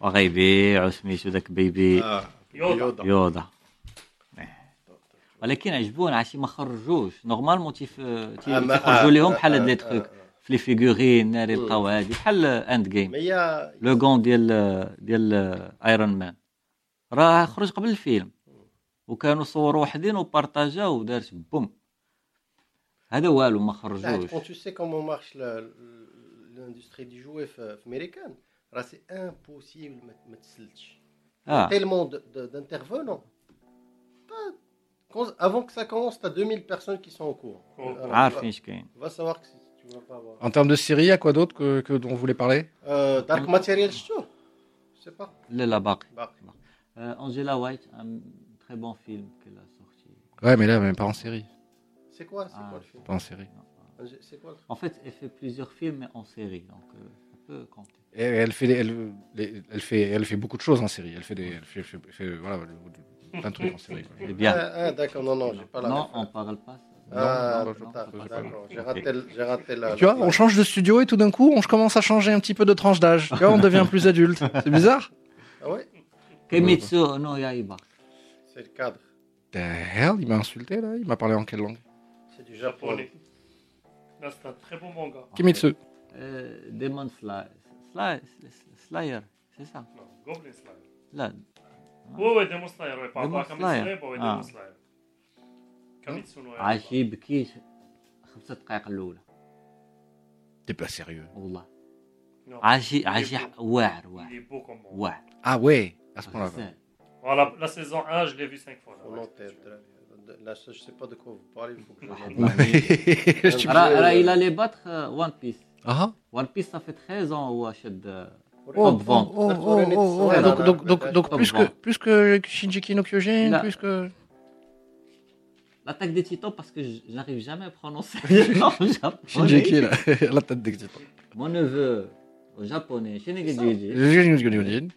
وغيبيع وسميتو ذاك بيبي. آه. يوضع. يوضع ولكن عجبونا عرفتي ما خرجوش. نورمالمون تيف آه، تيخرجوا آه، لهم آه، بحال هاد لي آه، تروك آه. في لي فيغورين ناري بقاو هادي بحال اند جيم. لو غون ديال ديال ايرون مان راه خرج قبل الفيلم. وكانوا صوروا وحدين وبارطاجاو ودارت بوم. هذا والو ما خرجوش. Quand tu sais comment marche la- l'industrie du jouet f- Ah. c'est impossible de ah. Tellement d'intervenants. Avant que ça commence, tu as 2000 personnes qui sont en cours. Oh. Ah, va, va savoir que tu vas pas avoir. En termes de série, il y a quoi d'autre que, que, dont vous voulez parler? Euh, Dark Material, Show. je sais pas. Le la. Euh, Angela White, un très bon film qu'elle a sorti. Ouais, mais là, même pas en série. C'est quoi, ah, quoi, le film? Pas en série. Non. Quoi, en fait, elle fait plusieurs films en série, donc euh, ça peut compter. Et elle fait, des- elle, les- elle fait, elle fait beaucoup de choses en série. Elle fait des, elle fait, fait- fait- voilà, plein de trucs en série. quoi. Bien. Ah, ah, d'accord, non, non, j'ai pas la non, on parle pas. Ah, non, non, d'accord, j'ai raté, j'ai raté la. Tu vois, on change de studio et tout d'un coup, on commence à changer un petit peu de tranche d'âge. Tu vois, on devient plus adulte. C'est bizarre. Ah ouais Kimitsu no Yaiba. C'est le cadre. The hell, il m'a insulté là. Il m'a parlé en quelle langue? C'est du japonais. Japonais. Là, c'est un très bon manga. Kimitsu. Euh, Demon Slayer. Slayer, Slayer, c'est ça. Non, Goblin Slayer. Là, Ouais, ouais, Demon Slayer, ouais. Par Demon rapport à Kamitsu Slayer. Slayer, ouais, Ah. Demon Slayer. Kamitsu no Yaiba. عايشي بكيش خمسة دقائق الأولى T'es pas sérieux. والله Non. عايشي Il est عايشي beau. واعر Il واعر est beau comme manga. واعر Ah ouais, à ce point-là. حسان. Voilà, la saison 1, je l'ai vu 5 fois. là, Mon ouais. en-tête, là. Là, je sais pas de quoi vous parlez, il faut que je واحد regarde. ما- Je- راه راه il allait battre One Piece Ah One Piece ça fait 13 ans هو شد Oh, Top oh, vente. oh, oh, oh, oh, Ouais, donc, non, donc, non, donc, peut-être donc top plus, que, vente. plus que Shinjiki no Kyojin, Là. plus que... L'attaque des titans parce que je- j'arrive jamais à prononcer en japonais. Shinjiki, là, la tête des titans. Mon neveu au japonais, Shinigami Juji,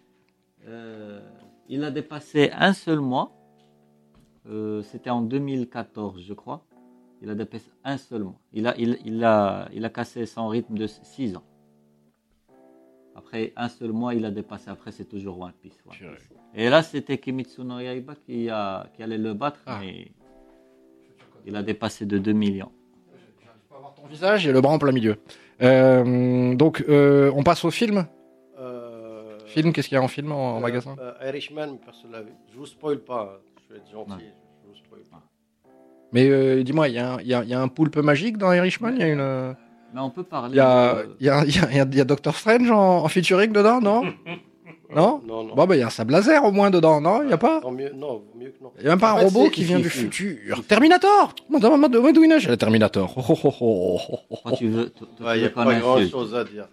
euh, il a dépassé un seul mois. Euh, C'était en 2014, je crois. Il a dépassé un seul mois. Il a, il, il a, il a cassé son rythme de 6 ans. Après un seul mois, il a dépassé. Après, c'est toujours One Piece. One. Piece. Et là, c'était Kimitsu no Yaiba qui, a, qui allait le battre, Ah. mais il a dépassé de 2 millions. Ton visage et le bras en plein milieu. Euh, donc, euh, on passe au film? Euh, Film, qu'est-ce qu'il y a en film en, euh, magasin? euh, Irishman, personne l'a vu. Je vous spoil pas, hein. je vais être gentil. Ouais. Je vous spoil pas. Mais euh, dis-moi, il y, a un- il y a- il y a un poulpe magique dans Irishman? Il y a une... euh, Mais on peut parler. Il y a, de- il y, a, il y, a, il y a- il y a Doctor Strange en, en featuring dedans, non? Non? Non, non. Bon, bah, il y a un sable laser au moins dedans, non? Il n'y a pas? Mieux, non, mieux que non. Il n'y a même pas En un fait, robot qui vient du futur Terminator Madame Madouina, j'ai le Terminator. Oh, oh, oh, oh, oh, oh. Tu veux. Il n'y a pas grand chose à dire.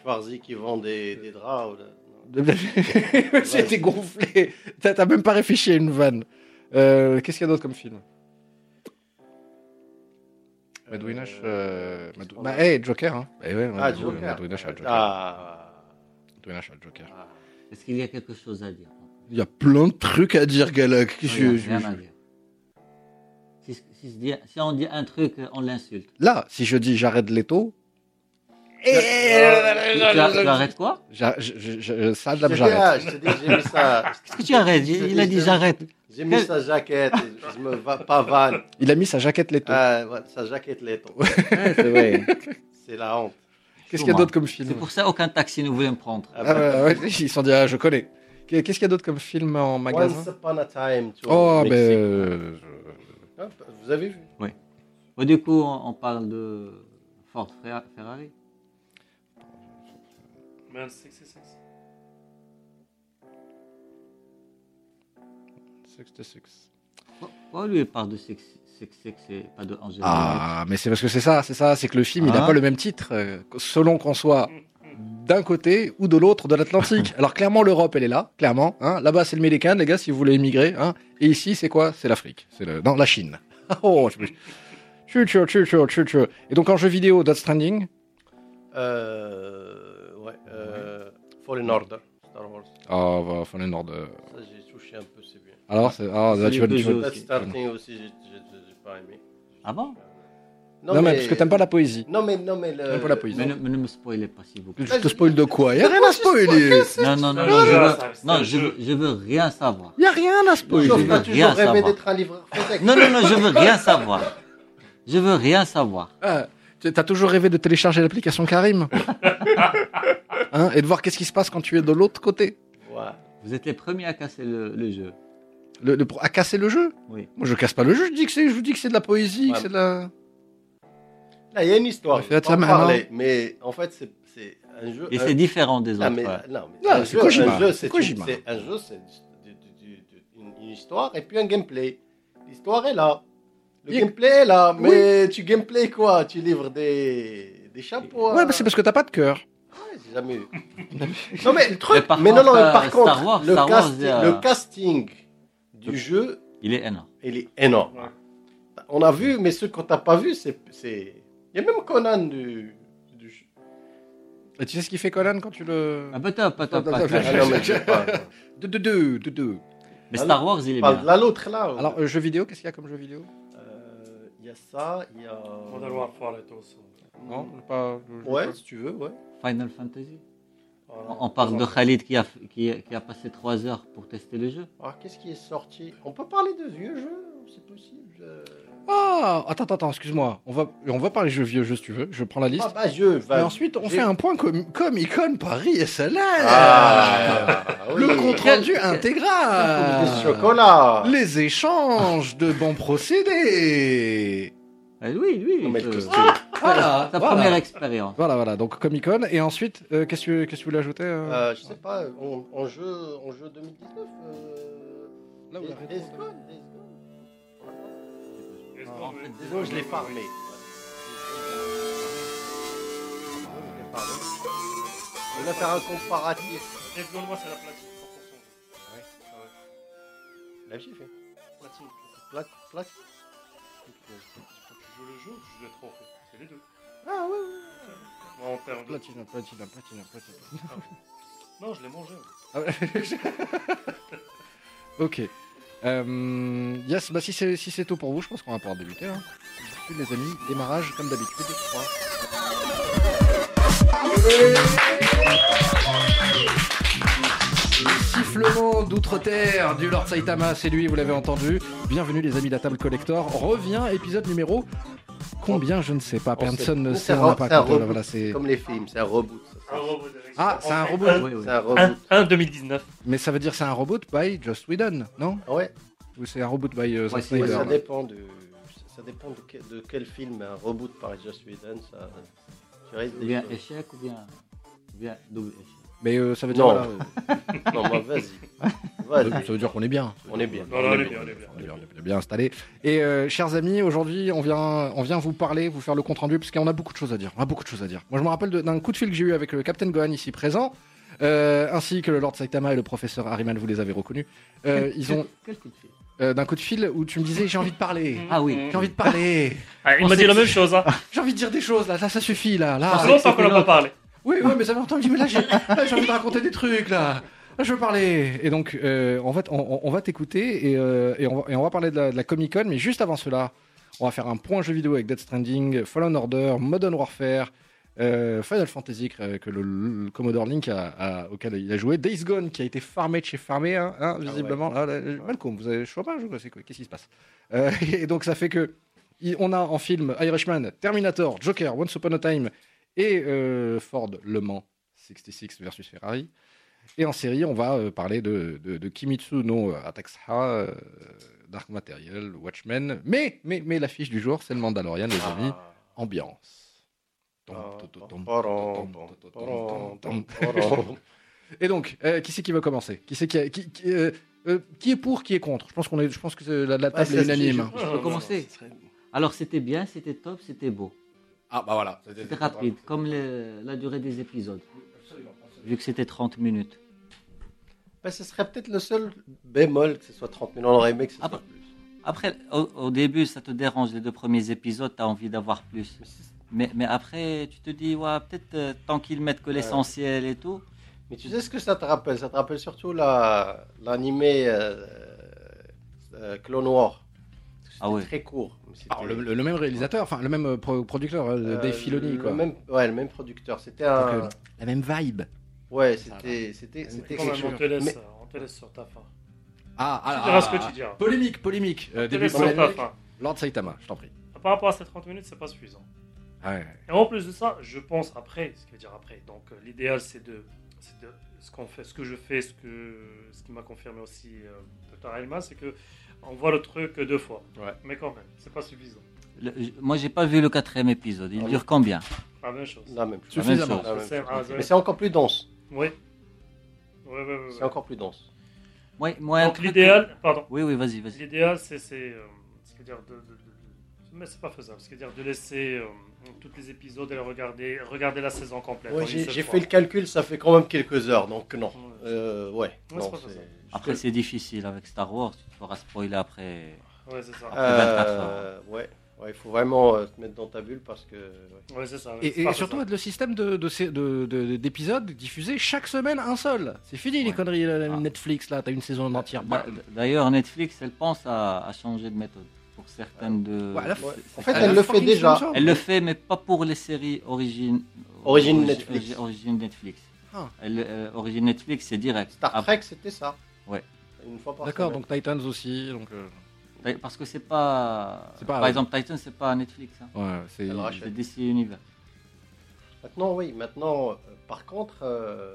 Schwarzy qui vend des, des draps. ou de- C'était gonflé. T'as t'as même pas réfléchi à une vanne. Euh, Qu'est-ce qu'il y a d'autre comme film? Madouinash. Euh, Madou... Bah, hey, Joker, hein. Eh ouais, Ah, Joker. Madouinash a Joker. Ah. Madouinash a Joker. Ah. Est-ce qu'il y a quelque chose à dire? Il y a plein de trucs à dire, Galak. Il Je- y a je- rien à dire. Si, on dit un truc, on l'insulte. Là, si je dis j'arrête l'étau, Tu, tu ar- tu arrêtes quoi? Ça, j'arrête. ah. Qu'est-ce que tu arrêtes? Il il a dit j'arrête. J'ai mis sa jaquette. et Je me va pas vanne. Il a mis sa jaquette l'étau. Ah, sa jaquette laiton. Ouais, c'est vrai. C'est la honte. Qu'est-ce qu'il y a d'autre comme film? C'est pour ça aucun taxi ne voulait me prendre. Ah, Ah, bah, ouais, ouais, ils se sont dit, ah, je connais. Qu'est- Qu'est-ce qu'il y a d'autre comme film en Once magasin? upon a time. tu vois, Oh, ben. Euh, Ah, Vous avez vu? Bon, du coup, on, parle de Ford Fer- Ferrari. Man 66. 66. Pourquoi lui il parle de Sex Sex Sex et pas de Angela Ah, mais c'est parce que c'est ça, c'est ça, c'est que le film, il n'a Ah. pas le même titre, euh, selon qu'on soit d'un côté ou de l'autre de l'Atlantique. Alors clairement, l'Europe, elle est là, clairement. Hein. Là-bas, c'est le Médican, les gars, si vous voulez immigrer. Hein. Et ici, c'est quoi? C'est l'Afrique. C'est le... Non, la Chine. oh, je... Chut, chut, chut, chut, chut, chut. Et donc en jeu vidéo, Death Stranding? Euh, Fallen Order, Star Wars. Ah, va, Fallen Order. Ça, j'ai touché un peu, c'est bien. Alors, c'est... Ah, là, C'est tu vas, le tu vas- jeu. Death aussi. Starting aussi, j'ai j'ai- j'ai pas aimé. Ah bon? Non, mais parce que t'aimes pas la poésie. Non, mais. Non, mais le... T'aimes pas la poésie. Mais ne, mais ne me spoilez pas, s'il vous plaît. Je te spoil de quoi? Y a rien à spoiler. Non, non, non, Non, non, non, je veux, ça, c'est non, un je, jeu. veux, je veux rien savoir. Y a rien à spoiler. Sauf je que veux rien savoir. d'être un livreur FedEx. Non, non, non, je veux rien savoir. Je veux rien savoir. Ah, tu- T'as toujours rêvé de télécharger l'application Karim Hein, Et de voir qu'est-ce qui se passe quand tu es de l'autre côté Ouais. Vous êtes les premiers à casser le, le jeu. le, le- À casser le jeu Oui. Moi je casse pas le jeu, je, dis que c'est- je vous dis que c'est de la poésie, que Ouais. c'est de la... Là, il y a une histoire. Je vais pas en main, parler, mais en fait, c'est c'est un jeu. Et un- c'est différent des Non, autres. mais, ouais. non, mais Non, un, c'est jeu, Kojima. un jeu, C'est c'est Kojima. une- c'est un jeu, c'est du- du- du- du- une, une histoire et puis un gameplay. L'histoire est là. Le Il- gameplay là, mais tu gameplay quoi? Tu livres des, des chapeaux. Ouais, hein. bah c'est parce que t'as pas de cœur. Ouais, j'ai jamais eu. non, mais le truc. Mais par non, contre, non, mais euh, par Star contre, Wars- le, Star Wars, casting, euh, le casting du jeu, Il est énorme. il est énorme. Ouais. On a vu, mais ceux qu'on t'a pas vu, c'est. Il y a même Conan du, du jeu. Et tu sais ce qu'il fait Conan quand tu le... Ah, pas top, pas top, pas top. Non, mais je sais pas. De deux, deux, de deux. Mais Star Wars, il est bien. la l'autre là. Alors, euh, jeu vidéo, qu'est-ce qu'il y a comme jeu vidéo? Euh, y a ça, il y a. Modern Warfare. Non, pas... Ouais, si tu veux, ouais. Final Fantasy. Voilà. On parle de Khalid qui a, qui, a- qui a passé 3 heures pour tester le jeu. Alors, qu'est-ce qui est sorti? On peut parler de vieux jeux, c'est possible. euh. Ah, attends, attends, attends, excuse-moi. On va, on va parler jeux vieux jeux si tu veux. Je prends la liste. Ah, bah, va. Et ensuite, on fait un point com Comic Con Paris SLR. Ah, Le oui. compte rendu intégral. Les échanges de bons procédés. Ah, oui. Non, mais euh, costume. Voilà. voilà. première expérience. Voilà, voilà. Donc Comic Con. Et ensuite, euh, qu'est-ce que qu'est-ce que vous voulez ajouter euh Euh, je sais pas, en, en jeu, en jeu 2019. Euh... Là où Ah, Gone, je l'ai farmé. On va faire un comparatif. Qu'on- moi, c'est la platine, 100%. Ouais. Ah ouais. Là, j'ai fait. Platine. Plat, plat. Tu joues le jeu ou tu joues le trophée C'est les deux. Ah ouais, Moi, en termes de. Platine, platine, platine, platine. Non, je l'ai mangé. Ah ouais. ok. Euh, yes, bah si c'est si tout pour vous, je pense qu'on va pouvoir débuter. Hein. Les amis, démarrage comme d'habitude. Le Sifflement d'outre-terre du Lord Saitama, c'est lui, vous l'avez entendu. Bienvenue les amis de la table collector. Revient épisode numéro combien je ne sais pas. Personne ne sait, on n'a pas c'est un compté, reboot. voilà, c'est- Comme les films, c'est un reboot. ça. Ah, c'est un robot. Oui, oui. C'est un reboot. un 2019. Mais ça veut dire c'est un reboot by Joss Whedon, non? Ouais, Ou c'est un reboot by euh, Zack Ouais, Snyder ça dépend de. Ça dépend de quel, de quel film un reboot par Joss Whedon. Ça, tu risques Ou bien échec ou bien, ou bien double échec. Mais euh, ça veut dire Non. voilà, euh, Non, mais vas-y. ça Vas-y. veut dire qu'on est bien. On est bien. Non, non, on est bien, on est bien. On est bien, on est bien installé. Et euh, chers amis, aujourd'hui, on vient, on vient vous parler, vous faire le compte rendu, parce qu'on a beaucoup de choses à dire. On a beaucoup de choses à dire. Moi, je me rappelle de- d'un coup de fil que j'ai eu avec le Captain Gohan ici présent, euh, ainsi que le Lord Saitama et le professeur Harriman, vous les avez reconnus. Euh, ils ont Quel coup de fil? Euh, d'un coup de fil où tu me disais j'ai envie de parler, Ah oui. j'ai envie de parler, Ah, il On m'a dit sait la que- même chose. Hein. j'ai envie de dire des choses là, là ça suffit là, là. Ça Ah, longtemps qu'on n'a pas parlé. Oui, oui, mais ça je dis, mais là, j'ai envie de raconter des trucs, là. Là, je veux parler. Et donc, euh, en fait, on, on- on va t'écouter et, euh, et, on va, et on va parler de la, Comic Con. Mais juste avant cela, on va faire un point jeu vidéo avec Dead Stranding, Fallen Order, Modern Warfare, euh, Final Fantasy que, que le, le Commodore Link a, a- auquel il a joué, Days Gone qui a été farmé de chez farmé, hein, hein, visiblement. Là, là, Malcolm, vous avez quoi, c'est quoi Qu'est-ce qui se passe? Euh, Et donc, ça fait que il- on a en film Irishman, Terminator, Joker, Once Upon a Time et euh, Ford Le Mans 66 versus Ferrari. Et en série, on va euh, parler de, de, de Kimitsu no Ataxa, euh, Dark Material, Watchmen. Mais, mais, mais l'affiche du jour, c'est le Mandalorian, les amis. Ah. Ambiance. Et donc, euh, qui c'est qui veut commencer? Qui c'est qui, a- qui, qui, euh, euh, qui est pour, qui est contre? Je pense qu'on est, je pense que c'est- la, la table est unanime. je- Je peux commencer Alors c'était bien, c'était top, c'était beau. Ah bah voilà. C'était rapide, comme le- la durée des épisodes. Vu que c'était 30 minutes. Bah, ce serait peut-être le seul bémol que ce soit 30 minutes. On aurait aimé que ce soit bah. plus. Après, au, au début, ça te dérange les deux premiers épisodes, tu as envie d'avoir plus. Mais après, tu te dis, ouais, peut-être euh, tant qu'ils mettent que l'essentiel et tout. Mais tu sais ce que ça te rappelle? Ça te rappelle surtout la- l'animé euh, euh, Clone War. Ah ouais. très court. Alors, le, le- le même réalisateur, enfin le même pro- producteur, euh, euh, Dave Filoni, le quoi. Même, ouais, le même producteur. C'était un. euh, la même vibe. Ouais, c'était, c'était, c'était on te laisse, Mais- on te laisse sur ta fin. Ah, Tu ah, diras ah, ce que ah, tu diras. Polémique, polémique. Euh, début sur ta fin. Lord Saitama, je t'en prie. Par rapport à ces 30 minutes, c'est pas suffisant. Ouais. Et en plus de ça, je pense après, ce qui veut dire après. Donc euh, l'idéal c'est de, c'est de ce qu'on fait, ce que je fais, ce que, ce qui m'a confirmé aussi euh, Dr Elma, c'est que on voit le truc deux fois. Ouais. Mais quand même, c'est pas suffisant. Le- je- moi, j'ai pas vu le quatrième épisode. Il Ah dure combien? La même chose. La même chose. Suffisamment. chose. La même chose. ah, Mais c'est encore plus dense. Oui. C'est encore plus dense. moi, Donc l'idéal, pardon. Oui, oui, vas-y, vas-y. L'idéal, c'est, c'est, euh, de- de- mais c'est pas faisable. Ce qui veut dire de laisser euh, tous les épisodes et les regarder, regarder la saison complète. Ouais, j'ai, fait le calcul, ça fait quand même quelques heures, donc non. Ouais. Euh, ouais. non. Après, c'est difficile avec Star Wars. Tu te feras spoiler après. Ouais, c'est ça. Après 24 Euh, ouais. Ouais, il faut vraiment euh, te mettre dans ta bulle parce que. ouais. Ça. Et, surtout faisable. le système de, de, de- de- d'épisodes diffusés chaque semaine un seul. C'est fini les conneries euh, Ah. Netflix là, t'as une saison entière. D'a- D'ailleurs, Netflix, elle pense à, à changer de méthode certaines de. Ouais, En fait, elle le fait déjà. Elle le fait, mais pas pour les séries origine. Origine origi- Netflix. origi- Origine Netflix. Ah. Elle, euh, origine Netflix, c'est direct. Star Trek, c'était ça. Ouais. Une fois par D'accord, semaine. donc Titans aussi. Donc, euh, Parce que c'est pas. C'est pas- Par exemple, Titan, c'est pas Netflix. hein. ouais, c'est. DC Universe. Maintenant, oui. Maintenant, euh, par contre, euh,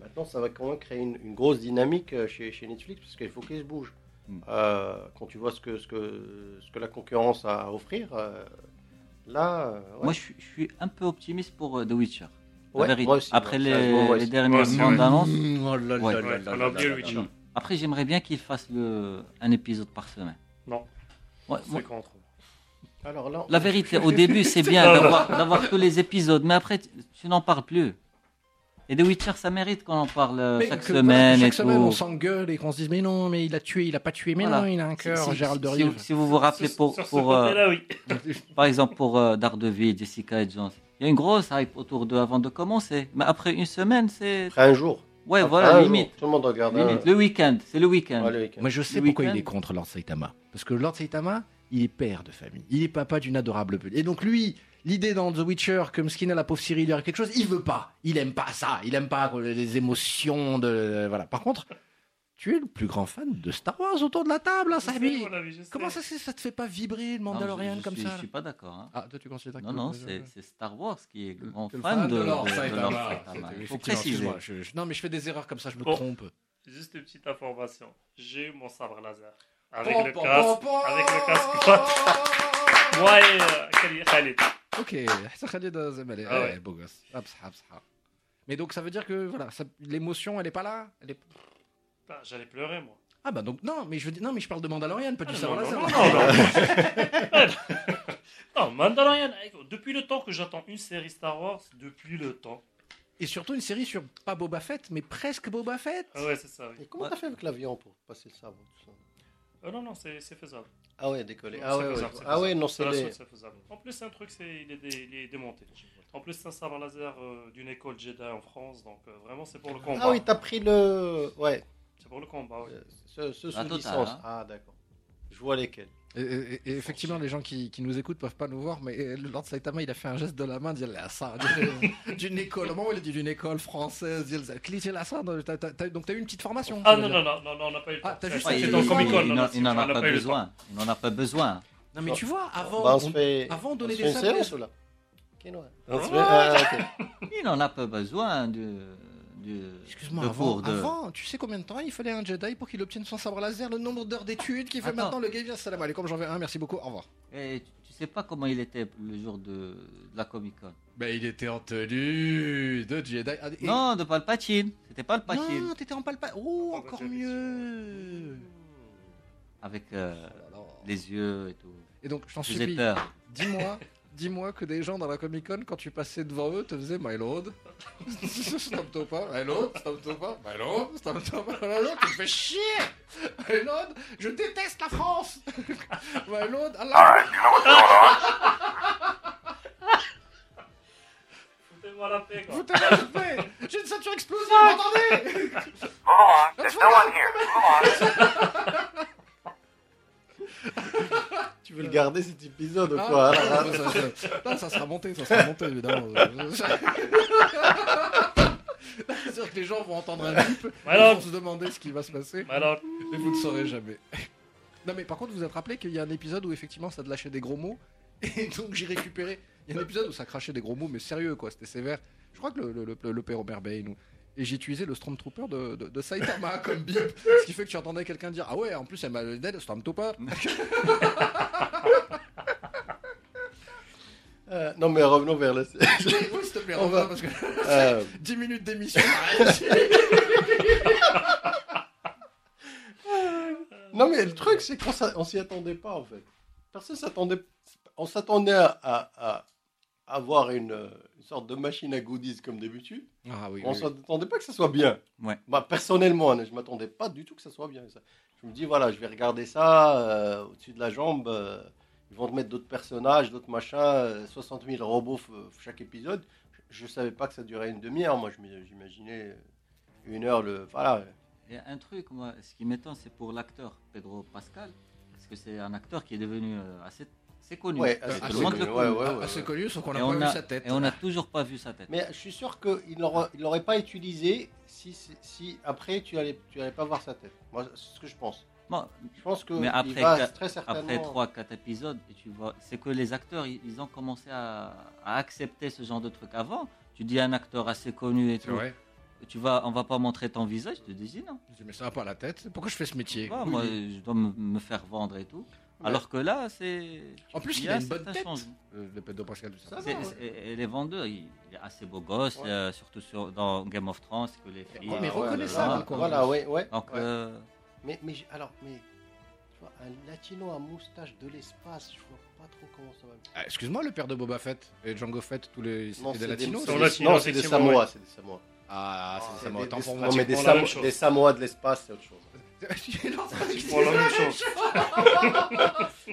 maintenant, ça va quand même créer une, une grosse dynamique chez, chez Netflix parce qu'il faut qu'ils se bougent. Mm. Euh, quand tu vois ce que, ce que, ce que la concurrence a à offrir, euh, là. euh, ouais. Moi, je suis, je suis un peu optimiste pour euh, The Witcher. La Ouais, vérité. moi aussi, Après les, les dernières bandes ouais. annonces. Mmh, oh là là Ouais. là Ouais, là on là a oublié là le là. Witcher. Après, j'aimerais bien qu'ils fassent le, un épisode par semaine. Non. Ouais, C'est moi- contre. Alors là, la vérité, au début, c'est bien d'avoir d'avoir tous les épisodes, mais après, tu, tu n'en parles plus. Et The Witcher, ça mérite qu'on en parle euh, Mais chaque que- semaine chaque et semaine, tout. on s'engueule et qu'on se dise mais non, mais il a tué, il a pas tué, mais Voilà. non, il a un cœur, si- Gérald de si, Rive. si vous vous rappelez Sur- pour, sur ce pour, euh, oui. par exemple pour euh, Daredevil, Jessica Jones, il y a une grosse hype autour d'eux avant de commencer. Mais après une semaine, c'est après un jour. ouais Après voilà un limite, jour, tout le monde regarde. un- limite. le week-end, c'est le week-end. Ouais. Moi, je sais Le pourquoi il est contre Lord Saitama. Parce que Lord Saitama, il est père de famille. Il est papa d'une adorable petite. Et donc, lui, l'idée dans The Witcher que Mskina, la pauvre Cyril, il y aurait quelque chose, il veut pas. Il aime pas ça. Il aime pas euh, les émotions de. Voilà. Par contre, tu es le plus grand fan de Star Wars autour de la table, hein. Comment ça, ça te fait pas vibrer le Non, Mandalorian je, je comme suis, ça Je suis pas d'accord. hein. Ah, toi, tu considères que- Non, non, c'est Star Wars qui est grand fan de, de- de Lord Saitama. Saitama. Il faut Effectivement, préciser. excuse-moi, je- je- non, mais je fais des erreurs comme ça, je me Bon. trompe. Juste une petite information. J'ai eu mon sabre laser. Avec le casque. Avec le casque. Moi et euh, Khalid. Ok, ça Khalid Zemele. Ah ouais. Eh, beau gosse. Hop, hop, hop. Mais donc ça veut dire que voilà, ça- l'émotion elle est pas là? Elle est... Putain, J'allais pleurer, moi. Ah bah donc non, mais je veux dire non mais je parle de Mandalorian, pas Ah, du non, sabre non, non, non, non. Non, Mandalorian, depuis le temps que j'attends une série Star Wars, depuis le temps. Et surtout une série sur pas Boba Fett, mais presque Boba Fett? Ah ouais, c'est ça, oui. Et comment t'as fait avec l'avion pour passer le sabre tout ça? Euh, non, non, c'est c'est faisable. Ah ouais, décoller. Non, Ah c'est ouais, ouais. faisable, c'est Ah ouais, non, C'est les... En plus, c'est un truc, c'est il est, dé- il est démonté. En plus, c'est un sabre laser euh, d'une école Jedi en France, donc euh, vraiment, c'est pour le combat. Ah oui, t'as pris le... Ouais, C'est pour le combat, oui. euh, ce, ce sous licence. hein. Ah d'accord. Je vois lesquels. Et, et- et effectivement, les gens qui, qui nous écoutent peuvent pas nous voir, mais euh, le Lord Saitama, il a fait un geste de la main, dit là, ça, d'une- d'une école. Au moment où il a dit d'une école française, cliché là, ça. Donc t'as eu une petite formation. Ah non, dire. non, non, non, non, on n'a pas eu. Ah, t'as C'est- juste c'est fait dans Comic Con, il n'en- il a pas besoin. Il n'en a pas besoin. Non mais tu vois, avant, Bah, on on- avant on se des fait une sabres séance ou là Ok, ouais. On se fait- Ah. ah, ok. Il n'en a pas besoin de. Excuse-moi, de avant, cours de- avant, tu sais combien de temps il fallait un Jedi pour qu'il obtienne son sabre laser Le nombre d'heures d'études qu'il fait Attends. maintenant, le gars salam alaikum, j'en veux un, merci beaucoup, au revoir. Et tu, tu sais pas comment il était le jour de, de la Comic Con? Ben il était en tenue de Jedi. Ah, et- Non, de Palpatine. C'était pas le Palpatine. Non, t'étais en palpa. Oh, encore mieux. Avec euh, Oh là là. les yeux et tout. Et donc, je t'en supplie, peur. dis-moi, dis-moi que des gens dans la Comic Con, quand tu passais devant eux, te faisaient My Lord. Stop-toi pas, My Lord, stop-toi pas, My Lord, stop-toi pas, My Lord, tu me fais chier. My Lord, je déteste la France. My Lord, Allah. Foutez-moi la paix, quoi. Vous t'avez fait J'ai une ceinture explosive, vous entendez Hold on, there's no one here. Hold on. Tu veux le garder cet épisode ou Ah, quoi ça, ça- ça- non, ça sera monté, ça sera monté évidemment. C'est sûr que les gens vont entendre un bip, ils vont se demander ce qui va se passer, alors, et vous ne saurez jamais. Non mais par contre, vous vous êtes rappelé qu'il y a un épisode où effectivement ça te lâchait des gros mots, et donc j'ai récupéré. Il y a un épisode où ça crachait des gros mots, mais sérieux quoi, c'était sévère. Je crois que le, le, le, le père Robert Bain ou- Et j'ai utilisé le Stormtrooper de, de, de Saitama comme bip, ce qui fait que tu entendais quelqu'un dire Ah ouais, en plus elle m'a aidé le Stormtrooper. Euh, non, mais revenons vers la. Oui, s'il te plaît, On va- parce que Euh, 10 minutes d'émission. Non, mais le truc, c'est qu'on s'y attendait pas, en fait. Personne s'attendait. On s'attendait à, à- à avoir une, une sorte de machine à goodies comme d'habitude. Ah oui, On oui, oui. s'attendait pas que ça soit bien. Ouais. Bah, personnellement, hein, je m'attendais pas du tout que ça soit bien. ça. Je me dis, voilà, je vais regarder ça euh, au-dessus de la jambe. euh, ils vont te mettre d'autres personnages, d'autres machins, euh, 60 000 robots chaque épisode. Je, je savais pas que ça durait une demi-heure. Moi, j'imaginais une heure. Le, voilà. Il y a un truc, moi, ce qui m'étonne, c'est pour l'acteur Pedro Pascal, parce que c'est un acteur qui est devenu euh, assez, assez connu. Ouais, Parce assez assez connu, ouais, ouais, ouais, assez connu, sauf qu'on n'a pas vu a- sa tête. Et on n'a toujours pas vu sa tête. Mais je suis sûr qu'il n'aurait il l'aurait pas utilisé si, si, si après tu allais, tu allais pas voir sa tête. Moi, c'est ce que je pense. Bon, Je pense que Mais il après va très certainement. après 3-4 épisodes, et tu vois, c'est que les acteurs, ils, ils ont commencé à, à accepter ce genre de truc avant. Tu dis à un acteur assez connu et tout, vrai. tu vas, on va pas montrer ton visage, je te dis non. Je dis, Mais ça va pas la tête. Pourquoi je fais ce métier? Ouais, Oui, Moi, je dois me, me faire vendre et tout. Alors que là, c'est. En plus, il a a une bonne tête. Euh, Le Pedro Pascal, Ça et les vendeurs, il, est assez beau gosse, Ouais. euh, surtout sur, dans Game of Thrones, que les filles. Ouais, mais euh, reconnaissable, voilà. quoi. Voilà, ouais, ouais. Donc, ouais. euh, Mais, alors, mais tu vois, un latino à moustache de l'espace, je vois pas trop comment ça va. Ah, Excuse-moi, le père de Boba Fett et Django Fett, tous les c'était des c'est des, latinos. non, c'est des Samoa, ouais. c'est des Samoa. Ah, c'est des- des- pour non, mais des Samoa de l'espace, c'est autre chose. Pratiquement la même chose.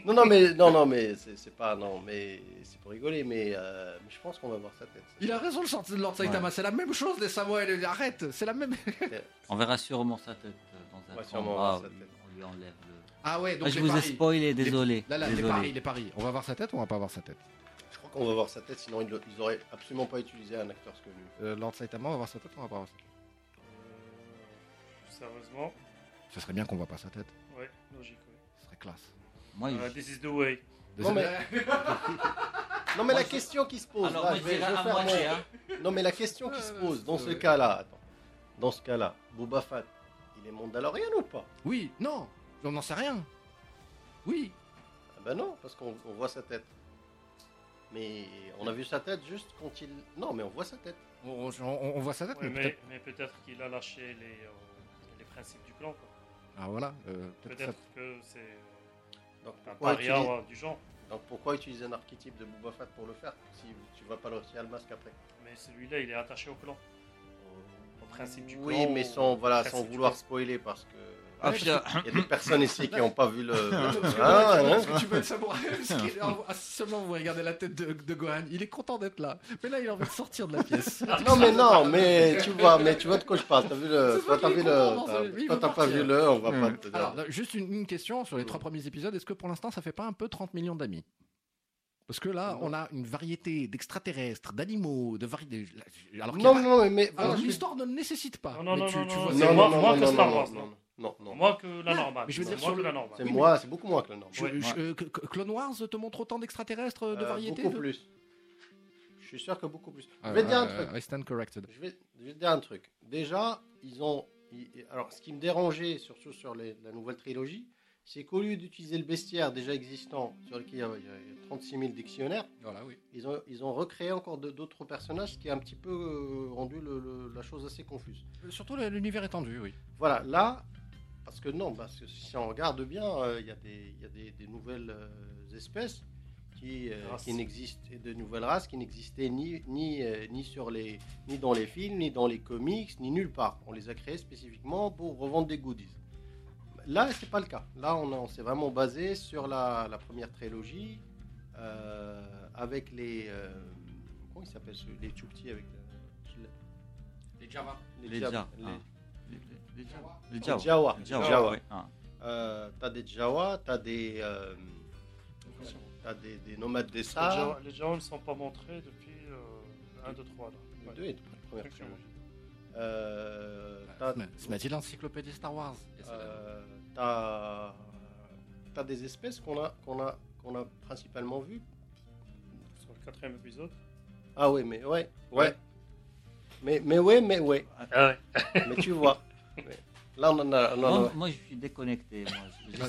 Non, non, mais non, non, mais c'est c'est pas non, mais c'est pour rigoler, mais, euh, mais je pense qu'on va voir sa tête. Il a raison, le sorti de Lord Saitama. C'est la même chose, les les- Arrête, c'est la même. on verra sûrement sa tête euh, dans un Ouais, sûrement, on tête. lui enlève le. Ah ouais, donc Ah, je les vous ai spoilé, désolé. Là, là, les désolé. paris, les paris. On va voir sa tête ou on va pas voir sa tête? Je crois qu'on va voir sa tête, sinon ils, ils auraient absolument pas utilisé un acteur connu. euh, Lord Saitama, on va voir sa tête ou on va pas voir sa tête? Sérieusement, Ce serait bien qu'on voit pas sa tête. ouais, logique. Ouais. Ce serait classe. Moi, je- this is the way. Non, mais- Non, mais la question qui se pose, Alors, là, moi, je je vais, dirais je vais à faire moitié, mon- hein. Non, mais la question qui se pose dans ce cas-là, attends, dans ce cas-là, Boba Fett, il est mandalorien ou pas? Oui, non, on n'en sait rien. Oui. Ah ben non, parce qu'on on voit sa tête. Mais on a vu sa tête juste quand il. Non, mais on voit sa tête. On, on- on voit sa tête, Ouais, mais mais peut-être. mais peut-être qu'il a lâché les, euh, les principes du clan. quoi. Ah voilà. euh, peut-être Peut-être ça- que c'est Donc un paria utiliser... ouais, du genre. Donc pourquoi utiliser un archétype de Boba Fett pour le faire si tu vas pas le retirer le masque après? Mais celui-là, il est attaché au clan. Au principe du Oui, clan, mais au- sans, voilà, sans vouloir spoiler parce que. Ah, Ouais. Il y a des personnes ici qui n'ont pas vu le. Ah, hein parce que tu peux être samouraï. ah, Seulement vous regardez la tête de, de Gohan, il est content d'être là. Mais là, il a envie de sortir de la pièce. Non mais non, mais tu vois, mais tu vois de quoi je parle. T'as vu le, toi t'as vu le, toi t'as pas vu le, on va Hmm. pas te dire. Alors, là, juste une, une question sur les trois premiers épisodes. Est-ce que pour l'instant, ça fait pas un peu 30 millions d'amis? Parce que là, Non. on a une variété d'extraterrestres, d'animaux, de variétés. Alors a non, non, mais, Alors, l'histoire ne nécessite pas. Non, non, Mais non, tu, non, tu non, vois, moi- non, moi non, que non, Star non, Wars, non, non. non. Moins que la Non, normale. mais je veux C'est dire, moins sur que le- la normale. C'est Oui, moi, c'est beaucoup moins que le normal. Je- Ouais. je- euh, Clone Wars te montre autant d'extraterrestres, de Euh, variétés Beaucoup de- plus. Je suis sûr que beaucoup plus. Je vais te dire un euh, truc. I stand corrected. Je vais, je vais te dire un truc. Déjà, ils ont. ils- alors, ce qui me dérangeait, surtout sur les- la nouvelle trilogie, c'est qu'au lieu d'utiliser le bestiaire déjà existant, sur lequel il y a, il y a 36 000 dictionnaires, Voilà, oui. ils ont, ils ont recréé encore d'autres personnages, ce qui a un petit peu euh, rendu le- le- la chose assez confuse. Euh, Surtout l'univers étendu, oui. Voilà, là, parce que non, parce que si on regarde bien, euh, il y a des, il y a des, des nouvelles euh, espèces qui, euh, Races. qui n'existent, et de nouvelles races qui n'existaient ni, ni, euh, ni, sur les, ni dans les films, ni dans les comics, ni nulle part. On les a créés spécifiquement pour revendre des goodies. Là, c'est pas le cas. Là, on, s'est vraiment basé sur la, la première trilogie, euh, avec les. euh, comment ils s'appellent Les petits avec. euh, Les Java. Les- Ah. Les- les- les Jawa. Les Jawa. Jawa. Les Jawa, Jawa. oui. Ah. Euh, t'as des Jawa, t'as des. euh, T'as des, des nomades des. Jawa- Les Jawa ne sont pas montrés depuis euh, 1, 2, 3. Là. Les Ouais. deux et trois, la première trilogie. Euh, t'as- Se met-il l'encyclopédie Star Wars Euh, T'as t'as des espèces qu'on a, qu'on a, qu'on a principalement vues. Sur le quatrième épisode. Ah oui, mais ouais, ouais. Mais, mais ouais, mais ouais. Ah ouais. mais tu vois. Là, on en a. on en a- Moi, moi, je suis déconnecté. moi.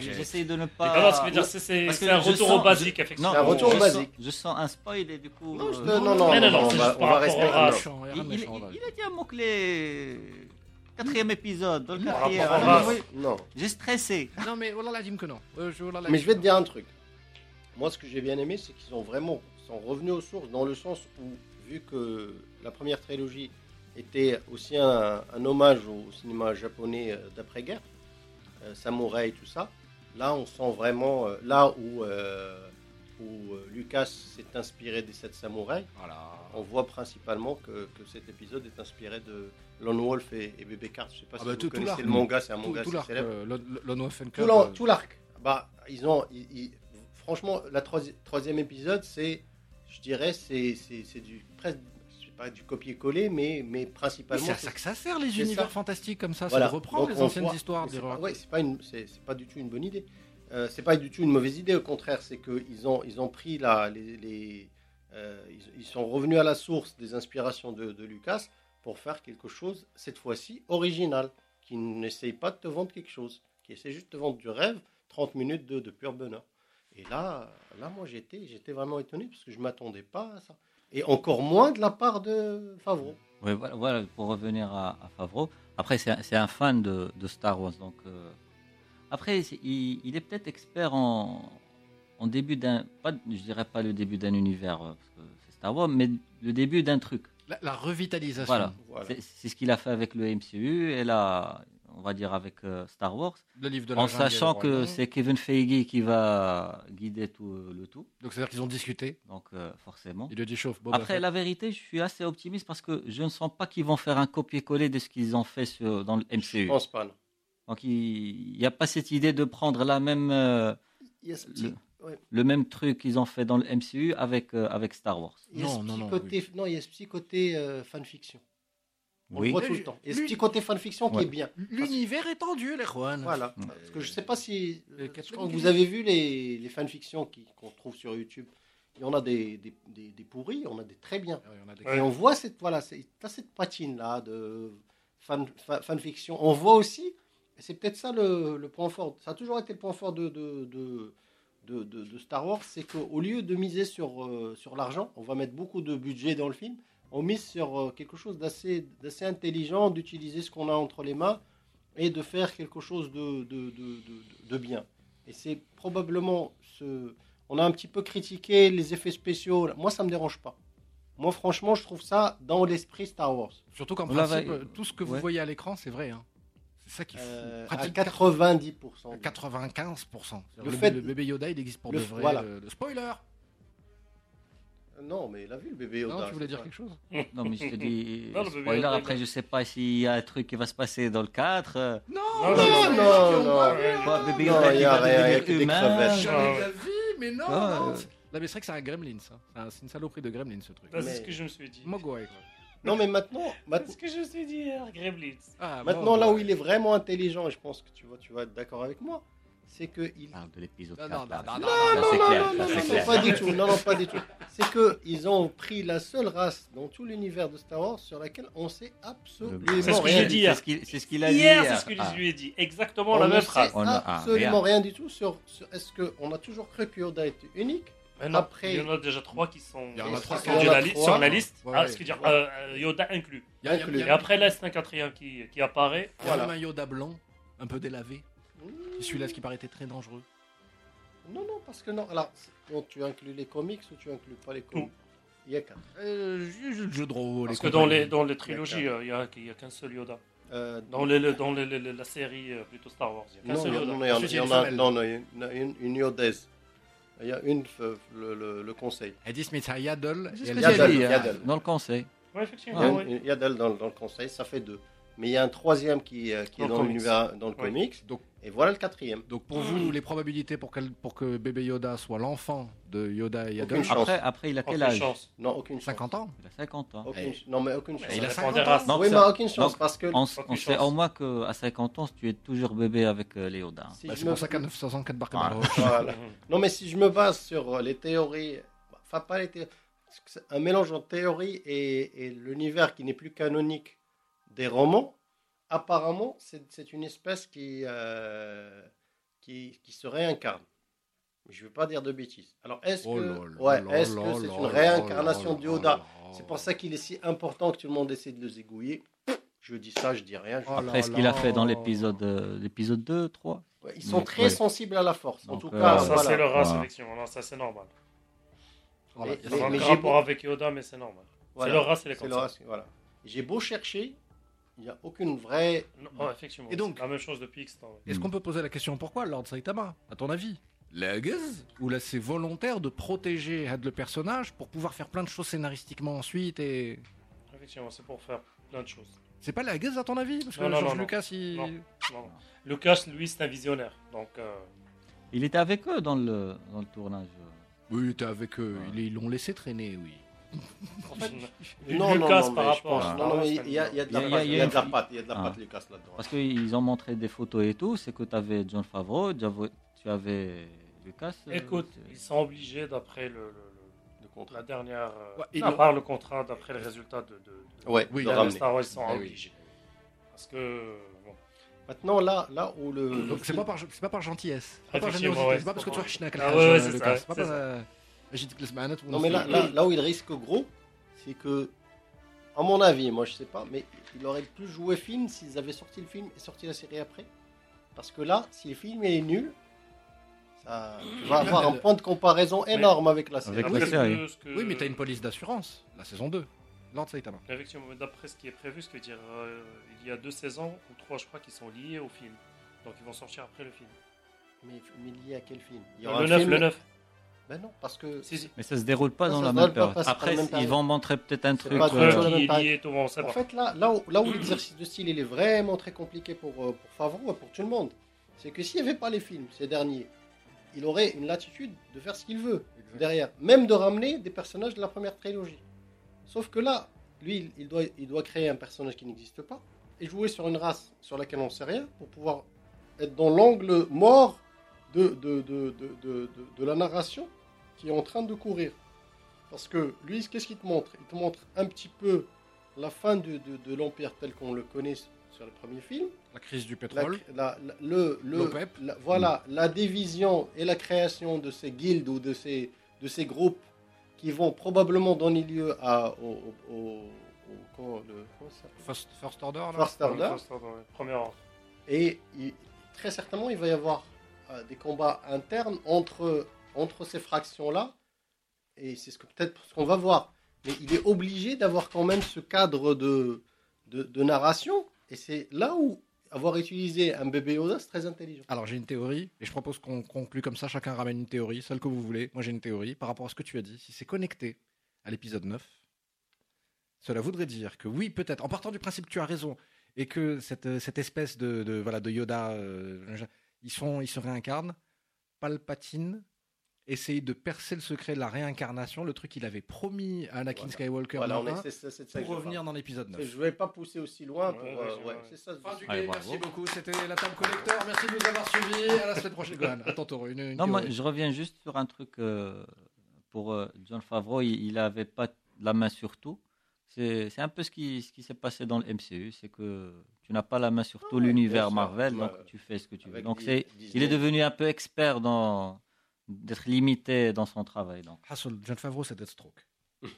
J'essaie de ne pas. ce que je veux dire, c'est- un je retour sens- au basique, effectivement. C'est un retour au je basique. Sens, je sens un spoil et du coup. Non, je euh, non, non, Non, non, non, non, on va, on va race. Méchant, il Il, un il- il- a dit un mot-clé. Quatrième épisode, dans le quatrième. Non. J'ai stressé. Non, mais oh là là, que non. Euh, je- oh Mais je vais te dire un truc. Moi, ce que j'ai bien aimé, c'est qu'ils ont vraiment sont revenus aux sources dans le sens où, vu que la première trilogie était aussi un, un hommage au cinéma japonais euh, d'après-guerre, euh, samouraï, tout ça, là, on sent vraiment, euh, là où, où Lucas s'est inspiré des sept samouraïs, Voilà. on voit principalement que, que cet épisode est inspiré de Lone Wolf et, et Bébé Cart. Je sais pas Ah si bah, vous tout- tout connaissez l'arc. le manga, c'est un Tout, manga tout célèbre. Lon- Lone Wolf and Tout Cub, tout l'arc. Bah, ils ont, ils- ils- franchement, la troisi- troisième épisode, c'est, je dirais, c'est, c'est, c'est du presque, pas, du copier-coller, mais, mais principalement. C'est à ça que ça sert les univers ça. fantastiques comme ça, Voilà. reprendre Donc, les anciennes voit- histoires c'est pas, ouais, pas une, pas du tout une bonne idée. Euh, c'est pas du tout une mauvaise idée, au contraire, c'est qu'ils ont, ils ont pris la, les, les- euh, ils, ils sont revenus à la source des inspirations de, de Lucas pour faire quelque chose cette fois-ci original, qui n'essaye pas de te vendre quelque chose, qui essaie juste de te vendre du rêve, 30 minutes de, de pur bonheur. Et là, là, moi, j'étais, j'étais vraiment étonné parce que je m'attendais pas à ça, et encore moins de la part de Favreau. Ouais, voilà, voilà, pour revenir à, à Favreau. Après, c'est un, fan de, de Star Wars. Donc, euh, après, il, il est peut-être expert en, en début d'un. Pas, je dirais pas le début d'un univers, euh, parce que c'est Star Wars, mais le début d'un truc. La, la revitalisation. Voilà. Voilà. C'est c'est ce qu'il a fait avec le MCU et là, on va dire avec euh, Star Wars. Le livre de la En sachant que c'est Kevin Feige qui va guider tout euh, le tout. Donc c'est-à-dire qu'ils ont discuté. Donc, euh, forcément. Il le dit chauffe. Après, la vérité, je suis assez optimiste parce que je ne sens pas qu'ils vont faire un copier-coller de ce qu'ils ont fait sur, dans le Je MCU. pense pas. non. Donc, il n'y a pas cette idée de prendre la même, euh, ouais. le même truc qu'ils ont fait dans le MCU avec, euh, avec Star Wars. il y a Non, ce petit non, côté, non, il y a ce petit côté euh, fanfiction. On Oui. le voit tout le temps. A ce petit côté fanfiction Ouais. qui est bien. L'univers étendu, les Juan. Voilà. Parce que je sais pas si. Crois que minutes. vous avez vu les, les fanfictions qui- qu'on trouve sur YouTube? Il y en a des, des, des, des pourris, on a des très bien. On a des- Ouais. Et on voit cette, voilà, cette patine-là de fan, fa- fanfiction. On voit aussi, et c'est peut-être ça le, le point fort, ça a toujours été le point fort de, de, de, de, de- de Star Wars, c'est qu'au lieu de miser sur, euh, sur l'argent, on va mettre beaucoup de budget dans le film, on mise sur euh, quelque chose d'assez intelligent, d'utiliser ce qu'on a entre les mains et de faire quelque chose de, de, de, de- de bien. Et c'est probablement ce... On a un petit peu critiqué les effets spéciaux. Moi, ça me dérange pas. Moi, franchement, je trouve ça dans l'esprit Star Wars. Surtout qu'en principe, euh, tout ce que vous Ouais. voyez à l'écran, c'est vrai. hein. C'est ça qui fout. Euh, à Pratique 90%. 95%. Le Le, fait- le bébé Yoda, il existe pour le- de vrai. voilà. Le, le spoiler Non, mais il a vu le bébé Yoda. Non, tu voulais dire quelque chose Non, mais je te dis, Non, spoiler, après, je sais pas s'il y a un truc qui va se passer dans le 4. euh, Non, Non, non, non, quoi, bébé Non, Yoda il qui y a va rien, il y a devenir humain. Ah. de la vie, mais non, Ah, non. euh. Là, mais c'est vrai que c'est un gremlin, ça. C'est un- C'est une saloperie de gremlin, ce truc. C'est ce que je me suis dit. Mogwai, quoi. Non, mais maintenant, C'est maintenant, ce que je me suis dit Gremlins. Ah, maintenant là où il est vraiment intelligent, et je pense que tu, vois, tu vas être d'accord avec moi, c'est qu'il parle de l'épisode Non, 4. non, non, non, non, pas du tout. Non, non, pas du tout. C'est que ils ont pris la seule race dans tout l'univers de Star Wars sur laquelle on sait absolument C'est ce que rien j'ai dit hier. C'est ce qu'il- a dit Hier, c'est ce que Ah. je lui ai dit. Exactement On la même phrase. On ah, absolument rien. rien du tout sur, est-ce qu'on a toujours cru que Yoda était unique? Après- il y en a déjà trois qui sont Il y en a qui trois sont qui en sur la liste. Ouais, Ah, ce veut dire euh, euh, Yoda inclus. Il y a- il y a- il y Et après, là, c'est un quatrième qui, qui apparaît. il y a un Yoda blanc, un peu délavé. Celui-là, ce qui paraît était très dangereux. Non, non, parce que non. Alors, non, tu inclus les comics ou tu inclus pas les comics Il y a quatre. Euh, de rôle. Parce que dans les, dans les trilogies, euh, il n'y a, il y a qu'un seul Yoda. Euh, Dans, les, le- dans les- les- les- la série, euh, plutôt Star Wars, il n'y a qu'un non, seul non, Yoda. non, il y en- il il y y a une a, femelle. non, non, il y en a une, une Yodaise. Il y a une, euh, le, le, le conseil. Smith a elle dit- j'ai Yaddle, dit hein, Yaddle. dans le conseil. Ouais, effectivement. Il y a ouais. une- il y a dans, dans le conseil, ça fait deux. mais il y a un troisième qui, euh, qui Dans est dans comics. l'univers, dans le Oui. comics. Donc- et voilà le quatrième. Donc pour vous, les probabilités pour, pour que bébé Yoda soit l'enfant de Yoda et chance. Après, après, il a quel Aucune âge? chance. Non, aucune chance. 50 ans? Il a 50 ans. Aucune Non, mais aucune chance. Il a ça 50 dépend des ans. Donc, oui, mais aucune chance donc, parce que On, on sait chance. au moins qu'à 50 ans, tu es toujours bébé avec euh, les Yoda. si Bah, je c'est me- pour ça qu'à 900 ans, 4 barques Voilà. Voilà. Non, mais si je me base sur euh, les théories, enfin pas les théories, parce que c'est un mélange entre théorie et, et l'univers qui n'est plus canonique des romans, apparemment c'est une espèce qui, euh, qui, qui se réincarne. Mais Je ne veux pas dire de bêtises. Alors est-ce Oh que ouais, c'est là une réincarnation de Yoda. C'est pour ça qu'il est si important que tout le monde essaie de le zigouiller. Je dis ça, je dis rien. je- Oh Après, ce qu'il a fait dans l'épisode euh, l'épisode 2, 3. Ouais, Ils sont très ouais. sensibles à la force. En tout euh, cas, ça, voilà. c'est leur. Non, ça, c'est normal. Voilà. Mais- mais aucun j'ai rapport avec Yoda, mais c'est normal. Voilà. C'est leur race, C'est comme le ça. reste, voilà. J'ai beau chercher, il n'y a aucune vraie. Non, oh, effectivement. Et donc- la même chose depuis X temps. ouais. Est-ce qu'on peut poser la question pourquoi Lord Saitama, à ton avis La gueuse Ou là c'est volontaire de protéger Had le personnage pour pouvoir faire plein de choses scénaristiquement ensuite et... Effectivement, c'est pour faire plein de choses. C'est pas la gueuse à ton avis Parce que Non, non, George non, non. Lucas il... Non. Non. Lucas, lui, c'est un visionnaire. Donc, euh, Il était avec eux dans le, dans le tournage. Oui, il était avec eux, ils ils l'ont laissé traîner, oui. Non, non, Lucas, non, par rapport à non, il y a, il y a de la patte, il y a y a de la une- patte, il y a de la Ah. patte, Lucas, là-dedans. Parce qu'ils ont montré des photos et tout. C'est que tu avais John Favreau, tu avais, Lucas. euh, Écoute, ils sont obligés, d'après le, le- la dernière. euh, Ouais, ils à part le contrat, d'après le résultat de, de, de- Ouais, Oui, de de ramener. Star Wars, ils sont oui. obligés. Parce que. Bon, Maintenant, là, là où le. Donc c'est pas par, c'est pas par gentillesse. C'est pas par ouais, parce que tu as chinac Ah ouais, ouais, c'est ça, Euh, Non, mais là, là, là où il risque gros, c'est que, à mon avis, moi je sais pas, mais il aurait plus joué film s'ils avaient sorti le film et sorti la série après. Parce que là, si le film est nul, ça, tu vas avoir un point de comparaison énorme avec la série. Avec la série. que- ce que- Oui, mais t'as une police d'assurance, la saison 2. Lord Saitama. Effectivement, d'après ce qui est prévu, ce qui veut dire, euh, il y a deux saisons ou trois, je crois, qui sont liés au film. Donc ils vont sortir après le film. Mais, mais lié à quel film? Il y Le aura un 9, film- le 9. Ben non, parce que. Si, si. Mais ça se déroule pas Ça, dans ça la même pas période. Après, même ils vont montrer peut-être un truc. pas Euh, qui est tout En fait, là, là où, là où l'exercice de style il est vraiment très compliqué pour, euh, pour Favreau et pour tout le monde, c'est que s'il n'y avait pas les films, ces derniers, il aurait une latitude de faire ce qu'il veut derrière, même de ramener des personnages de la première trilogie. Sauf que là, lui, il- doit, il doit créer un personnage qui n'existe pas et jouer sur une race sur laquelle on ne sait rien pour pouvoir être dans l'angle mort de, de, de- de- de la narration qui est en train de courir. Parce que lui, qu'est-ce qu'il te montre? Il te montre un petit peu la fin de, de, de l'Empire tel qu'on le connaît sur le premier film. La crise du pétrole. la- la- le, le- la- voilà, la division et la création de ces guildes ou de ces, de ces groupes qui vont probablement donner lieu à, au, au- au- au- comment le- comment ça s'appelle? First, first Order, là First Order. First Order, ouais. Premier ordre. Et il- très certainement, il va y avoir euh, des combats internes entre, entre ces fractions-là. Et c'est ce peut-être ce qu'on va voir. Mais il est obligé d'avoir quand même ce cadre de, de, narration. Et c'est là où avoir utilisé un bébé Yoda, c'est très intelligent. Alors j'ai une théorie, et je propose qu'on conclue comme ça, chacun ramène une théorie, celle que vous voulez. Moi j'ai une théorie par rapport à ce que tu as dit. Si c'est connecté à l'épisode 9, cela voudrait dire que oui, peut-être, en partant du principe que tu as raison, et que cette, euh, cette espèce de, de, voilà, de Yoda, euh, ils, sont, ils se réincarnent, Palpatine essaye de percer le secret de la réincarnation, le truc qu'il avait promis à Anakin Voilà. Skywalker Voilà, on est- ça pour revenir dans l'épisode 9. Je ne vais pas pousser aussi loin. Pour, Ouais, euh, ouais, ouais, ouais. c'est ça. Fin du Allez, game, bravo. merci beaucoup. C'était la table collector. Merci de nous avoir suivis. À la semaine prochaine, Gohan. Tantôt. Une, une Non, moi, je reviens juste sur un truc euh, pour euh, John Favreau. Il n'avait pas la main sur tout. C'est c'est un peu ce qui, ce qui s'est passé dans le MCU. C'est que tu n'as pas la main sur tout Ouais, l'univers. Marvel, donc tu fais ce que tu veux. Donc c'est, il est devenu un peu expert dans d'être limité dans son travail. Donc. Hassel, John Favreau, c'est Deathstroke.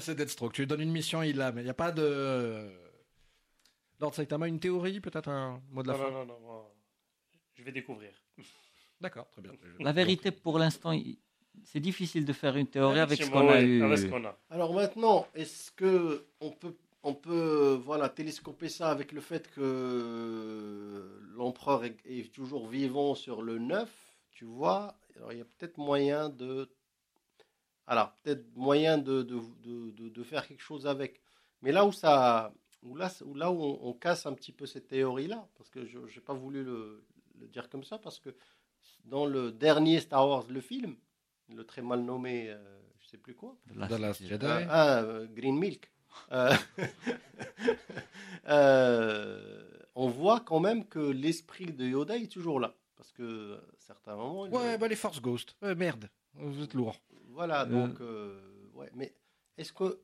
C'est Deathstroke. Tu lui donnes une mission, il l'a, mais il n'y a pas de. Lord Saitama, une théorie, peut-être un mot de la Non, fin? non, non, non, je vais découvrir. D'accord, très bien. La vérité, pour l'instant, c'est difficile de faire une théorie avec ce qu'on a eu. Alors maintenant, est-ce que on peut, on peut voilà, télescoper ça avec le fait que l'empereur est, est toujours vivant sur le 9, tu vois Alors il y a peut-être moyen de... Alors, peut-être moyen de, de, de, de- de faire quelque chose avec. Mais là où ça... où là, où, là où on, casse un petit peu cette théorie-là, parce que je n'ai pas voulu le, dire comme ça, parce que dans le dernier Star Wars, le film, le très mal nommé, euh, je sais plus quoi, The Last Jedi, ah, ah euh, Green Milk, euh, on voit quand même que l'esprit de Yoda est toujours là, parce que à certains moments. Ouais, bah les Force Ghosts, merde, vous êtes lourd. Voilà, donc, ouais, mais est-ce que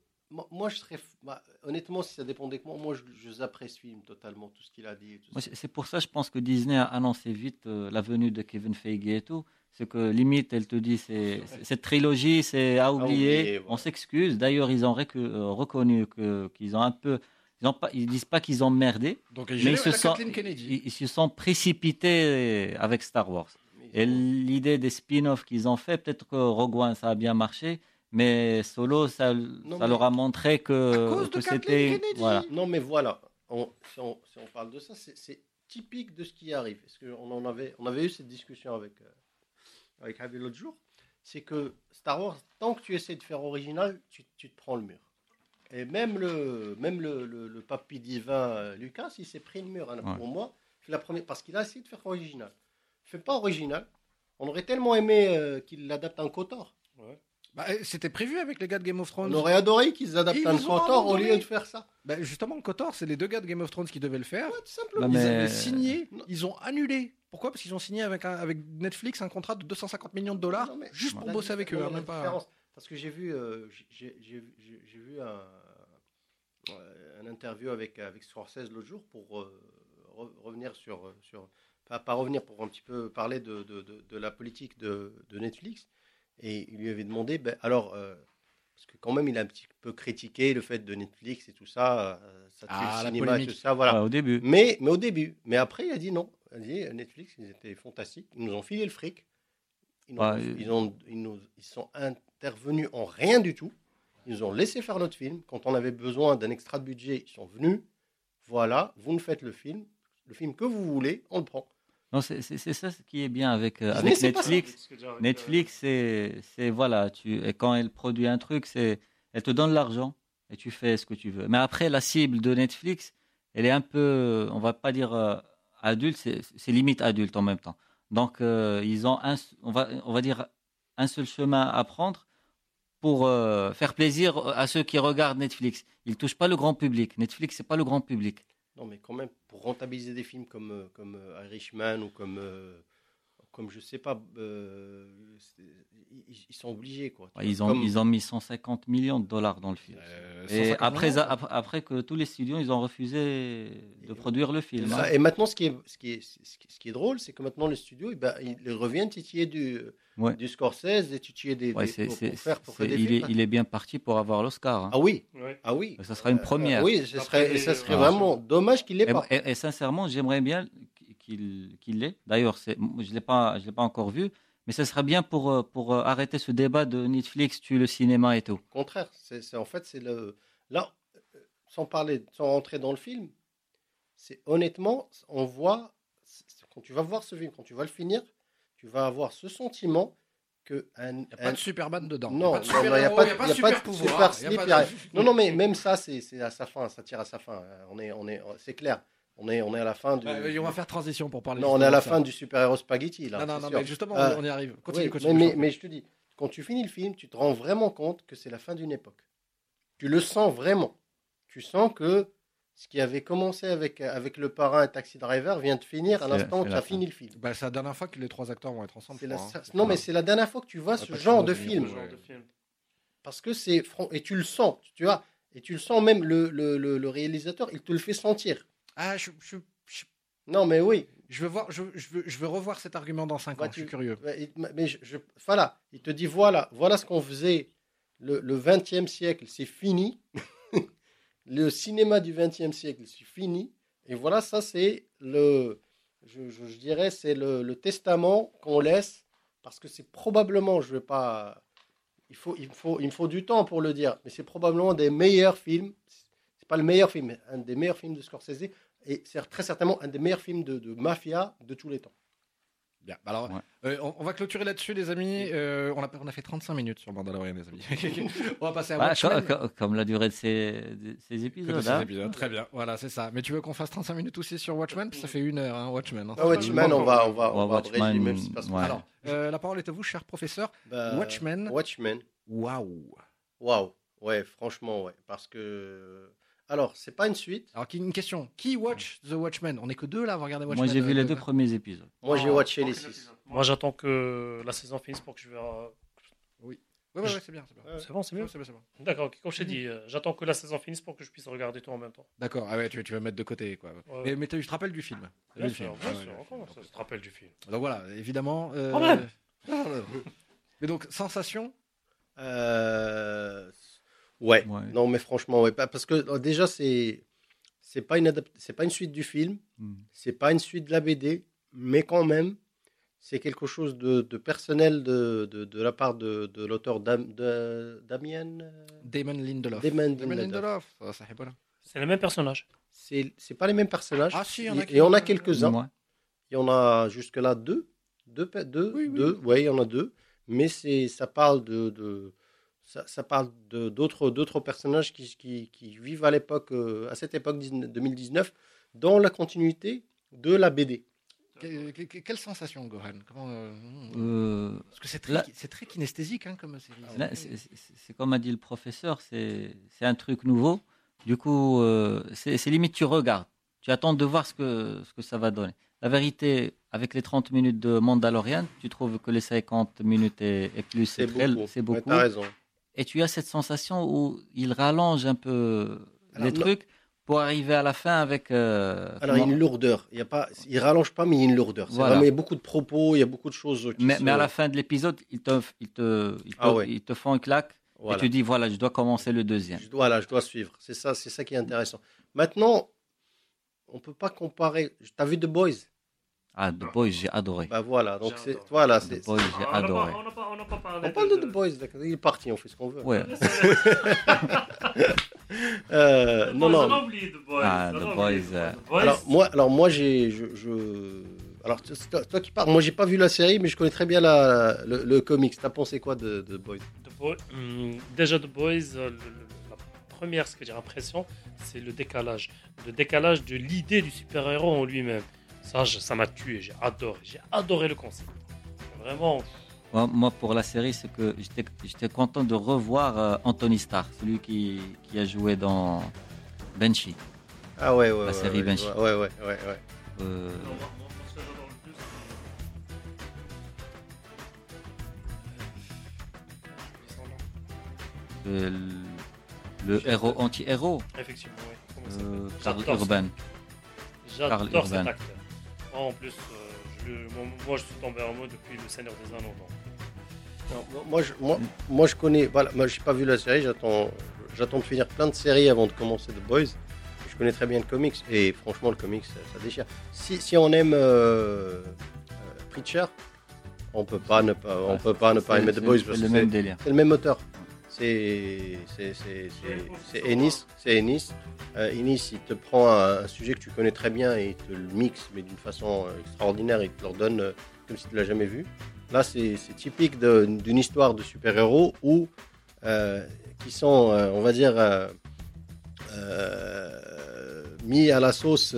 moi, je serais. Bah, honnêtement, si ça dépendait de moi, moi, je, je film totalement, tout ce qu'il a dit. C'est pour ça, je pense que Disney a annoncé vite euh, la venue de Kevin Feige et tout. C'est que limite, elle te dit, c'est cette trilogie, c'est à oublier. On s'excuse. D'ailleurs, ils ont euh, reconnu qu'ils ont un peu. Ils, ont pas, ils disent pas qu'ils ont merdé, Donc, mais ils se, sont, ils, se sont précipités avec Star Wars. Et l'idée des spin-offs qu'ils ont fait, peut-être que Rogue One, ça a bien marché. Mais Solo, ça, ça leur a montré que, que c'était. Voilà. Non, mais voilà. On, si, on, parle de ça, c'est typique de ce qui arrive. Parce qu'on en avait, on avait eu cette discussion avec, euh, avec Javi l'autre jour. C'est que Star Wars, tant que tu essaies de faire original, tu, tu te prends le mur. Et même le, même le, le, papy divin euh, Lucas, il s'est pris le mur. Hein, pour moi, la première, parce qu'il a essayé de faire original. Il fait pas original. On aurait tellement aimé euh, qu'il l'adapte en Kotor. Ouais. Bah, euh, c'était prévu avec les gars de Game of Thrones. On aurait adoré qu'ils adaptent un Kotor au lieu de faire ça. Bah, justement, Kotor, c'est les deux gars de Game of Thrones qui devaient le faire. tout simplement. Ils avaient signé, ils ont annulé. Pourquoi? Parce qu'ils ont signé avec, avec Netflix un contrat de 250 millions de dollars juste pour bosser avec eux. Hein, Parce que j'ai vu, euh, j'ai vu un, euh, un, interview avec, avec Scorsese l'autre jour pour revenir sur. sur pas, pas, revenir, pour un petit peu parler de, de, de, de la politique de, Netflix. Et il lui avait demandé, ben, alors, euh, parce que quand même, il a un petit peu critiqué le fait de Netflix et tout ça, euh, ça ah, le cinéma et tout ça, voilà. au début. Mais, mais au début. Mais après, il a dit non. Il a dit, Netflix, ils étaient fantastiques. Ils nous ont filé le fric. Ils, ils, ont, ils, nous, ils sont intervenus en rien du tout. Ils nous ont laissé faire notre film. Quand on avait besoin d'un extra de budget, ils sont venus. Voilà, vous nous faites le film. Le film que vous voulez, on le prend. Non, c'est ça ce qui est bien avec, euh, avec Netflix. Netflix, c'est voilà, tu et quand elle produit un truc, c'est elle te donne l'argent et tu fais ce que tu veux. Mais après, la cible de Netflix, elle est un peu, on va pas dire euh, adulte, c'est limite adulte en même temps. Donc euh, ils ont un, on va on va dire un seul chemin à prendre pour faire plaisir à ceux qui regardent Netflix. Ils touchent pas le grand public. Netflix, c'est pas le grand public. Non, mais quand même, pour rentabiliser des films comme, euh, comme euh, Irishman ou comme, euh, comme je sais pas, ils, sont obligés. Quoi, ils, ont, ils ont mis 150 millions de dollars dans le film. et après, après que tous les studios, ils ont refusé de produire le film. Hein. Et maintenant, ce qui est, ce qui est, ce qui est drôle, c'est que maintenant, les studios, eh ben, ils reviennent titiller du du Scorsese et tu des, pour, faire, il, est, il, est, bien parti pour avoir l'Oscar. Hein. Ah oui, ah oui. Ça sera une première. oui, ce serait, ça serait vraiment dommage qu'il l'ait pas. Et, sincèrement, j'aimerais bien qu'il l'ait. D'ailleurs, je ne l'ai pas, je l'ai pas encore vu. Mais ce serait bien pour, euh, pour euh, arrêter ce débat de Netflix, tu le cinéma et tout. Au contraire, c'est en fait, c'est le. Là, sans parler, sans rentrer dans le film, c'est honnêtement, on voit, quand tu vas voir ce film, quand tu vas le finir, tu vas avoir ce sentiment que un, il n'y a pas de Superman dedans. Non, il n'y a pas de, super pouvoir. Non, non, mais même ça, c'est à sa fin, ça tire à sa fin. On est, on est, c'est clair. On est, on est à la fin du. Bah, on va faire transition pour parler. Non, on est à la fin du super-héros spaghetti là. Non, non, non, mais justement, euh, on y arrive. Continue, continue. Mais, mais, je te dis, quand tu finis le film, tu te rends vraiment compte que c'est la fin d'une époque. Tu le sens vraiment. Tu sens que ce qui avait commencé avec, avec le parrain et Taxi Driver vient de finir à l'instant où tu as fini le film. Bah, c'est la dernière fois que les trois acteurs vont être ensemble. Hein. Non, mais c'est la dernière fois que tu vois ce genre de film. Parce que c'est. Et tu le sens, tu vois. Et tu le sens même, le, le, le, réalisateur, il te le fait sentir. Ah, je, Non, mais oui. Je veux, voir, je, je, veux, je veux revoir cet argument dans 5 ans, je suis curieux. Mais je, voilà, il te dit voilà, voilà ce qu'on faisait le, le 20e siècle, c'est fini. le cinéma du XXe siècle, c'est fini. Et voilà, ça c'est le, je, je, dirais, c'est le, le, testament qu'on laisse, parce que c'est probablement, je vais pas, il faut, il faut, il me faut du temps pour le dire, mais c'est probablement des meilleurs films. C'est pas le meilleur film, mais un des meilleurs films de Scorsese, et c'est très certainement un des meilleurs films de, de mafia de tous les temps. Bien. Bah alors, euh, on, va clôturer là-dessus, les amis. Euh, on, a, on a fait 35 minutes sur Mandalorian, les amis. on va passer à Watchmen. Comme, la durée de ces, ces épisodes. Hein. épisodes. Très bien. Voilà, c'est ça. Mais tu veux qu'on fasse 35 minutes aussi sur Watchmen? Ça fait une heure, hein, Watchmen. Hein. Ah, Watchmen, on va, on va, on va Watchmen, même Alors, euh, la parole est à vous, cher professeur. Bah, Watchmen. Watchmen. Waouh. Waouh. Ouais, franchement, ouais. Parce que alors, c'est pas une suite. Alors, une question. Qui watch The Watchmen? On est que deux là à regarder Watchmen. Moi, j'ai vu les deux premiers épisodes. Moi, j'ai watché les six. Moi, j'attends que la saison finisse pour que je verrai. Oui. Oui, c'est bien. C'est bon, c'est mieux. C'est bon. D'accord, comme je t'ai dit, euh, j'attends que la saison finisse pour que je puisse regarder tout en même temps. D'accord, ah ouais, tu, tu vas mettre de côté. Quoi. Mais, mais tu te rappelles du film Bien sûr, bien sûr. ça, te rappelle du film Donc voilà, évidemment. Euh... mais donc, sensation? Euh, Ouais. Non, mais franchement, ouais. Parce que euh, déjà, c'est c'est pas une c'est pas une suite du film, hmm. c'est pas une suite de la BD, mais quand même, c'est quelque chose de, de personnel de, de, de, la part de, de l'auteur Dam, Damien. Euh, Damon Lindelof. Damon, Lindelof. C'est le même personnage. C'est c'est pas les mêmes personnages. Ah si, il y en a. Et on a quelques-uns. Il y en a jusque là deux, deux, deux, oui, deux. Oui. Ouais, il y en a deux. Mais c'est ça parle de, ça, parle d'autres d'autres personnages qui, qui, qui, vivent à l'époque euh, à cette époque 2019 dans la continuité de la BD. quelle sensation, Gohan Comment, euh, euh, Parce que c'est très, kinesthésique hein, comme série. c'est comme a dit le professeur, c'est un truc nouveau. Du coup, c'est limite tu regardes. Tu attends de voir ce que, ce que ça va donner. La vérité, avec les 30 minutes de Mandalorian, tu trouves que les 50 minutes et, plus, c'est beaucoup. C'est beaucoup. raison et tu as cette sensation où il rallonge un peu les trucs pour arriver à la fin avec. Euh, alors il y a une lourdeur. Il y a pas, il rallonge pas, mais il y a une lourdeur. Vraiment, il y a beaucoup de propos, il y a beaucoup de choses. mais, mais, à la fin de l'épisode, ils te, ils te, ils ah te, te font une claque. Et tu dis voilà, je dois commencer le deuxième. Je dois, je dois suivre. C'est ça, c'est ça qui est intéressant. Maintenant, on peut pas comparer. Tu as vu The Boys? Ah, The Boys, j'ai adoré. Bah voilà, donc c'est voilà, c'est. The Boys, j'ai adoré. On n'a pas, pas, parlé. On parle de, The Boys, d'accord. Il est parti, on fait ce qu'on veut. Ouais. euh, non, non. On a oublié The Boys. Ah, The Boys. Euh. Alors moi, alors moi, j'ai, je, je... alors toi, qui parles, moi j'ai pas vu la série, mais je connais très bien la, le, le comics. T'as pensé quoi de, The Boys? The Boys, hum, déjà The Boys, euh, la première, ce que j'ai l'impression, c'est le décalage, le décalage de l'idée du super-héros en lui-même. Ça, ça m'a tué. J'ai adoré. J'ai adoré le concept. Vraiment. Moi, pour la série, c'est que j'étais content de revoir euh, Anthony Starr, celui qui, qui, a joué dans Banshee. Ah ouais, ouais. La série ouais, Banshee. Ouais, ouais, ouais. ouais. Euh... Le, le héros anti-héros. Effectivement, oui. Euh, Carl Urban. J'adore cet acteur. En plus, euh, moi je suis tombé amoureux depuis Le Seigneur des Anneaux. moi, je, moi, moi je connais, voilà, moi j'ai pas vu la série, j'attends, j'attends de finir plein de séries avant de commencer The Boys. Je connais très bien le comics et franchement le comics ça, déchire. Si, si, on aime euh, euh, Preacher, on peut pas ne pas, on peut pas ne pas aimer The Boys parce que c'est le même auteur c'est Ennis. C'est Ennis. Euh, Ennis, il te prend un, sujet que tu connais très bien et il te le mixe, mais d'une façon euh, extraordinaire. Il te le donne euh, comme si tu ne l'as jamais vu. Là, c'est typique d'une histoire de super-héros où qui sont, on va dire, mis à la sauce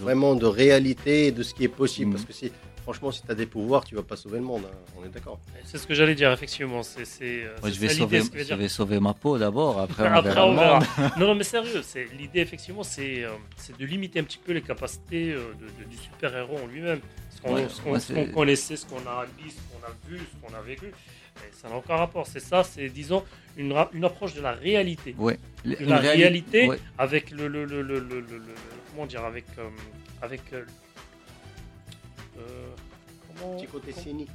vraiment de réalité de ce qui est possible. Mm. Parce que si franchement, si tu as des pouvoirs, tu vas pas sauver le monde. Hein. On est d'accord. C'est ce que j'allais dire, effectivement. C'est, euh, je, vais sauver, je vais sauver ma peau d'abord, après, on après on verra. non, non, mais sérieux, c'est, l'idée, effectivement, c'est, euh, c'est de limiter un petit peu les capacités euh, du super-héros en lui-même. Ce qu'on, connaissait, ce qu'on a lu, ce qu'on a vu, ce qu'on a vécu. Et ça n'a aucun rapport. C'est ça, c'est, disons, une, une approche de la réalité. Ouais. la réalité avec le, le, le, le, Comment dire Avec. avec Petit côté cynique.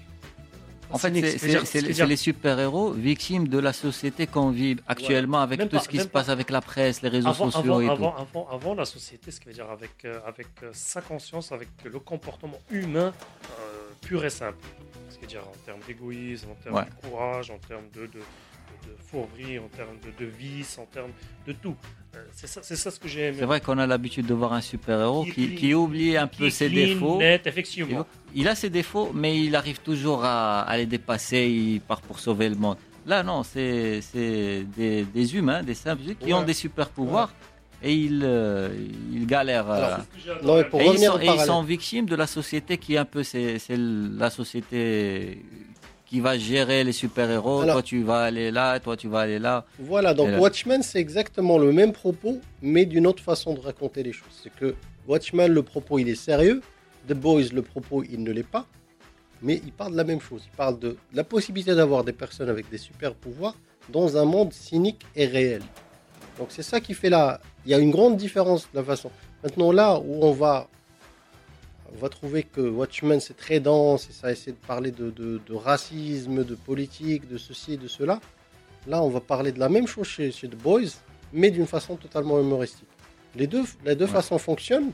En fait, c'est les super-héros victimes de la société qu'on vit actuellement avec tout ce qui se passe avec la presse, les réseaux sociaux et avant, tout. Avant, la société, ce qui veut dire avec, euh, avec euh, sa conscience, avec le comportement humain euh, pur et simple. Ce qui veut dire en termes d'égoïsme, en termes de courage, en termes de, de, de, fourberie, en termes de, de vice, en termes de tout. C'est ça, c'est ça ce que j'ai aimé. C'est vrai qu'on a l'habitude de voir un super-héros qui, qui, oublie un peu ses défauts. Net, effectivement. Il a ses défauts, mais il arrive toujours à, à les dépasser. Il part pour sauver le monde. Là, non, c'est des, des, humains, des simples qui ont des super-pouvoirs. Et ils, euh, ils galèrent. Euh, non, pour et, ils sont, et ils sont victimes de la société qui est un peu. C'est la société qui va gérer les super-héros. Toi, tu vas aller là, toi, tu vas aller là. Voilà, donc Watchmen, c'est exactement le même propos, mais d'une autre façon de raconter les choses. C'est que Watchmen, le propos, il est sérieux. The Boys, le propos, il ne l'est pas. Mais il parle de la même chose. Il parle de la possibilité d'avoir des personnes avec des super-pouvoirs dans un monde cynique et réel. Donc c'est ça qui fait là. Il y a une grande différence de la façon. Maintenant, là où on va on va trouver que Watchmen c'est très dense et ça essaie de parler de, racisme, de politique, de ceci et de cela. Là, on va parler de la même chose chez, chez The Boys, mais d'une façon totalement humoristique. Les deux, les deux façons fonctionnent,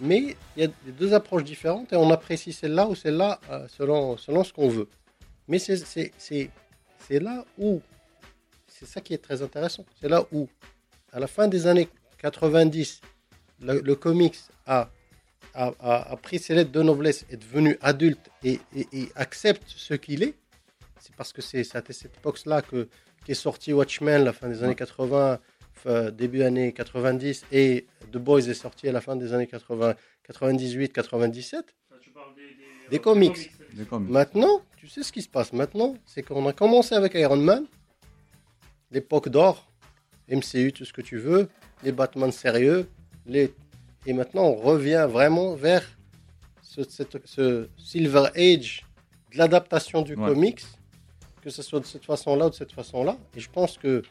mais il y a deux approches différentes et on apprécie celle-là ou celle-là euh, selon, selon ce qu'on veut. Mais c'est là où, c'est ça qui est très intéressant, c'est là où, à la fin des années 90, le, le comics a a, pris ses lettres de noblesse, est devenu adulte et, accepte ce qu'il est, c'est parce que c'est à cette époque-là que qu'est sorti Watchmen, la fin des années 80, début années 90, et The Boys est sorti à la fin des années 80, 98, 97. des, comics. Maintenant, tu sais ce qui se passe maintenant, c'est qu'on a commencé avec Iron Man, l'époque d'or, MCU, tout ce que tu veux, les Batman sérieux, les et maintenant, on revient vraiment vers ce, Silver Age de l'adaptation du comics, que ce soit de cette façon-là ou de cette façon-là. Et je pense que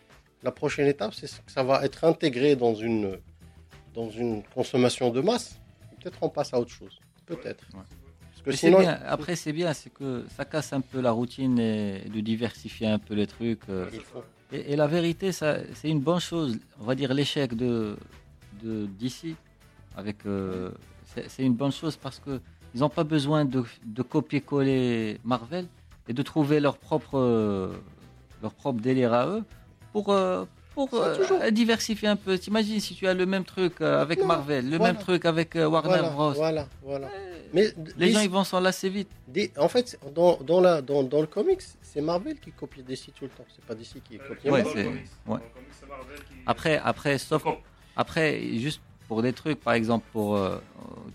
la prochaine étape, c'est que ça va être intégré dans une, dans une consommation de masse. Peut-être on passe à autre chose. Peut-être. Après, c'est bien, c'est que ça casse un peu la routine et de diversifier un peu les trucs. Euh. Et, et, la vérité, c'est une bonne chose. On va dire l'échec de d'ici avec, euh, c'est une bonne chose parce que ils n'ont pas besoin de, de copier-coller Marvel et de trouver leur propre, leur propre délire à eux pour, euh, pour euh, diversifier un peu. T'imagines si tu as le même truc avec Marvel, le même truc avec Warner Bros. Voilà, voilà. Mais les gens ils vont s'en lasser vite. en fait, dans, dans, la, dans, dans le comics, c'est Marvel qui copie DC tout le temps. C'est pas DC qui copie ouais, Ouais. Après, après, sauf après, juste pour des trucs. Par exemple, pour, euh,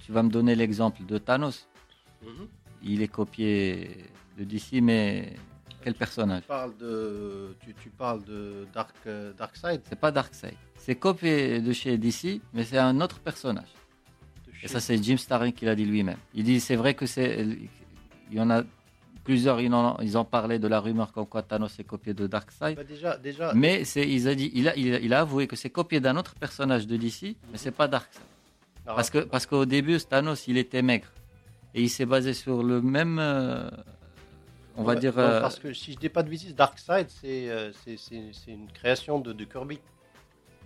tu vas me donner l'exemple de Thanos. Mhm. Il est copié de DC, mais quel personnage? Tu parles de, tu, parles de Dark, euh, Darkseid C'est pas Darkseid. C'est copié de chez DC, mais c'est un autre personnage. Et ça, c'est Jim Starlin qui l'a dit lui-même. Il dit c'est vrai que c'est. Il y en a Plusieurs, ils ont, ils de la rumeur qu'en quoi Thanos est copié de Darkseid. Bah déjà, déjà... Mais c'est, il, a dit, il, a, il, a, avoué que c'est copié d'un autre personnage de DC, mais c'est pas Darkseid. parce, qu'au début, Thanos, il était maigre. Et il s'est basé sur le même. Euh, on va dire. Euh, parce que si je dis pas de bêtises, Darkseid, c'est, euh, c'est, c'est, une création de, de Kirby.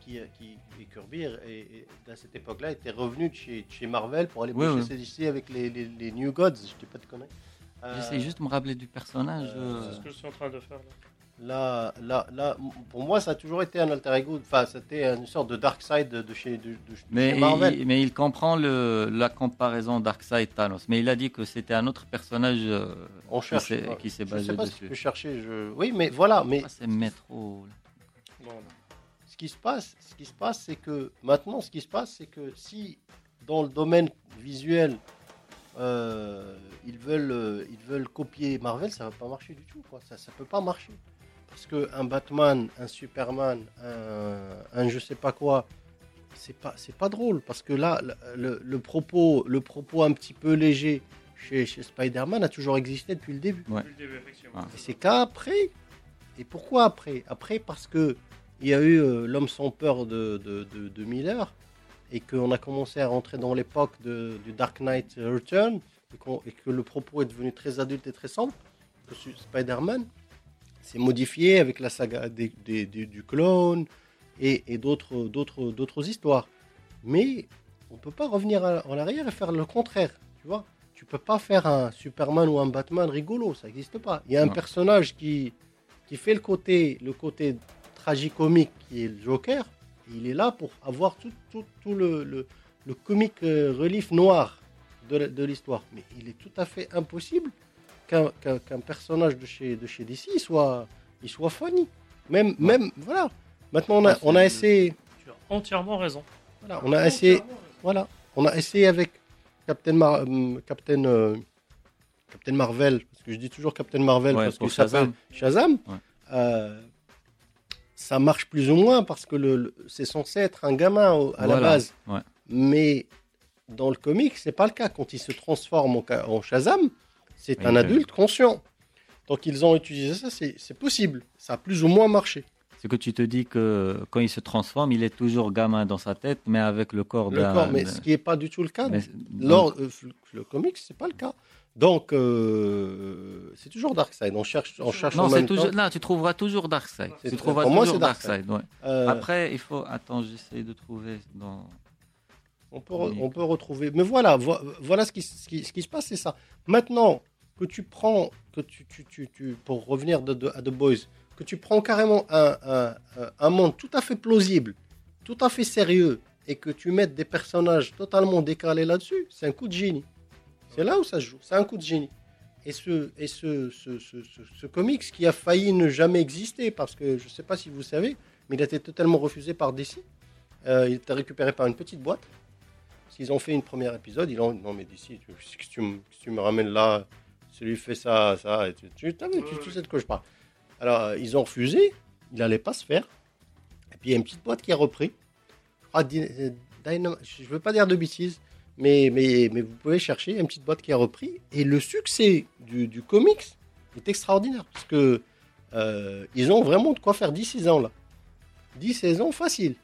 Qui, qui, et Kirby, et, à cette époque-là, était revenu de chez, chez Marvel pour aller oui, chez DC avec les, les, les, New Gods. Je dis pas de conneries. J'essaie juste de me rappeler du personnage. Euh, euh. C'est ce que je suis en train de faire là. Là, là, pour moi, ça a toujours été un alter ego. Enfin, c'était une sorte de dark side de chez, de, mais Marvel. Il, mais il comprend le, la comparaison dark side Thanos. Mais il a dit que c'était un autre personnage euh, On cherche, qui s'est basé je sais pas dessus. je chercher. Je... Oui, mais voilà. Mais ah, c'est métro. Ce qui se passe, ce qui se passe, c'est que maintenant, ce qui se passe, c'est que si dans le domaine visuel euh, ils, veulent, euh, ils veulent copier Marvel, ça va pas marcher du tout. Quoi. Ça ne peut pas marcher. Parce qu'un Batman, un Superman, un, un, je sais pas quoi, c'est pas, c'est pas drôle. Parce que là, le, le, propos, le propos un petit peu léger chez, chez Spider-Man a toujours existé depuis le début. Et c'est qu'après. Et pourquoi après? Après, parce que il y a eu euh, L'homme sans peur de, de, de, de Miller et qu'on a commencé à rentrer dans l'époque du Dark Knight Return et, que le propos est devenu très adulte et très simple, que Spider-Man s'est modifié avec la saga du clone et, d'autres, d'autres, d'autres histoires. Mais on ne peut pas revenir en arrière et faire le contraire, tu vois. Tu peux pas faire un Superman ou un Batman rigolo, ça n'existe pas. Il y a un personnage qui, qui fait le côté, le côté tragicomique qui est le Joker, il est là pour avoir tout, tout, tout le, le, le comique euh, relief noir de, de l'histoire. Mais il est tout à fait impossible qu'un personnage de chez, de chez DC soit, il soit funny. Même, même, voilà. Maintenant, on a, Ah, on a essayé, Tu as entièrement raison. voilà, on a essayé, voilà, on a essayé avec Captain, Mar- hum, Captain, euh, Captain Marvel, parce que je dis toujours Captain Marvel Ouais, parce que ça s'appelle Shazam. Shazam. Ouais. euh, ça marche plus ou moins parce que le, le- c'est censé être un gamin au- à la base. ouais. Mais dans le comic, c'est pas le cas. Quand il se transforme en, Shazam, c'est Oui, un adulte conscient. Donc ils ont utilisé ça, c'est possible. Ça a plus ou moins marché. C'est que tu te dis que quand il se transforme, il est toujours gamin dans sa tête, mais avec le corps Le corps, mais ce qui n'est pas du tout le cas. mais- Lors, euh, le comic, c'est pas le cas. Donc euh, c'est toujours Darkseid. On cherche, on cherche Non, en même toujours. temps. Tu trouveras toujours Darkseid. Tu trouveras pour moi, toujours c'est Darkseid. Darkseid. ouais. Euh, Après, il faut. Attends, j'essaie de trouver dans. On peut, on peut retrouver. Mais voilà, vo- voilà ce qui, ce qui, ce qui se passe, c'est ça. Maintenant que tu prends, que tu, tu, tu, tu- pour revenir de, de- à The Boys, que tu prends carrément un, un- un monde tout à fait plausible, tout à fait sérieux, et que tu mettes des personnages totalement décalés là-dessus, c'est un coup de génie. C'est là où ça se joue, c'est un coup de génie. Et ce, et ce, ce, ce, ce, ce comics qui a failli ne jamais exister, parce que je ne sais pas si vous savez, mais il a été totalement refusé par DC. Euh, il était récupéré par une petite boîte. S'ils ont fait une première épisode, ils ont non mais d'ici, tu, tu, me- tu ramènes là, celui fait ça, ça, et tu, tu, tu- sais de quoi je parle. Alors euh, ils ont refusé, il n'allait pas se faire. Et puis il y a une petite boîte qui a repris. Je Dy- euh, Dynam- je ne veux pas dire de bêtises, mais, mais, mais vous pouvez chercher, une petite boîte qui a repris. Et le succès du, comics est extraordinaire, parce que euh, ils ont vraiment de quoi faire 10-16 ans là. 10-16 ans facile.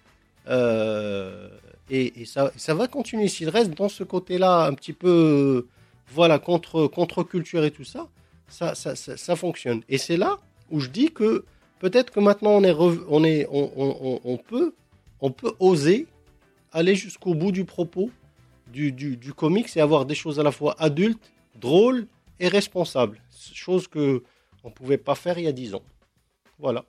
Euh, et, ça, ça va continuer. S'il reste dans ce côté-là, un petit peu, voilà, contre, contre-culture et tout ça, ça, ça, ça, fonctionne. Et c'est là où je dis que peut-être que maintenant on, est on, est, on peut, on peut oser aller jusqu'au bout du propos du, du, du comics et avoir des choses à la fois adultes, drôles et responsables. Chose que on pouvait pas faire il y a 10 ans. Voilà.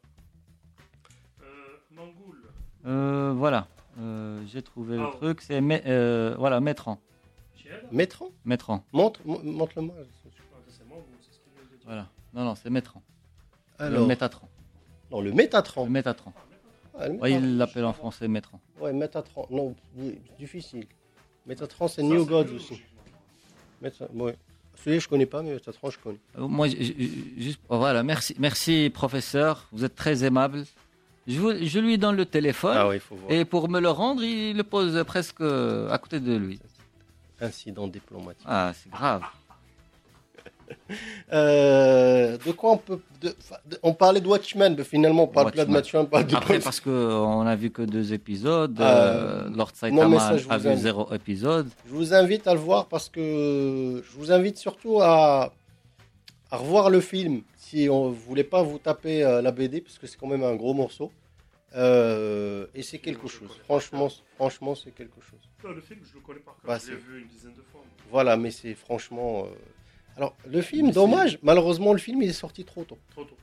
Euh, Mangoul. Euh, voilà. Euh, J'ai trouvé Ah le ouais. truc. C'est. Euh, voilà, Métran. Maître, Métran. montre, mon- montre-le-moi. Ah, ça, c'est Mangoul, c'est ce qu'il vient de dire. Voilà. Non, non, c'est Métran. Le Alors, Métatran. non, le Métatron. Le Métatran. Ah, le Ouais, Métatron. il l'appelle en français Métran. Ouais, Métatron. Non, oui, difficile. Métatron, c'est New Gods aussi. logique. Méta- ouais. Celui-là, je connais pas, mais Métatron, je connais. Euh, Moi, juste, oh, voilà, merci, merci professeur, vous êtes très aimable. Je, vous- je lui donne le téléphone Ah oui, il faut voir. et pour me le rendre, il le pose presque à côté de lui. Incident diplomatique. Ah, c'est grave. Euh, de quoi on peut. de- enfin, de- on parlait de Watchmen, mais finalement, on parle pas de Watchmen. Watchmen, on parle de Après, parce qu'on a vu que deux épisodes, Euh, euh, Lord mais Saitama ça, je a vu invite. zéro épisode. Je vous invite à le voir parce que je vous invite surtout à, à revoir le film si on voulait pas vous taper euh, la BD parce que c'est quand même un gros morceau. Euh, et c'est quelque chose. Franchement, franchement, c'est quelque chose. Non, le film, je le connais par cœur. Bah, je l'ai c'est- vu une dizaine de fois. Voilà, mais c'est franchement. euh, Alors, le film, dommage. Malheureusement, le film il est sorti trop tôt. Trop tôt.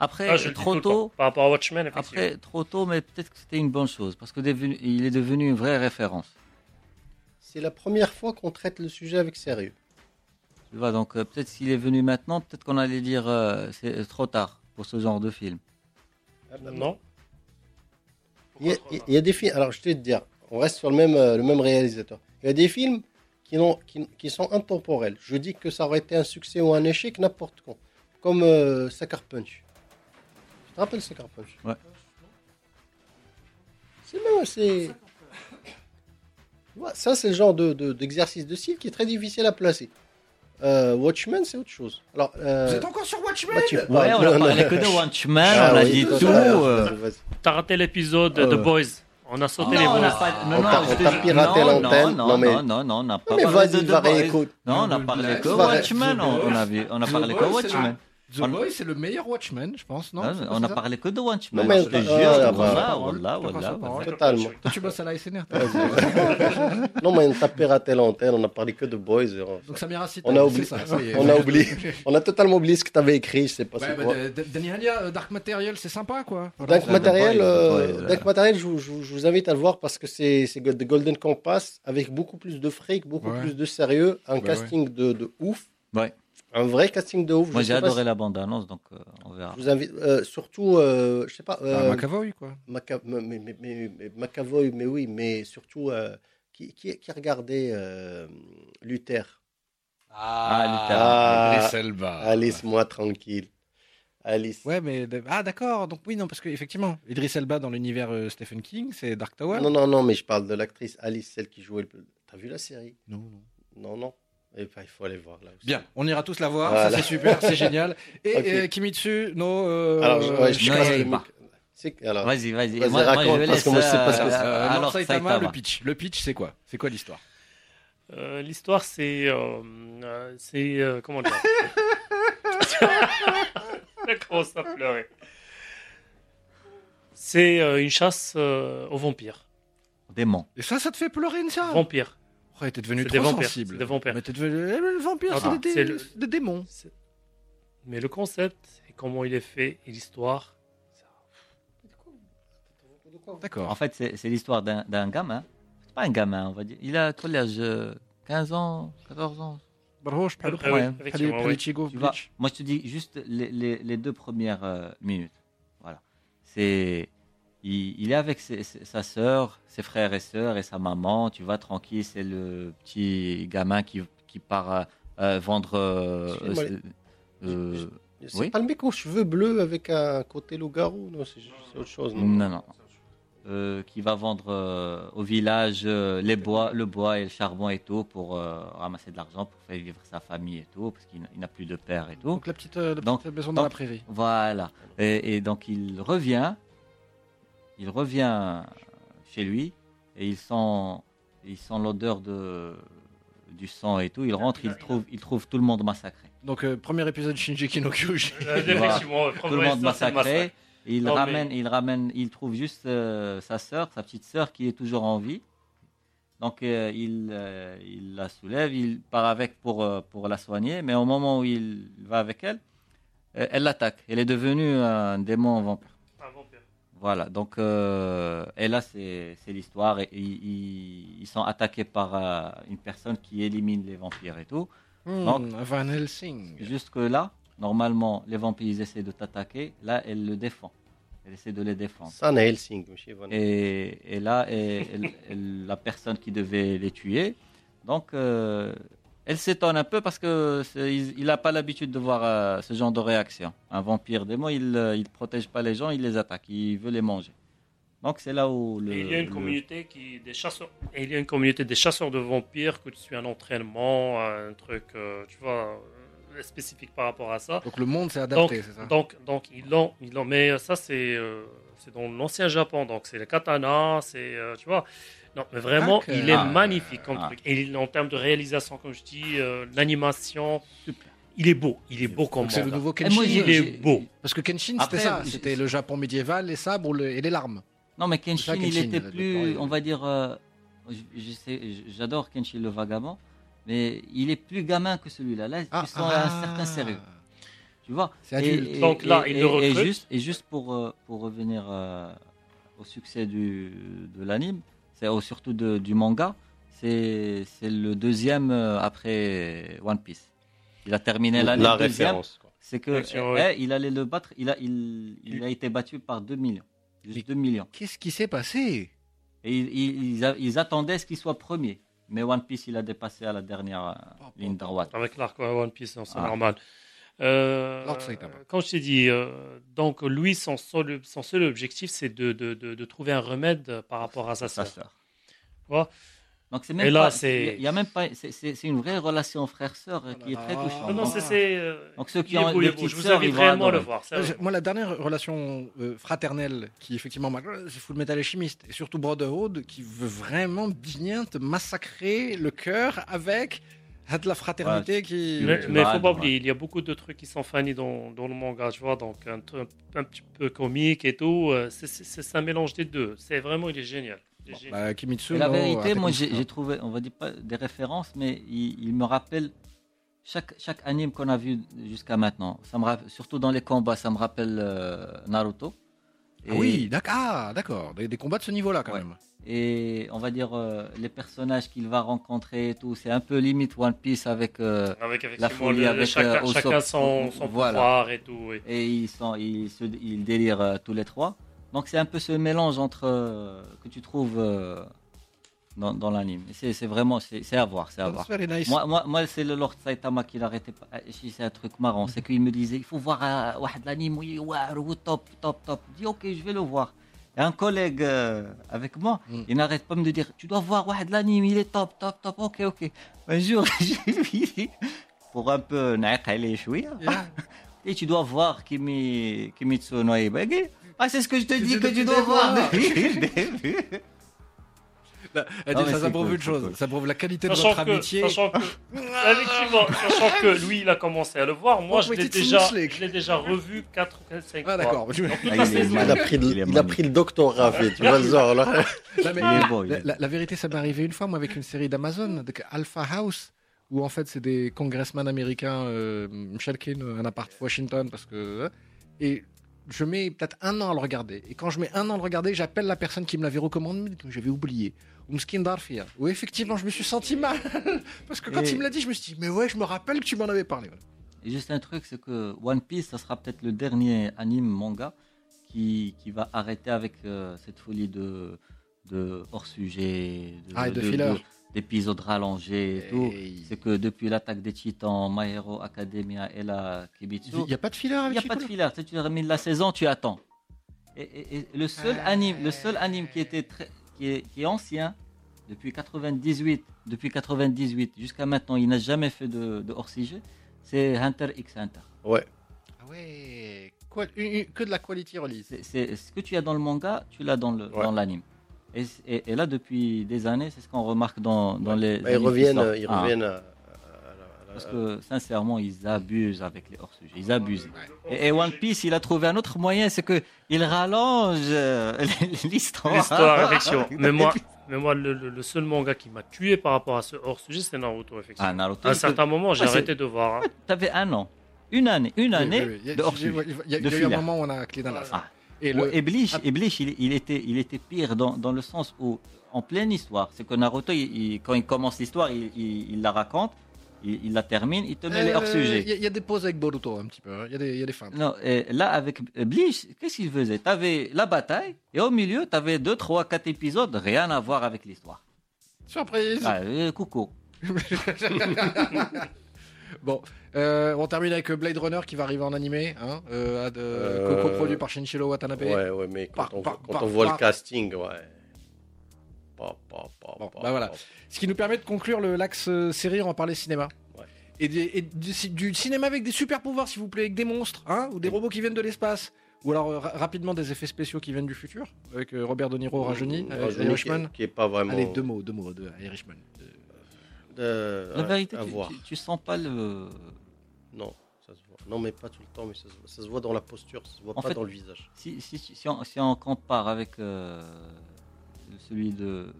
Après, Ah, je trop le tôt, Par rapport à Watchmen, effectivement. après, trop tôt, mais peut-être que c'était une bonne chose parce que devenu- il est devenu une vraie référence. C'est la première fois qu'on traite le sujet avec sérieux. Tu vois, donc euh, peut-être s'il est venu maintenant, peut-être qu'on allait dire euh, c'est trop tard pour ce genre de film. Non Il y, a, il y a des films. Alors, je vais te dire, on reste sur le même, euh, le même réalisateur. Il y a des films qui, qui, qui sont intemporels. Je dis que ça aurait été un succès ou un échec n'importe quand. Comme euh, Sucker Punch. Tu te rappelles Sucker Punch? Ouais. C'est même, c'est. Tu vois, ça, c'est le genre de, de- d'exercice de style qui est très difficile à placer. Euh, Watchmen, c'est autre chose. Alors, euh, Vous êtes encore sur Watchmen? Bah, tu Ouais, on a parlé que de Watchmen, Ah on a oui, dit tout. euh. T'as raté l'épisode Euh. de Boys. On a sauté les Non, on Boys. n'a pas. Non, On non, on t'a piraté non, l'antenne. Non, Non, non, mais- non, non, non, on n'a pas Mais parlé vas-y, va. Non, on a parlé que Watchmen, on, on a vu, on a parlé que Watchmen. The Boys, c'est le meilleur Watchmen, je pense, non Ah, pas on a ça parlé que de Watchmen. Non, mais- je te ah, jure, ah, bah, voilà. Totalement. Toi, tu bosses à la SNR. non, mais on tapait raté l'antenne, on a parlé que de boys. et on- Donc Samira Sita, On a c'est oublié- ça, ça est. on a oublié. On a totalement oublié ce que tu avais écrit, je sais pas Ouais, c'est bah, quoi. de- de- Danny Halia, euh, Dark Material, c'est sympa, quoi. Dark Material, euh, Dark Material, je, vous- je vous- je vous invite à le voir parce que c'est The Golden Compass avec beaucoup plus de fric, beaucoup plus de sérieux, un Ouais, casting de, de ouf. Ouais. Un vrai casting de ouf. Moi, j'ai adoré si- la bande-annonce, donc euh, on verra. Je vous invite, euh, surtout, euh, je sais pas, Ah, euh, McAvoy, quoi. Maca- mais, mais, mais- mais- mais McAvoy, mais oui, mais surtout, euh, qui, qui, qui regardait euh, Luther? Ah, Luther. Ah, Idris Elba. Ah, Laisse-moi tranquille. Alice. Ouais, mais ah d'accord. Donc oui, non, parce que effectivement, Idris Elba dans l'univers euh, Stephen King, c'est Dark Tower. Non, non, non, mais je parle de l'actrice Alice, celle qui jouait le. T'as vu la série? Non, non. Non, non. Eh ben, il faut aller voir là aussi. Bien, on ira tous la voir. Voilà. Ça c'est super, c'est génial. Et Ok. euh, Kimitsu, no. euh, Alors, je, ouais, je Non, mic- C'est alors. Vas-y, vas-y. Vas-y, Moi, moi, raconte, je parce que moi, je sais pas ce que c'est. euh, alors, Saitama, Saitama. le pitch. Le pitch, c'est quoi? C'est quoi l'histoire? Euh, L'histoire, c'est. euh, euh, c'est. euh, comment dire? Elle commence à pleurer. C'est euh, une chasse euh, aux vampires. Démon. Et ça, ça te fait pleurer, Nsia Vampires. Ouais, t'es devenu trop des vampires, sensible. c'est des vampires. Mais t'es devenu. eh, le vampire, Ah, c'est des, le- démons. Mais le concept et comment il est fait et l'histoire. En D'accord. fait, c'est l'histoire d'un gamin. C'est pas un gamin, on va dire. Il a quel âge euh, 15 ans 14 ans? Bravo, je parle vois, Bleach. moi, je te dis juste les, les- les deux premières euh, minutes. Voilà. C'est. Il, il est avec ses- sa sœur, ses frères et sœurs et sa maman. Tu vois, tranquille, c'est le petit gamin qui, qui part euh, euh, vendre. euh, C'est Oui? pas le mec aux cheveux bleus avec un côté loup-garou Non, c'est autre chose. Non? non, non. Euh, qui va vendre au village les bois, le bois et le charbon et tout pour ramasser de l'argent pour faire vivre sa famille et tout, parce qu'il n'a- plus de père et tout. Donc la petite, la Donc- petite maison dans la donc- prairie. Voilà. Et, et donc il revient, il revient chez lui et il sent, il sent l'odeur de du sang et tout. Il rentre, il trouve, il trouve tout le monde massacré. Donc euh, premier épisode Shinji no Kyojin. Euh, Tout le monde massacré. Et il Non, mais- ramène, il ramène, il trouve juste euh, sa sœur, sa petite sœur qui est toujours en vie. Donc euh, il, euh, il la soulève, il part avec pour, euh, pour la soigner, mais au moment où il va avec elle, euh, elle l'attaque. Elle est devenue un démon vampire. Voilà, donc, euh, et là, c'est l'histoire. Et, ils- ils, ils sont attaqués par euh, une personne qui élimine les vampires et tout. Donc- Hmm, Van Helsing. Jusque-là, normalement, les vampires, ils essaient de t'attaquer. Là, elle le défend. Elle essaie de les défendre. Ça, c'est Helsing. monsieur Van- Et, et là, et- elle- elle- la personne qui devait les tuer, donc, euh, elle s'étonne un peu parce que il n'a pas l'habitude de voir euh, ce genre de réaction. Un vampire démon, il ne protège pas les gens, il les attaque, il veut les manger. Donc c'est là où le, il y a une le- communauté qui des chasseurs et il y a une communauté des chasseurs de vampires que tu suis un entraînement, un truc, euh, tu vois, euh, spécifique par rapport à ça. Donc le monde s'est adapté, c'est ça donc, donc ils l'ont, ils l'ont, mais ça c'est, euh, c'est dans l'ancien Japon, donc c'est le katana, c'est, euh, tu vois, non, mais vraiment, il est Ah, magnifique comme ah. truc. Et en termes de réalisation, comme je dis, euh, l'animation, il est beau, il est beau comme c'est le nouveau Kenshin. moi, il est beau. Parce que Kenshin, c'était ça. C'était le Japon médiéval, les sabres le- et les larmes. Non, mais ça, Kenshin, il Kenshin, était plus, on va dire, euh, j'adore Kenshin le vagabond, mais il est plus gamin que celui-là. Là, tu sens un certain sérieux. Tu vois C'est adulte. Donc là, il le et recrute. juste, et juste pour, euh, pour revenir euh, au succès du, de l'anime, c'est au- surtout de- du manga, c'est c'est le deuxième euh, après One Piece. Il a terminé l'année La deuxième. référence. C'est que eh, il allait le battre. Il a, il, il a été battu par 2 millions. Juste 2 millions. Qu'est-ce qui s'est passé? Et ils, ils- ils ils attendaient ce qu'il soit premier. Mais One Piece, il a dépassé à la dernière euh, Oh, ligne droite. Avec l'arc ouais, One Piece, non, c'est Ah. normal. Euh. Comme je t'ai dit, euh, donc lui, son seul, son seul objectif, c'est de, de, de, de trouver un remède par rapport à sa sa sœur. vois? Donc c'est même Et là, pas, c'est- il y a même pas, c'est- c'est c'est une vraie relation frère-sœur euh, qui est très Ah. touchante. Non, non, c'est. c'est, euh, Donc ceux qui ont beau, des petites Je vous sœurs, ils vont réellement à le adorer. voir. J'ai- Moi, la dernière relation euh, fraternelle qui, effectivement, m'a- c'est Full Metal Alchemist. Et surtout Brotherhood, qui veut vraiment bien te massacrer le cœur avec de la fraternité qui. Mais il ne faut pas oublier, il y a beaucoup de trucs qui sont finis dans, dans le manga, tu vois, donc un, un, petit peu comique et tout. Euh, c'est un mélange des deux. C'est vraiment, il est génial. Bah, Kimitsu, la vérité, moi j'ai trouvé, on va dire pas des références, mais il, me rappelle chaque, chaque anime qu'on a vu jusqu'à maintenant. Ça me surtout dans les combats, ça me rappelle euh, Naruto. Ah oui, d'accord, d'accord. Des, combats de ce niveau-là quand même et on va dire euh, les personnages qu'il va rencontrer et tout, c'est un peu limite One Piece avec, euh, avec la folie, avec chacun, euh, chacun son, son pouvoir et tout. Et ils sont, ils, se, ils délirent tous les trois. Donc c'est un peu ce mélange entre que tu trouves dans, dans l'anime. C'est vraiment, c'est à voir, c'est à voir. Moi, moi, moi c'est le Lord Saitama qui l'arrêtait pas. C'est un truc marrant, c'est qu'il me disait, il faut voir l'anime, oui, top, top, top. Je dis ok, je vais le voir un collègue euh, avec moi, mm. il n'arrête pas de me dire Tu dois voir l'anime, il est top, top, top. Ok, ok. Un jour, j'ai vu pour un peu chouïa. Et tu dois voir Kimi, Kimitsu no Ah, c'est ce que je te dis que tu dois voir ça, prouve une chose, ça prouve la qualité de votre amitié. Sachant que, sachant que lui, il a commencé à le voir, moi, je l'ai déjà, je l'ai déjà revu 4 ou 5 fois. Ah, d'accord. il, a pris le, il a pris le doctorat, tu vois le genre, là. La, vérité, ça m'est arrivé une fois, moi, avec une série d'Amazon, Alpha House où en fait c'est des congressmen américains, euh, un appart Washington, parce que. Hein, et je mets peut-être un an à le regarder. Et quand je mets un an à le regarder, j'appelle la personne qui me l'avait recommandé, que j'avais oublié. Oumskin Darfia. Où effectivement, je me suis senti mal. Parce que quand il me l'a dit, je me suis dit, mais ouais, je me rappelle que tu m'en avais parlé. Et juste un truc, c'est que One Piece, ça sera peut-être le dernier anime manga qui, qui va arrêter avec euh, cette folie de, de hors-sujet, de, ah, de, de, d'épisodes rallongés et, tout. C'est que depuis l'attaque des Titans, My Hero Academia et la Kibitsu. Il n'y a pas de filler avec Il n'y a pas de filler. Tu termines la saison, tu attends. Et, le seul anime, le seul anime qui était très, qui est, qui est ancien depuis 98, depuis 98 jusqu'à maintenant, il n'a jamais fait de, hors-sujet. C'est Hunter x Hunter. Ouais. Ah ouais. que de la quality release. C'est ce que tu as dans le manga, tu l'as dans le Et, là, depuis des années, c'est ce qu'on remarque dans, dans les. ils reviennent, ils ah. reviennent à, Parce que sincèrement, ils abusent avec les hors-sujets. Ils abusent. Et, One Piece, il a trouvé un autre moyen, c'est qu'il rallonge euh, l'histoire. L'histoire, effectivement. Mais moi, mais moi le, seul manga qui m'a tué par rapport à ce hors-sujet, c'est Naruto, effectivement. Ah, Naruto, à un certain moment, j'ai ah, arrêté de voir. Hein. T'avais un an. Une année, une année de hors-sujet. Il y a, eu un moment où on a clé dans la salle. Et le... Eblich, il, était, il était pire dans, dans, le sens où, en pleine histoire, c'est que Naruto, quand il commence l'histoire, il, la raconte, il, la termine, il te met les hors-sujets. Il y, a des pauses avec Boruto un petit peu, hein. il y, a des, y a des fins. Non, et là, avec Bleach, qu'est-ce qu'il faisait? Tu avais la bataille, et au milieu, tu avais 2, 3, 4 épisodes, rien à voir avec l'histoire. Surprise ah, euh, Coucou Bon, euh, on termine avec Blade Runner qui va arriver en animé, hein, euh, euh coproduit par Shinichiro Watanabe. Ouais, ouais, mais quand, on, quand on, voit le casting, ouais. bon, bah voilà. Ce qui nous permet de conclure l'axe euh, série, on va parler cinéma. Ouais. Et, du, cinéma avec des super pouvoirs, s'il vous plaît, avec des monstres, hein, ou des robots qui viennent de l'espace. Ou alors rapidement des effets spéciaux qui viennent du futur, avec Robert De Niro rajeuni, Irishman. Qui, est pas vraiment. Allez, deux mots, deux mots de Irishman. La vérité, tu, tu, tu, sens pas le, non, ça se voit. Non, mais pas tout le temps, mais ça se, voit dans la posture, ça se voit pas dans le visage. Si, si, si, on, compare avec euh, celui de,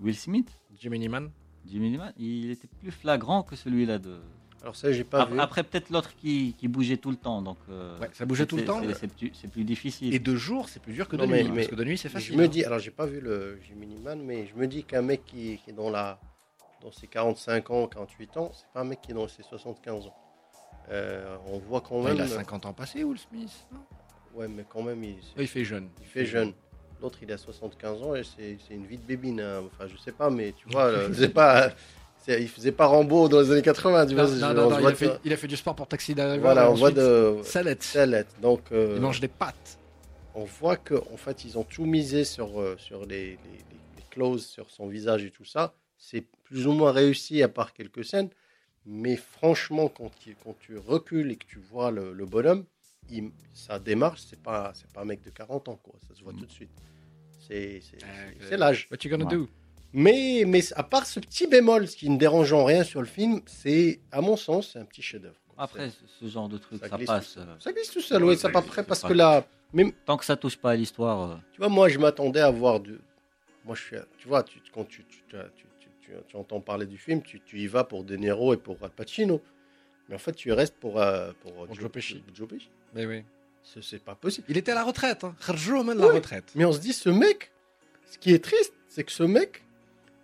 Will Smith, Jimmy Man, Jimmy il était plus flagrant que celui-là de. Alors ça, j'ai pas après, vu. Après, peut-être l'autre qui, bougeait tout le temps, donc. Euh, ouais, ça bougeait tout le temps. C'est plus, difficile. Et de jour, c'est plus dur que de nuit, parce que de nuit, c'est facile. Je me dis, alors j'ai pas vu le Jimmy Man, mais je me dis qu'un mec qui, qui est dans la dans ses 45 ans, 48 ans, c'est pas un mec qui est dans ses 75 ans. Euh, on voit quand même. il a 50 ans passé, Will Smith non? Ouais, mais quand même, il, il fait jeune. Il fait jeune. L'autre, il a 75 ans et c'est une vie de bébine. Hein. Enfin, je sais pas, mais tu vois, c'est pas. Il faisait pas Rambo dans les années 80, tu vois. Non, non, non, il, a fait, il, a fait, du sport pour Taxi Driver. Voilà, on voit de. Salette. Salette. Donc, euh, il mange des pâtes. On voit qu'en en fait, ils ont tout misé sur, euh, sur les, les, les, clauses, sur son visage et tout ça. C'est plus ou moins réussi à part quelques scènes. Mais franchement, quand, quand tu recules et que tu vois le, bonhomme, il, sa démarche, c'est pas, c'est pas un mec de 40 ans, quoi. Ça se voit mm. tout de suite. C'est, c'est, l'âge. What you gonna do? Mais, mais à part ce petit bémol, ce qui ne dérange en rien sur le film, c'est, à mon sens, c'est un petit chef-d'œuvre. Après, ce genre de truc, Ça passe. tout euh, Ça glisse tout seul, Ouais, oui, ça ça pas glisse, près c'est parce pas que là, même, Tant que ça touche pas à l'histoire. euh, tu vois, moi, je m'attendais à voir du. Moi, je suis, tu vois, tu, quand tu, tu, tu, tu, entends parler du film, tu, tu y vas pour De Niro et pour Pacino. Mais en fait, tu restes pour, euh, pour, Pour Joe Pesci. Joe Pesci. Mais oui. C'est c'est pas possible. Il était à la retraite. Hein. La retraite. Mais on se dit, ce mec, ce qui est triste, c'est que ce mec,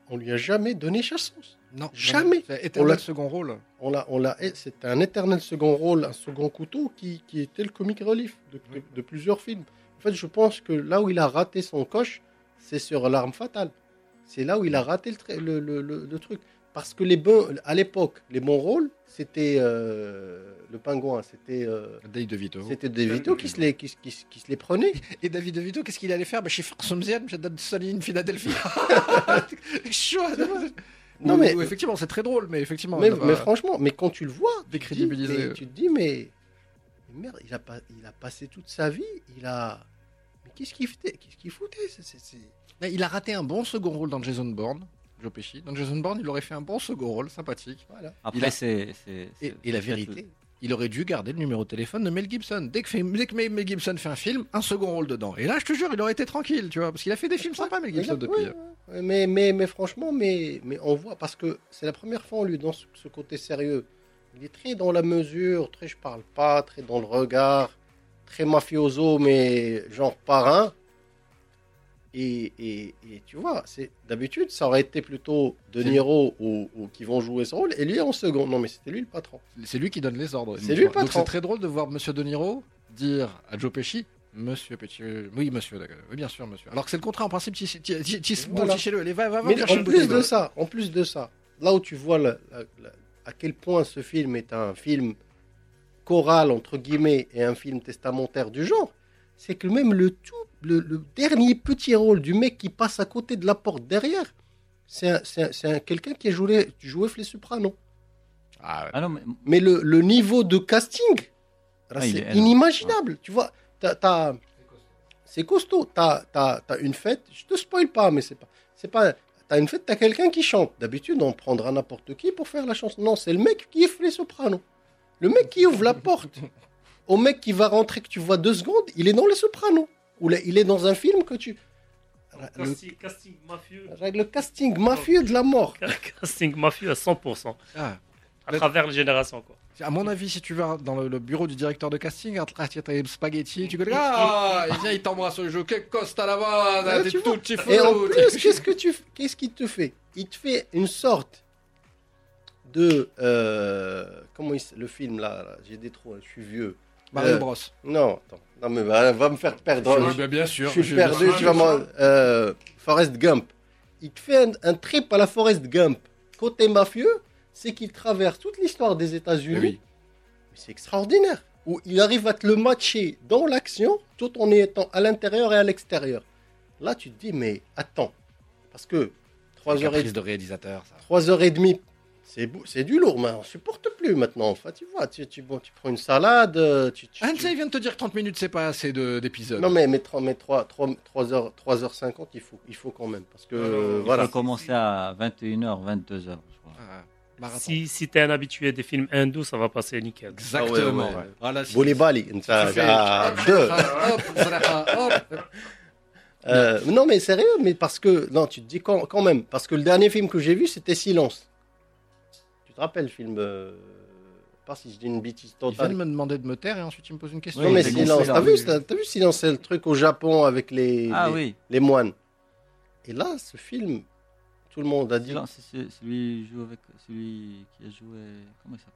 on lui a jamais donné chance. Non, Jamais. C'est l'a- second rôle. On l'a, on l'a, c'était un éternel second rôle, un second couteau qui, qui était le comic relief de, de- de plusieurs films. En fait, je pense que là où il a raté son coche, c'est sur l'arme fatale. C'est là où il a raté le, tra- le, le- le- le truc. Parce que les bons, à l'époque, les bons rôles, c'était euh, le pingouin, c'était, euh, Dave DeVito. c'était De Vito qui se les, qui, se- qui se- qui se les prenait. Et David DeVito, qu'est-ce qu'il allait faire? Bah, Chez Farsomzian, chez Saline, Philadelphie. Chaud. Non, Ou- mais- ou effectivement, c'est très drôle, mais effectivement. Mais, franchement, mais quand tu le vois, tu te dis, décrédibilisé. mais tu te dis, mais, mais merde, il a, pas, il a passé toute sa vie, il a. Qu'est-ce qu'il foutait, qu'est-ce qu'il foutait c'est- c'est- c'est- Mais Il a raté un bon second rôle dans Jason Bourne, Joe Pesci. Dans Jason Bourne, il aurait fait un bon second rôle, sympathique. Voilà. Après, Il a- c'est. c'est- Et, c'est- et la vérité, il aurait dû garder le numéro de téléphone de Mel Gibson. Dès que, fait- dès que Mel Gibson fait un film, un second rôle dedans. Et là, je te jure, il aurait été tranquille, tu vois, parce qu'il a fait des films sympas, Mel Gibson, depuis. ouais, ouais. Mais, mais, mais franchement, mais, mais on voit, parce que c'est la première fois, on lui dans ce, ce côté sérieux. Il est très dans la mesure, très je parle pas, très dans le regard, très mafioso, mais genre parrain. Et, et, et tu vois, c'est d'habitude, ça aurait été plutôt De Niro ou, ou qui vont jouer ce rôle, et lui en second. Non, mais c'était lui le patron. C'est lui qui donne les ordres. C'est lui le patron. c'est très drôle de voir Monsieur De Niro dire à Joe Pesci Monsieur Pesci, euh, oui monsieur, d'accord. oui bien sûr monsieur. Alors que c'est le contraire en principe, tu Voilà. chez le, allez va, va, va Mais en plus de ça, en plus de ça, là où tu vois à quel point ce film est un film choral entre guillemets et un film testamentaire du genre, c'est que même le tout, le, le dernier petit rôle du mec qui passe à côté de la porte derrière, c'est un- c'est un- c'est un- quelqu'un qui a joué, joué Les Sopranos. Ah, ouais. Ah non, mais Mais le, le niveau de casting, Ah, c'est est inimaginable. Tu vois, c'est costaud. T'as as, une fête, je te spoil pas, mais c'est pas. c'est pas T'as une fête, t'as quelqu'un qui chante. D'habitude, on prendra n'importe qui pour faire la chanson. Non, c'est le mec qui ouvre les sopranos. Le mec qui ouvre la porte au mec qui va rentrer, que tu vois deux secondes, il est dans les sopranos. Ou là, il est dans un film que tu. Le, Casting, casting mafieux. le casting mafieux de la mort. Casting mafieux à 100%. Ah. À travers les générations, quoi. À mon avis, si tu vas dans le, bureau du directeur de casting, à travers tes spaghetti, tu connais. Ah, il vient, il t'embrasse le jeu. Que costa là-bas, Ouais, t'es tout petit Et en plus, qu'est-ce que tu, qu'est-ce qu'il te fait? Il te fait une sorte de euh, comment il, le film là, là, j'ai des trous, hein, je suis vieux. Mario Euh, Bros. Non, attends, non mais va, va me faire perdre. Oui, je, bah, bien sûr. je suis perdu. Tu vas m'en- euh, Forrest Gump. Il te fait un, un trip à la Forrest Gump. Côté mafieux, c'est qu'il traverse toute l'histoire des États-Unis. Oui. C'est extraordinaire. Où il arrive à te le matcher dans l'action tout en étant à l'intérieur et à l'extérieur. Là, tu te dis, mais attends. Parce que 3 heures, et, Caprice de réalisateur, ça. 3 heures et demie, c'est du lourd, mais on supporte plus maintenant. Enfin, tu vois, tu, tu, bon, tu prends une salade. Tu, tu- Ansel tu- vient de te dire que 30 minutes, c'est pas assez de- d'épisodes. Non, mais, mais, 3, mais 3, 3, heures, 3h50, il faut, il faut quand même. Parce que, euh, il voilà. Il faut commencer à 21h, 22h, je crois. Ah, marathon. Si, si t'es un habitué des films hindous, ça va passer nickel. Exactement. Ah tu fais- ça- hop, deux. Euh, non, mais sérieux, mais parce que. Non, tu te dis quand, quand même. Parce que le dernier film que j'ai vu, c'était Silence. Tu te rappelles le film euh, Pas si je dis une bêtise Il vient totale. de me demander de me taire et ensuite il me pose une question. Non, Oui, mais Silence. T'as oui. vu, t'as- vu Silence C'est le truc au Japon avec les, Ah les, oui, les moines. Et là, ce film, tout le monde a dit Silence, c'est celui, qui joue avec, celui qui a joué. Comment il s'appelle?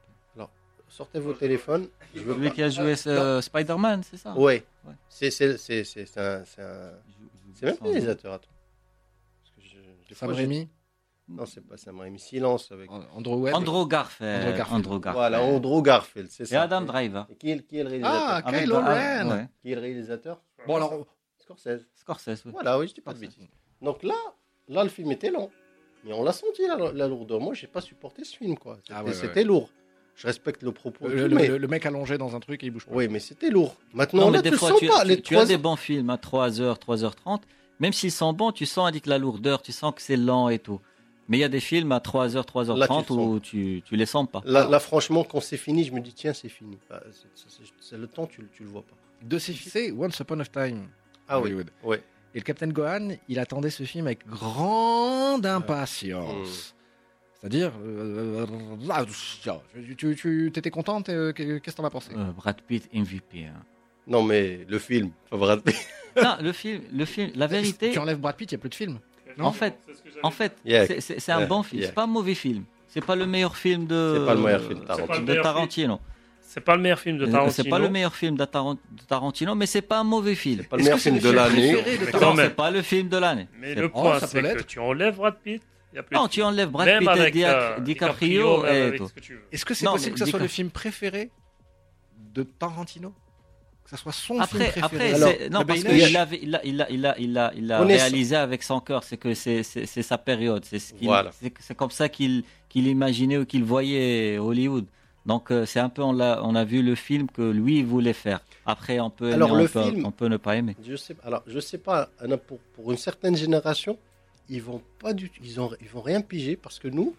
Sortez vos téléphones. Je veux Celui pas. qui a joué ce- Spider-Man, c'est ça? Ouais. Ouais. C'est un. C'est Il il même réalisateur, attends. Je- Sam Raimi, Non, c'est pas Sam Raimi. Silence avec. Andrew Webb. Andrew Garfield. Andrew Garfield. Andrew Garfield. Voilà, Andrew Garfield, c'est Et ça. Adam Driver. Et qui est, qui est le réalisateur? Ah, Avec- Kylo ah, Ren. ouais. Qui est le réalisateur? Bon alors, Scorsese. Scorsese, oui. Voilà, oui, je dis pas de Scorsese. bêtises. Donc là, là, le film était lent. Mais on l'a senti, la, la lourdeur. Moi, j'ai pas supporté ce film, quoi. C'était Ah ouais, ouais, c'était lourd. Je respecte le propos. et le, le- mais... le- le mec allongé dans un truc et il bouge pas. Oui, mais c'était lourd. Maintenant, Non, là, tu des le fois, sens tu, pas. tu- Les tu trois as des bons films à 3h, 3h30, même s'ils sont bons, tu sens avec la lourdeur, tu sens que c'est lent et tout. Mais il y a des films à 3h, Là, 3h30 tu où tu, tu les sens pas. Là, là, franchement, quand c'est fini, je me dis, tiens, c'est fini. Bah, c'est- c'est- c'est le temps, tu, le- tu le vois pas. De ces films, c'est Once Upon a Time. Ah oui. Hollywood. Ouais. Et le Captain Gohan, il attendait ce film avec grande impatience. C'est-à-dire, euh, là, tu, tu, tu étais contente euh, Qu'est-ce que t'en as pensé? Euh, Brad Pitt MVP. hein. Non, mais le film, pas Brad Pitt. non, le film, le film, la vérité, Tu enlèves Brad Pitt, il n'y a plus de film. En fait- en fait, Yeah. c'est- un Yeah. bon film. Yeah. C'est pas un mauvais film. C'est pas le meilleur film de. C'est pas le meilleur film de Tarantino. de meilleur Tarantino. C'est pas le meilleur film de Tarantino. C'est pas le meilleur film de Taran- de Tarantino, mais c'est pas un mauvais film. Pas le meilleur film de l'année. Non, c'est pas le film de l'année. Mais le Oh, point, ça c'est peut que tu enlèves Brad Pitt, Non, tu enlèves Brad Pitt et euh, DiCaprio et tout. ce que tu veux. Est-ce que c'est possible que ça soit le film préféré de Tarantino? Que ça soit son Après, film préféré après, Alors, non parce qu'il avait, il a, il a, il a, il a, il a réalisé avec son cœur. C'est que c'est, sa période. C'est ce qu'il, Voilà. comme ça qu'il, qu'il imaginait ou qu'il voyait Hollywood. Donc euh, c'est un peu, on a, on a vu le film que lui voulait faire. Après, on peut aimer, Alors, on, le peut, film- on peut ne pas aimer. Je sais, alors, je sais pas, pour, pour une certaine génération, ils vont pas du ils, ont, ils vont rien piger parce que nous,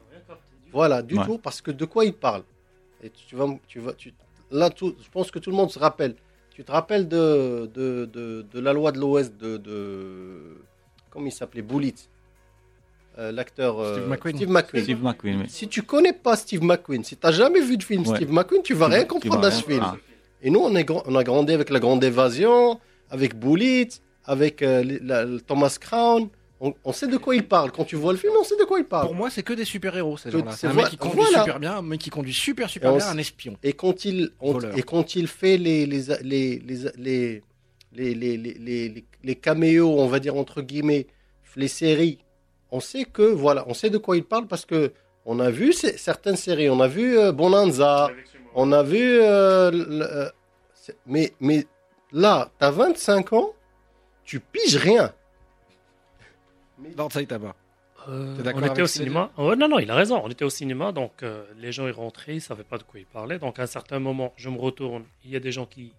voilà, du Ouais. tout, parce que de quoi ils parlent? Et tu vas, tu vas, tu, là, tout, je pense que tout le monde se rappelle. Tu te rappelles de, de, de, de la loi de l'Ouest de, de, comment il s'appelait, Bullitt, Euh, l'acteur euh, Steve McQueen. Steve McQueen. Steve McQueen. oui. Si tu connais pas Steve McQueen, si tu n'as jamais vu de film Ouais. Steve McQueen, tu vas Tu rien comprendre vas à ce film. ah. Et nous, on, est, on a grandi avec la Grande Évasion, avec Bullitt, avec euh, la- Thomas Crown. On, sait de quoi il parle. Quand tu vois le film, on sait de quoi il parle. Pour moi, c'est que des super-héros. C'est un mec qui conduit super bien, un mec qui conduit super, super bien, un espion. Et quand il, et quand il fait les, les, les, les, les, les, les, caméos, on va dire entre guillemets, les séries, on sait que, voilà, on sait de quoi il parle parce que on a vu certaines séries. On a vu Bonanza, on a vu. Mais, mais là, t'as 25 ans, tu piges rien. Dans Saitama. Euh, T'es d'accord on était au cinéma. Ouais, non, non, il a raison. On était au cinéma, donc euh, les gens ils rentraient, ils savaient pas de quoi ils parlaient. Donc à un certain moment, je me retourne, il y a des gens qui,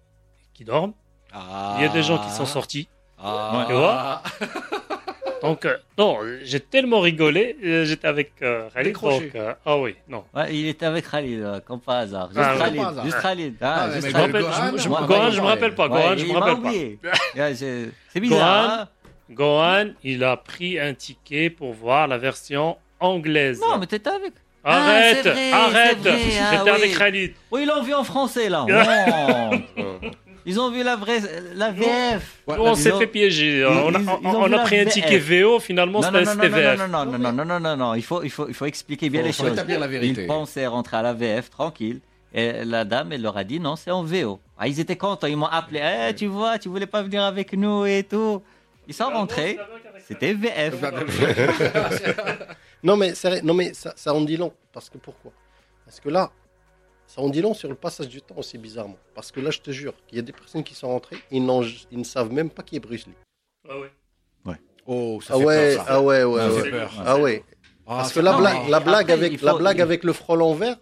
qui dorment, il y a des gens qui sont sortis. Ah. Tu vois Donc euh, non, j'ai tellement rigolé, euh, j'étais avec euh, Khalid. Donc, euh, ah oui, non. Ouais, il était avec Khalid, euh, comme par hasard. Juste Ah. Khalid. Comme par hasard. Juste Khalid. Ah, Ah, juste Je Khalid. Gohan, je, je- moi, Gohan, je me rappelle pas. Ouais, Gohan, je me rappelle pas. oublié. C'est c'est bizarre. Gohan, hein. Gohan, il a pris un ticket pour voir la version anglaise. Non, mais t'étais avec. Arrête, ah, vrai, arrête, ah j'étais ah, avec oui. Oui, ils l'ont vu en français là. Oh. Ils ont vu la vraie, la VF. On s'est fait piéger. on a, pris un ticket VO, finalement, c'était VF. Non, non, non, non, non, non, non, non, il faut, il faut, il faut expliquer bien les choses. la vérité. Ils pensaient rentrer à la VF tranquille. Et la dame, elle leur a dit non, c'est en VO. Ah, ils étaient contents, ils m'ont appelé. Eh, tu vois, tu voulais pas venir avec nous et tout. Ils sont rentrés, c'était VF. Non, mais, non, mais ça, ça en dit long. Parce que pourquoi? Parce que là, ça en dit long sur le passage du temps aussi bizarrement. Parce que là, je te jure, il y a des personnes qui sont rentrées, ils, ils ne savent même pas qui est Bruce Lee. Ah ouais. Oh, ça Ah fait ouais, peur, ça. ah ouais, ouais, Ça ouais. fait peur. Ah ouais. Ah, Parce que la non, blague, mais la blague, après, avec, faut- la blague il- avec le front l'envers,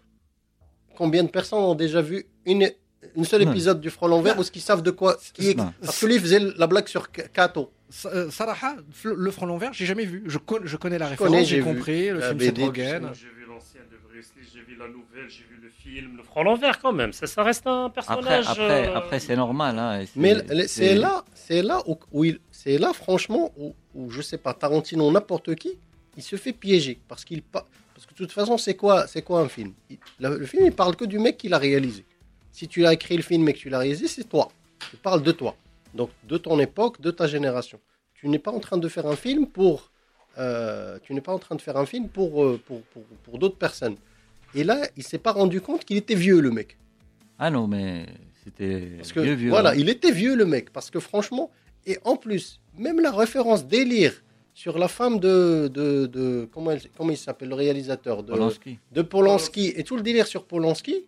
combien de personnes ont déjà vu une, une seule Non. épisode du front l'envers ou ce qu'ils savent de quoi qui est- Non. Parce que lui il faisait la blague sur Kato. Euh, Saraha, le front l'envers, j'ai jamais vu. Je, con- je connais la référence, j'ai j'ai compris. Le La film BD, Seth Rogen. J'ai vu l'ancien de Bruce Lee, j'ai vu la nouvelle, j'ai vu le film, le front l'envers quand même. Ça, ça reste un Après, personnage. après, euh, après c'est normal. Hein, Mais c'est là, c'est là où, où il, c'est là franchement où, où je sais pas Tarantino n'importe qui, il se fait piéger parce qu'il pa- parce que de toute façon c'est quoi c'est quoi un film? Il- la- Le film il parle que du mec qui l'a réalisé. Si tu as écrit le film et que tu l'as réalisé, c'est toi. Il parle de toi. Donc de ton époque, de ta génération. Tu n'es pas en train de faire un film pour euh, tu n'es pas en train de faire un film pour euh, pour, pour, pour d'autres personnes. Et là, il s'est pas rendu compte qu'il était vieux le mec. Ah non, mais c'était vieux, vieux. voilà, hein. il était vieux le mec. Parce que franchement, et en plus, même la référence délire sur la femme de, de, de- comment, elle- comment il s'appelle le réalisateur de Polanski. de Polanski et tout le délire sur Polanski.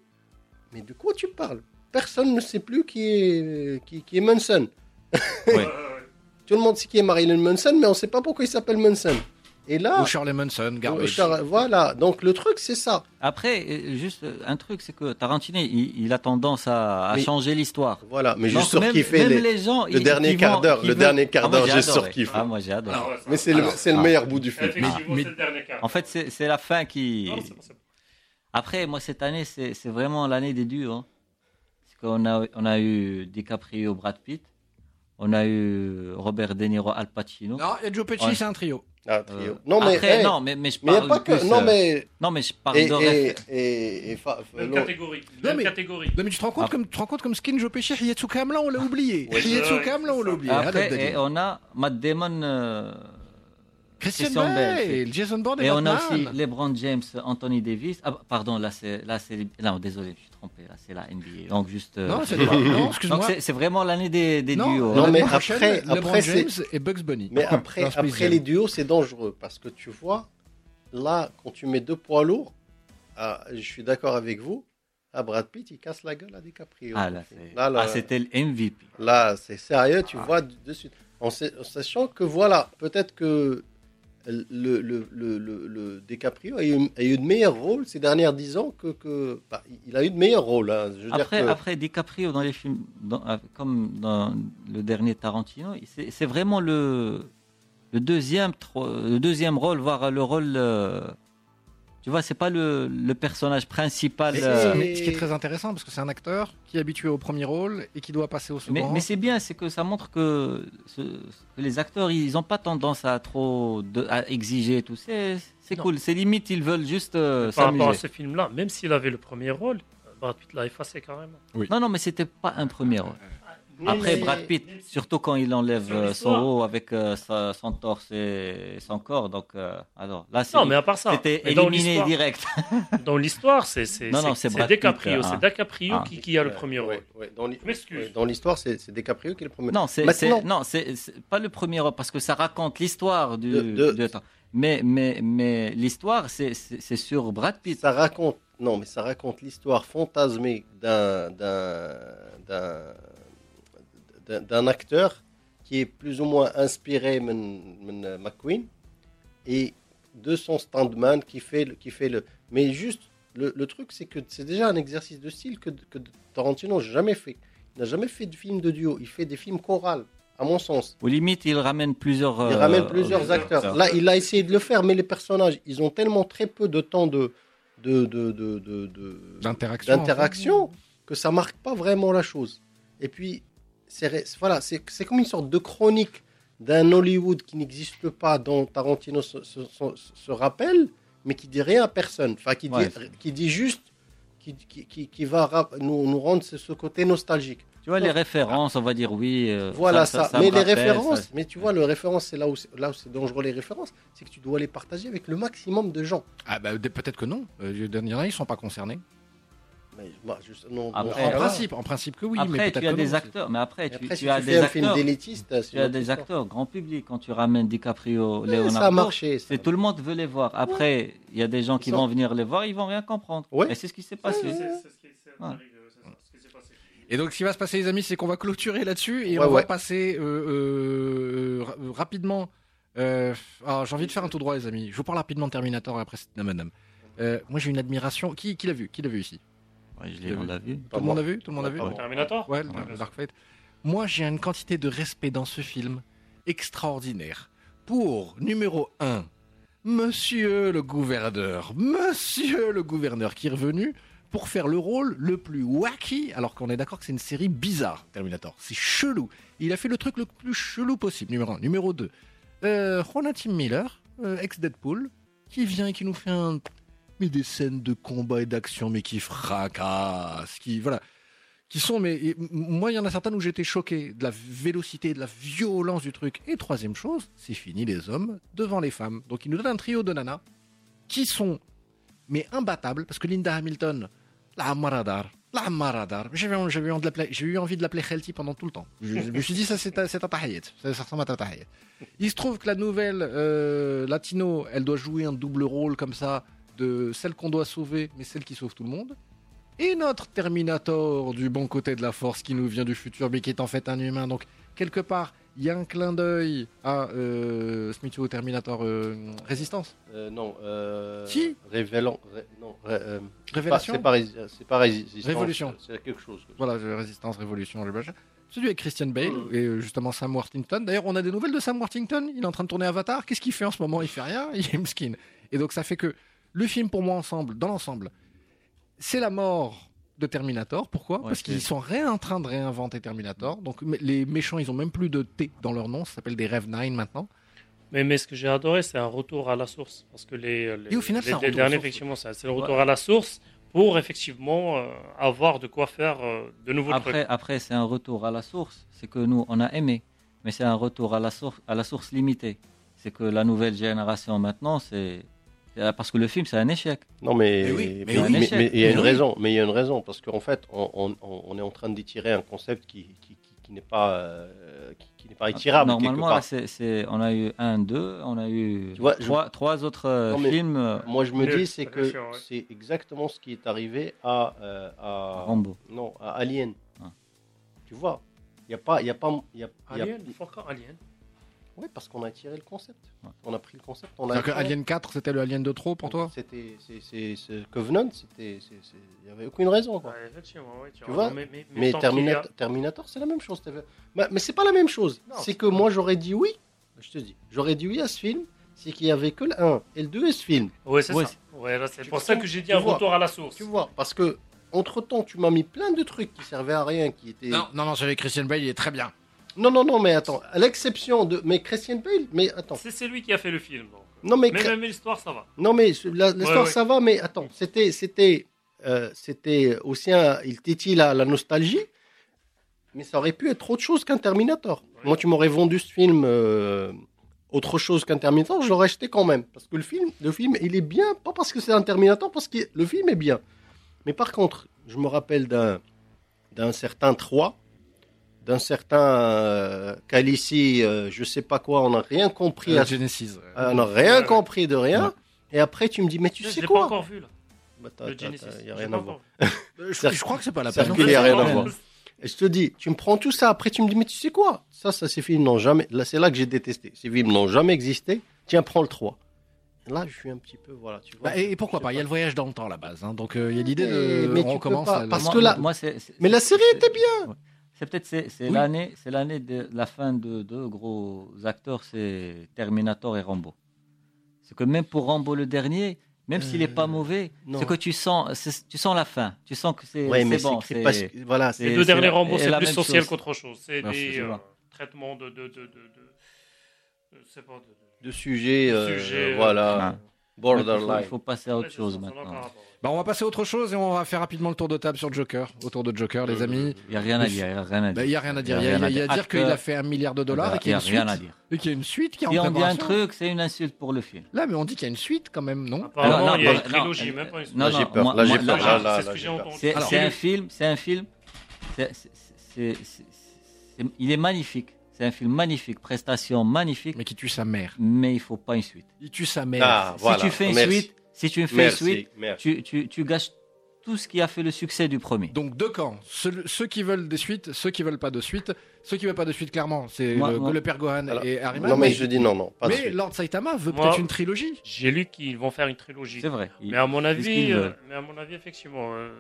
Mais de quoi tu parles? Personne ne sait plus qui est qui, qui est Manson. Ouais. Tout le monde sait qui est Marilyn Manson, mais on ne sait pas pourquoi il s'appelle Manson. Et là, Ou Shirley Manson, Garbage. Char- voilà. Donc le truc, c'est ça. Après, euh, juste euh, un truc, c'est que Tarantino, il, il a tendance à, à Mais- changer l'histoire. Voilà. Mais je Donc, surkiffais même les. les gens, le dernier quart d'heure, le veulent- dernier quart d'heure, j'ai surkiffé. Ah, moi j'ai adoré. Ah ouais, Mais c'est le, ah. meilleur bout du film. Mais-. En fait, c'est la fin qui. Non, c'est bon, c'est bon. Après, moi, cette année, c'est vraiment l'année des duos. hein. Qu'on a, on a eu DiCaprio, Brad Pitt. On a eu Robert De Niro, Al Pacino. Non, a Joe Pesci, c'est un trio. Ah, trio. Euh, non, mais. Après, hey, non, mais, mais je mais parle que. plus, Non, euh, mais. Non, mais je parle Et, de et, réf- et, et fa- Même non. catégorie. Non, mais- catégorie. Non, mais tu te rends compte, Ah. comme, tu te rends compte comme Skin Joe Pesci, Hiyetsu Kamla, on l'a oublié. Ouais, Hiyetsu Kamla, on l'a oublié. Après, et on a Matt Damon, euh, Christian Christian Bale. Bale, Jason Bourne et, et on a aussi LeBron James, Anthony Davis. Ah, pardon, là, c'est. Là, c'est non, désolé, je suis trompé. Là, c'est la NBA. Donc, juste. euh, Non, c'est non, excuse-moi. c'est vraiment l'année des, des Non, duos. Non, hein. mais l'année prochaine, après- LeBron après, c'est- James et Bugs Bunny. Mais après, après les duos, c'est dangereux parce que tu vois, là, quand tu mets deux poids lourds, ah, je suis d'accord avec vous. Ah, Brad Pitt, il casse la gueule à DiCaprio. Ah, là, c'est- Là, là, ah, c'était le MVP. là, c'est sérieux, tu Ah. vois de, de suite. En sachant que voilà, peut-être que le, le, le, le, DiCaprio a eu, a eu de meilleurs rôles ces dernières dix ans que. que bah, il a eu de meilleurs rôles. hein. Je veux Après, dire que- après DiCaprio dans les films, dans- euh, comme dans le dernier Tarantino, c'est vraiment le, le, deuxième, le deuxième rôle, voire le rôle. Tu vois, c'est pas le, le personnage principal. Mais, euh, mais ce qui est très intéressant, parce que c'est un acteur qui est habitué au premier rôle et qui doit passer au second. Mais, mais c'est bien, c'est que ça montre que, ce- que les acteurs, ils n'ont pas tendance à trop de- à exiger tout. C'est cool. C'est limite, ils veulent juste euh, Par rapport à ce film-là, même s'il avait le premier rôle, Brad Pitt l'a effacé carrément. Non, non, mais c'était pas un premier rôle. Après, Brad Pitt, surtout quand il enlève euh, son haut avec euh, sa- son torse et son corps. Donc, euh, alors là, Non, mais à part ça, c'était éliminé direct. Dans l'histoire, c'est c'est DiCaprio, c'est DiCaprio Ah. qui, qui a le premier rôle. ouais, ouais, dans l'histoire, c'est c'est DiCaprio qui est le premier. Non, c'est non, c'est pas le premier rôle parce que ça raconte l'histoire du. De-. Mais, mais, mais l'histoire, c'est sur Brad Pitt. Ça raconte, non, mais ça raconte l'histoire fantasmée d'un d'un d'un acteur qui est plus ou moins inspiré de de McQueen et de son standman qui fait le, qui fait le. Mais juste le, le truc, c'est que c'est déjà un exercice de style que, que Tarantino n'a jamais fait. Il n'a jamais fait de film de duo. Il fait des films chorales, à mon sens. Au limite, il ramène plusieurs. Il euh, ramène plusieurs euh, acteurs. Là, il a essayé de le faire, mais les personnages, ils ont tellement très peu de temps de de de de, de- de- D'interaction. d'interaction que ça marque pas vraiment la chose. Et puis, c'est voilà, c'est c'est comme une sorte de chronique d'un Hollywood qui n'existe pas, dont Tarantino se, se- se- se rappelle, mais qui dit rien à personne. Enfin, qui dit, Ouais. qui dit juste, qui, qui, qui- qui va nous, nous rendre ce, ce côté nostalgique. Tu vois, les références, on va dire oui. euh, Voilà ça. mais les rappelle, références, ça- mais tu vois, le référence, c'est là où c'est- là où c'est dangereux les références, c'est que tu dois les partager avec le maximum de gens. Ah bah peut-être que non. Euh, Il y en a, ils sont pas concernés. Mais, bah, juste- non, Après, non, en voilà. principe, en principe que oui, mais Après, tu as des non. acteurs, mais après, tu, après, tu si as tu des un film acteurs. Tu as des histoire. acteurs grand public quand tu ramènes DiCaprio, Ouais, Leonardo. ça a marché. ça. C'est tout le monde veut les voir. Après, il y a des gens qui vont venir les voir, ils vont rien comprendre. Ouais. Et c'est ce qui s'est passé. Ouais. Et donc, ce qui va se passer, les amis, c'est qu'on va clôturer là-dessus et Ouais, on va passer euh, euh, ra- rapidement. euh, alors, j'ai envie de faire un tout droit, les amis. Je vous parle rapidement de Terminator et après, c'est de madame. Euh, moi, j'ai une admiration. Qui, qui l'a vu? Qui l'a vu ici? Je l'ai- on l'a vu. Tout le monde a vu Tout le monde a vu moi. Terminator Ouais, le. Dark Fate. Moi, j'ai une quantité de respect dans ce film extraordinaire. Pour numéro 1, Monsieur le gouverneur. Monsieur le gouverneur qui est revenu pour faire le rôle le plus wacky, alors qu'on est d'accord que c'est une série bizarre, Terminator. C'est chelou. Il a fait le truc le plus chelou possible, numéro 1. Numéro 2, euh, Jonathan Miller, euh, ex-Deadpool, qui vient et qui nous fait un... Mais des scènes de combat et d'action, mais qui fracassent, qui... Voilà qui sont, mais moi, il y en a certaines où j'étais choqué de la vélocité, de la violence du truc. Et troisième chose, c'est fini les hommes devant les femmes. Donc il nous donne un trio de nanas qui sont, mais imbattables, parce que Linda Hamilton, la Maradar, la Maradar, j'avais envie de l'appeler, j'ai eu envie de l'appeler Khelti pendant tout le temps. Je, me suis dit, ça c'est ta- c'est ça, ça ressemble à ta tahayet. Il se trouve que la nouvelle euh, Latino, elle doit jouer un double rôle comme ça, de celle qu'on doit sauver, mais celle qui sauve tout le monde. Et notre Terminator du bon côté de la force qui nous vient du futur, mais qui est en fait un humain. Donc, quelque part, Il y a un clin d'œil à euh, Smith Terminator euh, Résistance. Euh, non. Euh, Si. Révélant. ré- non, ré- euh, Révélation? C'est pas, c'est pas résistance. Révolution. C'est quelque chose. Voilà, Résistance, Révolution. Celui avec Christian Bale Mm. et euh, justement Sam Worthington. D'ailleurs, on a des nouvelles de Sam Worthington? Il est en train de tourner Avatar? Qu'est-ce qu'il fait en ce moment? Il fait rien? Il est skin. Et donc, ça fait que le film, pour moi, ensemble, dans l'ensemble, c'est la mort de Terminator. Pourquoi? Ouais, Parce qu'ils sont ré- en train de réinventer Terminator. Donc, les méchants, ils ont même plus de T dans leur nom. Ça s'appelle des Rev 9 maintenant. Mais, mais ce que j'ai adoré, c'est un retour à la source. Parce que les, les, Et au final, les- c'est un les retour derniers, effectivement, c'est le retour à la source pour effectivement euh, avoir de quoi faire euh, de nouveaux trucs. Après, après c'est un retour à la source. C'est que nous, on a aimé. Mais c'est un retour à la, source, à la source limitée. C'est que la nouvelle génération maintenant, c'est. C'est- Parce que le film, c'est un échec. Non, mais Mais oui, mais oui. il y a Mais une oui. raison. Mais il y a une raison parce qu'en fait, on, on- est en train d'étirer un concept qui, qui, qui- qui n'est pas euh, qui, n'est pas étirable quelque Normalement, part. là, on a eu un, deux, on a eu Tu vois, je- trois, autres euh, Non, films. euh, Moi, je me dis, c'est que ouais. c'est exactement ce qui est arrivé à, euh, à Rambo. non à Alien. Ah. Tu vois, il y a pas, il y a pas, il y a, il y a- Alien, Ouais, parce qu'on a tiré le concept. Ouais. On a pris le concept. On a que. Alien 4, c'était le Alien de trop pour toi C'était, Covenant, il y avait aucune raison. Quoi. Ouais, effectivement, ouais, tu Tu vois. mais, a- Terminator, c'est la même chose. Mais, mais c'est pas la même chose. C'est que pas- moi, j'aurais dit oui. Je te dis, j'aurais dit oui à ce film. C'est qu'il y avait que le 1 et le 2 et ce film. Ouais, c'est Ouais, ça. C'est pour ça que j'ai dit un vois. retour à la source. Tu vois, parce que entre temps, tu m'as mis plein de trucs qui servaient à rien, qui étaient. Non, non, non, celui avec Christian Bale, il est très bien. Non, non, non, mais attends, à l'exception de. Mais Christian Bale, mais attends. C'est lui qui a fait le film. Donc. Non, mais, Mais même l'histoire, ça va. non, mais l'histoire, Ouais, ouais. ça va, mais attends, c'était. C'était, euh, c'était aussi un. Il tétille la, la nostalgie, mais ça aurait pu être autre chose qu'un Terminator. Ouais. Moi, tu m'aurais vendu ce film. euh, autre chose qu'un Terminator, je l'aurais acheté quand même. Parce que le film, le film, il est bien, pas parce que c'est un Terminator, parce que le film est bien. Mais par contre, je me rappelle d'un, d'un certain 3, d'un certain euh, Calici, euh, je sais pas quoi, on n'a rien compris, à, Euh, Genesis. ouais. on n'a rien Ouais. compris de rien. Ouais. Et après, tu me dis, mais tu je sais l'ai pas quoi encore vu, là. Bah, Le Genesis. t'as- y a rien à voir. Euh, je, je crois que c'est pas la peine. y a rien à voir. Et je te dis, tu me prends tout ça, après tu me dis, mais tu sais quoi? Ça, ça, ces films n'ont jamais. Là, c'est là que j'ai détesté. Ces films n'ont jamais existé. Tiens, prends le 3. Là, je suis un petit peu. Voilà, tu vois. Bah, et, et pourquoi Je pas? Il y a le voyage dans le temps à la base. hein. Donc euh, il y a l'idée de. Mais- mais tu on peux commence pas, à- parce Moi- que là- moi, Mais la série était bien. ouais. C'est peut-être c'est, c'est Oui. l'année, c'est l'année de la fin de deux gros acteurs, c'est Terminator et Rambo. C'est que même pour Rambo le dernier, même s'il est pas Euh, mauvais, non. c'est que tu sens, c'est- tu sens la fin. Tu sens que c'est, Ouais, c'est mais bon. c'est c'est pas. c'est- Voilà. Les deux derniers Rambo, c'est la plus même social chose. qu'autre chose. C'est Merci, des euh, traitements de. de, de, de, de- je sais pas, de- de- De sujets. euh, euh, voilà. Il Borderline. faut passer à autre chose maintenant. Bah, on va passer à autre chose et on va faire rapidement le tour de table sur Joker. Autour de Joker, les Euh, amis. Il n'y a rien à dire. Il n'y a rien à Bah, dire. Il y a rien à dire. Il y Il y à il y a à dire. dire qu'il a fait un milliard de dollars et Il qu'il y n'y a une rien à suite. dire. Et qu'il y a une suite qui est en Si on dit un truc, c'est une insulte pour le film. Là, mais on dit qu'il y a une suite quand même, non? Apparemment, non, il y a non, une trilogie, non, même pas une j'ai non, j'ai peur. là, j'ai peur. C'est un film, c'est un film. il est magnifique. C'est un film magnifique, prestation magnifique, Mais qui tue sa mère. mais il faut pas une suite. Il tue sa mère. Ah, voilà. Si tu fais une Merci. suite, si tu fais Merci. une suite, Merci. tu, tu, tu gâches tout ce qui a fait le succès du premier. Donc deux camps. Ceux, ceux qui veulent des suites, ceux qui veulent pas de suite. Ceux qui veulent pas de suite, clairement, c'est le, père Gohan Alors, et Harryman. Non, mais je dis non, non. Pas de mais suite. Lord Saitama veut peut-être une trilogie. J'ai lu qu'ils vont faire une trilogie. C'est vrai. Mais à mon avis, euh, mais à mon avis, effectivement, euh,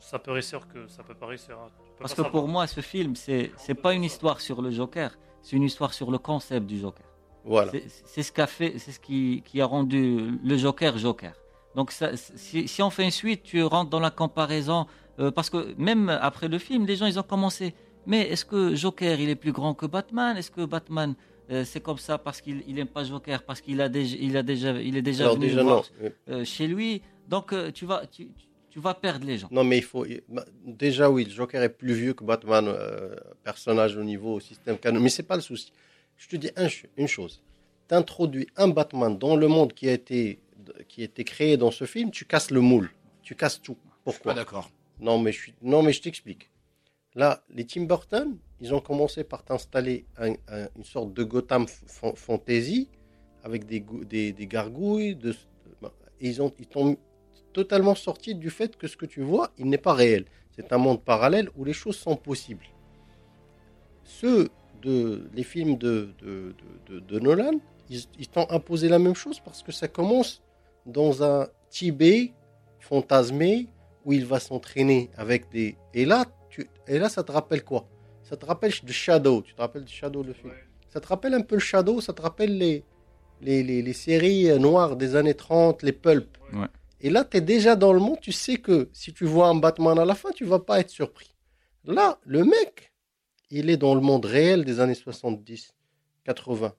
ça peut réussir que ça peut pas réussir. hein. Peux Parce pas que pour moi, ce film, c'est c'est pas une histoire sur le Joker, c'est une histoire sur le concept du Joker. Voilà. C'est- ce qu'a fait, c'est ce qui, qui a rendu le Joker Joker. Donc ça, si, si on fait une suite, tu rentres dans la comparaison euh, parce que même après le film, les gens ils ont commencé. Mais est-ce que Joker il est plus grand que Batman? Est-ce que Batman euh, c'est comme ça parce qu'il il aime pas Joker parce qu'il a déjà, il a déjà, il est déjà Alors, venu déjà, voir euh, chez lui? Donc euh, tu vas, tu, tu- tu vas perdre les gens. Non, mais il faut. bah, Déjà, oui, le Joker est plus vieux que Batman, euh, personnage au niveau système canon. Mais c'est pas le souci. Je te dis un une chose. T'introduis un Batman dans le monde qui a été qui a été créé dans ce film, tu casses le moule, tu casses tout. Pourquoi? D'accord. Non, mais je suis... non, mais je t'explique. Là, les Tim Burton, ils ont commencé par t'installer un- un- une sorte de Gotham fantasy avec des, des, des gargouilles. De... et ils ont, ils t'ont totalement sorti du fait que ce que tu vois, il n'est pas réel. C'est un monde parallèle où les choses sont possibles. Ceux de, les films de, de, de, de Nolan, ils, ils t'ont imposé la même chose parce que ça commence dans un Tibet fantasmé où il va s'entraîner avec des. Et là, tu... et là, ça te rappelle quoi? Ça te rappelle de Shadow. Tu te rappelles de Shadow le film? Ça te rappelle un peu le Shadow? Ça te rappelle les, les, les, les séries noires des années 30, les pulp? Ouais. Et là, tu es déjà dans le monde. Tu sais que si tu vois un Batman à la fin, tu vas pas être surpris. Là, le mec, il est dans le monde réel des années 70, 80.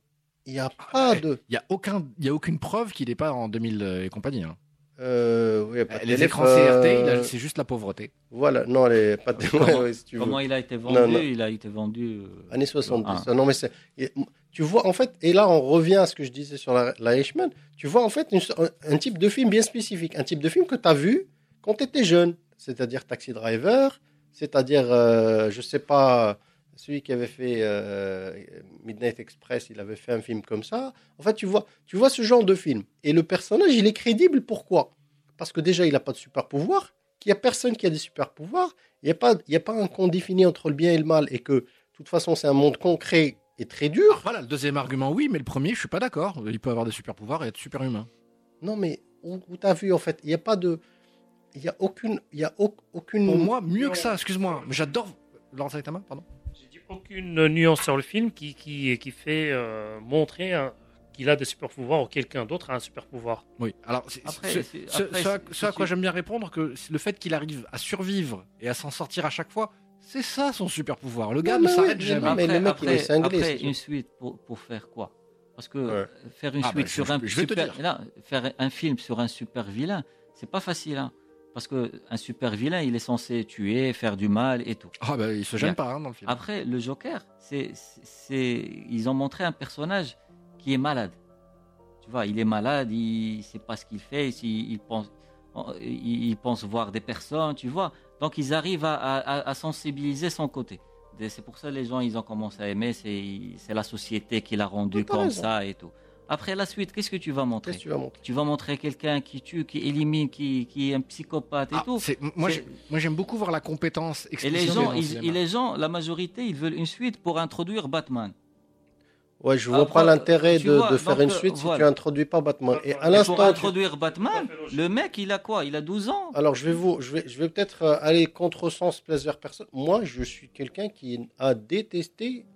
Il n'y a pas ouais. de. Il n'y a, aucun, il y a aucune preuve qu'il n'est pas en 2000 et compagnie. hein. Euh, pas de Les écrans. CRT, c'est juste la pauvreté. Voilà, non, les, pas de. Comment, ouais, ouais, si tu veux. comment il a été vendu Non, non. Il a été vendu. euh, Années 70. Ah. Non, mais Tu vois, en fait, et là, on revient à ce que je disais sur la, la Eichmann. Tu vois, en fait, une- un, un type de film bien spécifique. Un type de film que tu as vu quand tu étais jeune. C'est-à-dire Taxi Driver, c'est-à-dire, euh, je sais pas, celui qui avait fait euh, Midnight Express, il avait fait un film comme ça. En fait, tu vois, tu vois ce genre de film. Et le personnage, il est crédible. Pourquoi? Parce que déjà, il n'a pas de super pouvoir, qu'il n'y a personne qui a des super pouvoirs. Il n'y a, pas- il y a pas un con défini entre le bien et le mal. Et que, de toute façon, c'est un monde concret et très dur. Voilà, le deuxième argument, oui, mais le premier, je suis pas d'accord. Il peut avoir des super pouvoirs et être super humain. Non, mais où, où t'as vu, en fait, il n'y a pas de. Il n'y a aucune. Il y a au- aucune. Pour moi, mieux que ça, excuse-moi. Mais j'adore. Laurent Saitama, pardon. Aucune nuance sur le film qui, qui, qui fait euh, montrer un- qu'il a des super pouvoirs ou quelqu'un d'autre a un super pouvoir. Oui, alors, c'est- Après, ce, c'est- ce- après, ce à, c'est- ce à c'est- quoi j'aime bien répondre, que c'est le fait qu'il arrive à survivre et à s'en sortir à chaque fois, c'est ça son super pouvoir. Le gars Non, ne mais s'arrête oui, jamais. mais le mec, il est cinglé, après, c'est une suite pour, pour faire quoi? Parce que Ouais. faire une Ah, suite bah, sur je- un je vais te super, dire. là, faire un film sur un super vilain, c'est pas facile, hein. Parce que un super vilain, il est censé tuer, faire du mal et tout. Ah, bah, il se gêne pas hein, dans le film. Après, le Joker, c'est, c'est, ils ont montré un personnage qui est malade. Tu vois, il est malade, il ne sait pas ce qu'il fait, il, il pense, il, il pense voir des personnes, tu vois. Donc, ils arrivent à, à- à sensibiliser son côté. C'est pour ça que les gens, ils ont commencé à aimer. C'est, c'est la société qui l'a rendu comme raison. ça et tout. Après la suite, qu'est-ce que tu vas montrer Qu'est-ce que tu vas montrer Tu vas montrer quelqu'un qui tue, qui élimine, qui, qui est un psychopathe et Ah, tout. moi, j'aime beaucoup voir la compétence Et les gens, ils- et les gens, la majorité, ils veulent une suite pour introduire Batman. Ouais, je vois Après, pas l'intérêt de, vois, de faire donc, une suite si voilà. tu introduis pas Batman. Et à pour l'instant. tu- introduire Batman, le mec, il a quoi? Il a 12 ans. Alors, je vais, vous, je vais, je vais peut-être euh, aller contre sens plusieurs personnes. Moi, je suis quelqu'un qui a détesté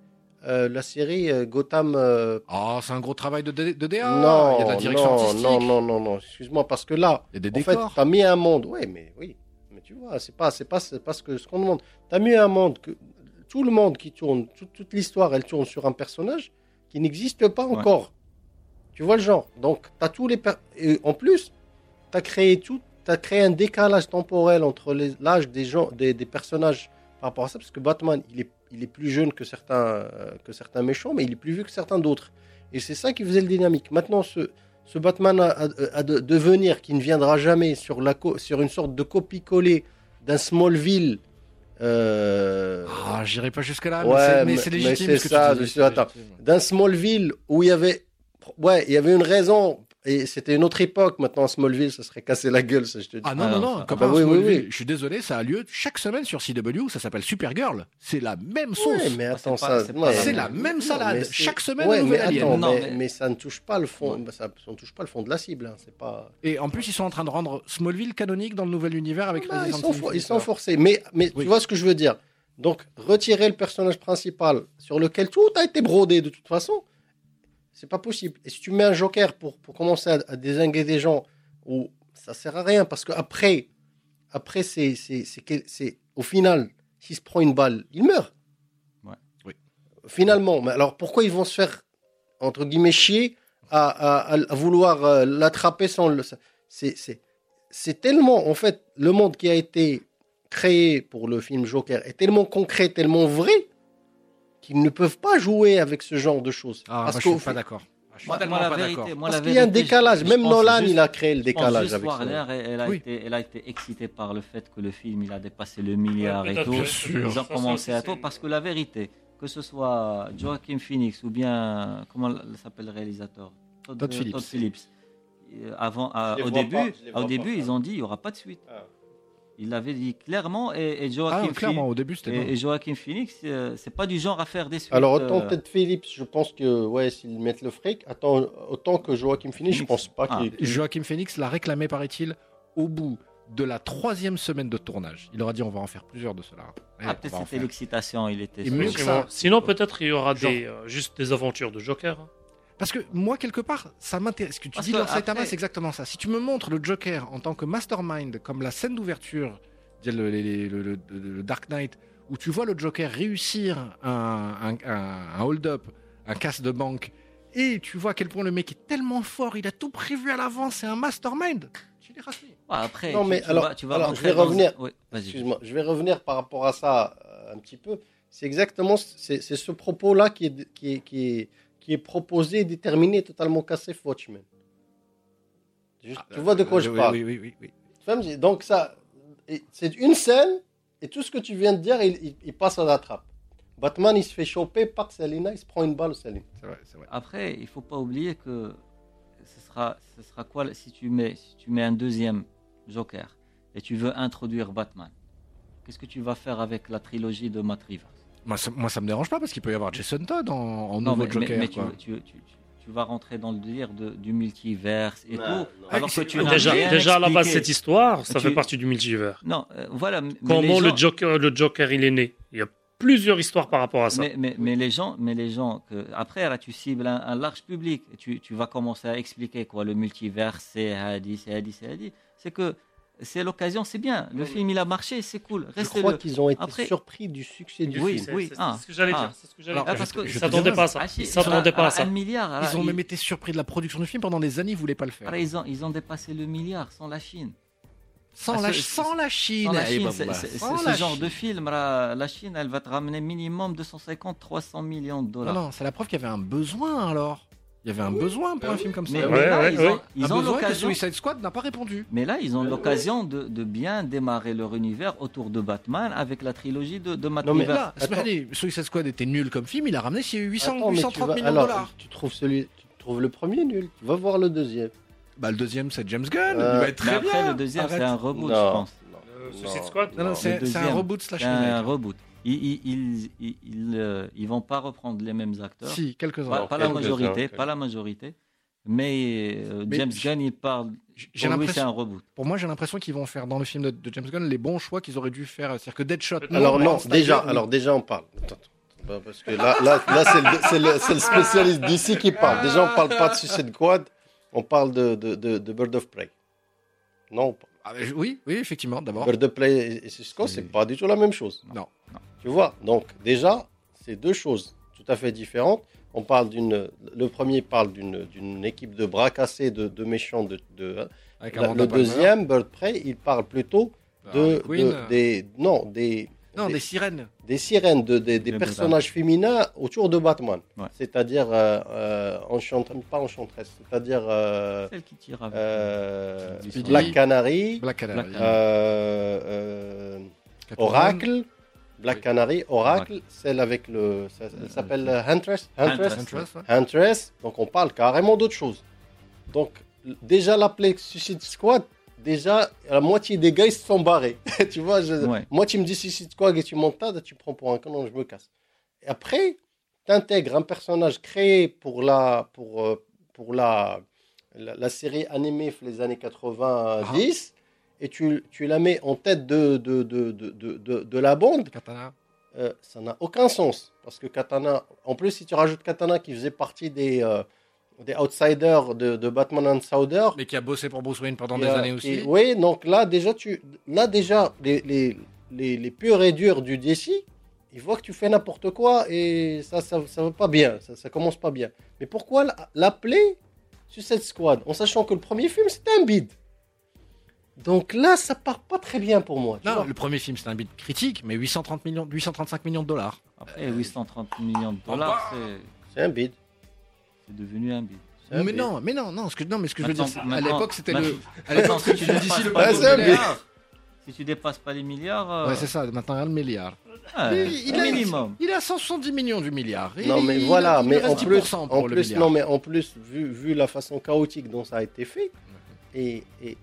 euh, la série euh, Gotham. euh, Oh, c'est un gros travail de, D- de DA. non, il y a de la direction non, artistique. non, non, non, non, excuse-moi, parce que là, Il y a des en fait, décors. tu as mis un monde. Oui, mais oui. Mais tu vois, c'est pas, c'est pas, c'est pas ce que- ce qu'on demande. Tu as mis un monde que tout le monde qui tourne, tout- toute l'histoire, elle tourne sur un personnage qui n'existe pas Ouais. encore. Tu vois le genre. Donc, tu as tous les. per- et en plus, tu as créé tout. Tu as créé un décalage temporel entre les- l'âge des gens, des, des personnages par rapport à ça, parce que Batman, il est, il est plus jeune que certains, euh, que certains méchants, mais il est plus vieux que certains d'autres. Et c'est ça qui faisait le dynamique. Maintenant, ce, ce Batman à, à- à de- devenir, qui ne viendra jamais sur, la sur une sorte de copie-coller d'un Smallville. euh, Ah, j'irai pas jusque-là, Ouais, mais c'est- légitime. c'est ce ça, d'un Smallville où il y avait, ouais, il y avait une raison. Et c'était une autre époque. Maintenant, Smallville, ça serait cassé la gueule, ça, je te dis. Ah non, Ah non, non, ça- comme Ah bah un oui, oui, Smallville, oui. je suis désolé, ça a lieu chaque semaine sur CW, ça s'appelle Supergirl. C'est la même sauce. Ouais, mais Ah, attends, ça, c'est ouais, la c'est mais- la même salade. Chaque semaine, ouais, un mais attends, alien. Non, mais, mais- mais ça ne touche pas le fond. bah, ça, ça ne touche pas le fond de la cible. hein, C'est pas. Et en plus, ils sont en train de rendre Smallville canonique dans le nouvel univers avec Bah, ils, Resident sont ils sont forcés. Mais, mais Oui. tu vois ce que je veux dire. Donc, retirer le personnage principal sur lequel tout a été brodé de toute façon, c'est pas possible. Et si tu mets un joker pour, pour commencer à, à désinguer des gens, ou ça sert à rien parce que après, après c'est, au final, s'il se prend une balle, il meurt. Ouais. Oui. Finalement. Mais alors pourquoi ils vont se faire, entre guillemets, chier à, à- à- vouloir euh, l'attraper sans le. C'est, c'est, c'est tellement, en fait, le monde qui a été créé pour le film Joker est tellement concret, tellement vrai, qu'ils ne peuvent pas jouer avec ce genre de choses. Ah, Parce moi, je suis pas d'accord. Je suis Moi, la pas vérité, d'accord. moi, Parce qu'il y a un décalage. Même Nolan, juste- il a créé le décalage avec ça. Warner, elle, elle a Oui. été, elle a été excitée par le fait que le film il a dépassé le milliard Ouais, et tout. bien sûr. Ils ont commencé à tout parce que la vérité, que ce soit Joaquin Phoenix ou bien comment s'appelle le réalisateur? Todd Phillips. Phillips. Euh, Avant, à- Je les au début, pas, au début pas. ils ont dit il y aura pas de suite. Ah. Il l'avait dit clairement et, et Joaquin Ah, clairement, Phoenix- au début, c'était et, non. et Joaquin Phoenix, euh, c'est pas du genre à faire des suites. Alors autant euh, peut-être Phillips, je pense que ouais, s'ils mettent le fric, attends, autant que Joaquin Phoenix, je Phoenix. pense pas Ah. qu'il. qu'il- Joachim Phoenix l'a réclamé, paraît-il, au bout de la troisième semaine de tournage. Il aura dit on va en faire plusieurs de cela. Et Ah, peut-être c'était faire. l'excitation, il était. Sinon, peut-être il y aura Genre- des, euh, juste des aventures de Joker. Parce que moi, quelque part, ça m'intéresse. Ce que tu Parce dis que dans Saitama, après- c'est exactement ça. Si tu me montres le Joker en tant que mastermind, comme la scène d'ouverture, le, le- le- le- le- le Dark Knight, où tu vois le Joker réussir un, un- un- un hold-up, un casse de banque, et tu vois à quel point le mec est tellement fort, il a tout prévu à l'avance, c'est un mastermind. Tu l'es après, Non, tu- mais tu alors- vas- tu vas alors, je vais dans- revenir. Oui. Excuse-moi, je vais revenir par rapport à ça euh, un petit peu. C'est exactement c'est c'est ce propos-là qui est, qui, est, qui, est, qui est proposé, déterminé, totalement cassé Watchmen. Juste- tu vois de quoi je Euh, oui, parle Oui, oui, oui. oui. Tu vois, j'ai- Donc ça, c'est une scène et tout ce que tu viens de dire, il, il- il passe à la trappe. Batman, il se fait choper par Selina, il se prend une balle, Selina. C'est vrai, c'est vrai. Après, il faut pas oublier que ce sera, ce sera quoi si tu mets, si tu mets un deuxième Joker et tu veux introduire Batman. Qu'est-ce que tu vas faire avec la trilogie de Matt Reeves? Moi, ça, moi, ça me dérange pas parce qu'il peut y avoir Jason Todd en, en Non, nouveau mais, Joker. mais- mais tu, quoi. tu- tu- tu- tu vas rentrer dans le délire de- du multiverse et Non, tout. non. Alors Ah, que tu Déjà, déjà à la base, cette histoire, ça Tu- fait partie du multivers. Non, euh, voilà. mais Comment le, gens- Joker, le Joker, il est né? Il y a plusieurs histoires par rapport à ça. Mais, mais, mais les gens, mais les gens que, après là, tu cibles un, un large public. Tu, tu vas commencer à expliquer quoi le multivers, c'est Hadi, c'est Hadi, c'est Hadi. C'est que c'est l'occasion, c'est bien. Le film il a marché, c'est cool. Je Restez crois le. qu'ils ont été Après- surpris du succès du Oui, film. C'est- oui, c'est ah, ce que j'allais ah. dire. ce que Alors. Ah, parce que Ils je- s'attendaient pas à ça. Ah, si, Ils s'attendaient à- pas à à ça. Un milliard. alors, Ils ont même été surpris de la production du film pendant des années, ils voulaient pas le faire. alors, ils ont, ils ont dépassé le milliard sans la Chine. Sans, Ah, la, ce- sans la Chine. Sans la eh Chine, c'est- bah, c'est- sans c'est- la ce genre Chine. de film, la, la Chine, elle va te ramener minimum 250-300 millions de Non, dollars. non, c'est la preuve qu'il y avait un besoin alors. Il y avait un besoin pour un film comme ça. Mais, là, ouais, ils ont, ils l'occasion. Suicide Squad n'a pas répondu. Mais là, ils ont l'occasion de, de bien démarrer leur univers autour de Batman avec la trilogie de, de Matt Non, mais Reeves. Là, Attends. Smiley, Suicide Squad était nul comme film, il a ramené 800, Attends, mais tu 830 vas- millions de dollars. Tu trouves, celui, tu trouves le premier nul. Va voir le deuxième. Bah, le deuxième, c'est James Gunn. Euh, il va être Mais très après, bien. le deuxième, c'est un reboot, Non, je pense. non, Euh, Suicide Squad Non, non, non. c'est un reboot slash C'est un remake. reboot. Ils, ils, ils, ils, ils, euh, ils vont pas reprendre les mêmes acteurs. Si, quelques-uns. Pas, la majorité, pas la majorité. Mais, euh, Mais James Gunn, il parle. J'ai Pour lui, c'est l'impression, un reboot. pour moi, j'ai l'impression qu'ils vont faire dans le film de, de James Gunn les bons choix qu'ils auraient dû faire. C'est-à-dire que Deadshot. Alors non, déjà, alors déjà on parle. Attends, attends. Bah, Parce que là, là, là c'est le, spécialiste d'ici qui parle. Déjà, on parle pas de Suicide Squad, on parle de, de, de, de Bird of Prey. Non, Ah, oui, oui, effectivement, d'abord. Bird of Prey et- Squad, c'est pas du tout la même chose. Non. Tu vois, donc déjà, c'est deux choses tout à fait différentes. On parle d'une. Le premier parle d'une d'une équipe de bras cassés, de, de méchants. De, de- Avec la- Amanda le deuxième, Bird Prey, il parle plutôt de, Quinn, de- des. Non, des. Non, des- des sirènes. des sirènes, de, des- des personnages féminins autour de Batman. Ouais. C'est-à-dire euh, euh, Enchant- pas enchantresse, c'est-à-dire euh, Celle qui tire avec. euh. Black Canary, Black Canary. Black euh, euh. Oracle, Black Oui. Canary, Oracle, celle avec le, ça- elle s'appelle euh, Huntress, Huntress, Huntress. Huntress, ouais. Huntress. Donc on parle carrément d'autre chose. Donc déjà l'appeler Suicide Squad, déjà la moitié des gars ils se sont barrés. tu vois, je- Ouais. moi tu me dis Suicide Squad et tu montes tu prends pour un canon, je me casse. Et après, tu intègres un personnage créé pour la, pour, euh, pour la, la, la série animée les années 90 et tu, tu la mets en tête de, de, de, de, de, la bande. Katana. Euh, ça n'a aucun sens. Parce que Katana, en plus, si tu rajoutes Katana qui faisait partie des, euh, des outsiders de, Batman and Souder. Mais qui a bossé pour Bruce Wayne pendant des a- années aussi. Oui, donc là, déjà, tu, là, déjà les, les, les, les purs et durs du DC, ils voient que tu fais n'importe quoi et ça, ça, ça va pas bien. Ça, ça commence pas bien. Mais pourquoi l'appeler Suicide Squad en sachant que le premier film, c'était un bide donc là, ça part pas très bien pour moi. tu Non, vois. le premier film, c'était un bit critique, mais 830 millions, 835 millions de dollars. Après, 830 millions de dollars, c'est- C'est un bide. c'est devenu un bid. C'est un Mais bide. non, mais non, non, ce que, non, mais ce que je veux dire, c'est- à l'époque, c'était le. À l'époque, si tu le dépasses le pas les c'est un bid. milliards, si tu dépasses pas les milliards, euh, Ouais, c'est ça, maintenant, il y a le milliard. Il- il a- minimum. Il a 170 millions du milliard. Et Non, il- mais il- voilà, il mais en plus, 10% en le plus, milliard. non, mais en plus, vu, vu la façon chaotique dont ça a été fait, et- et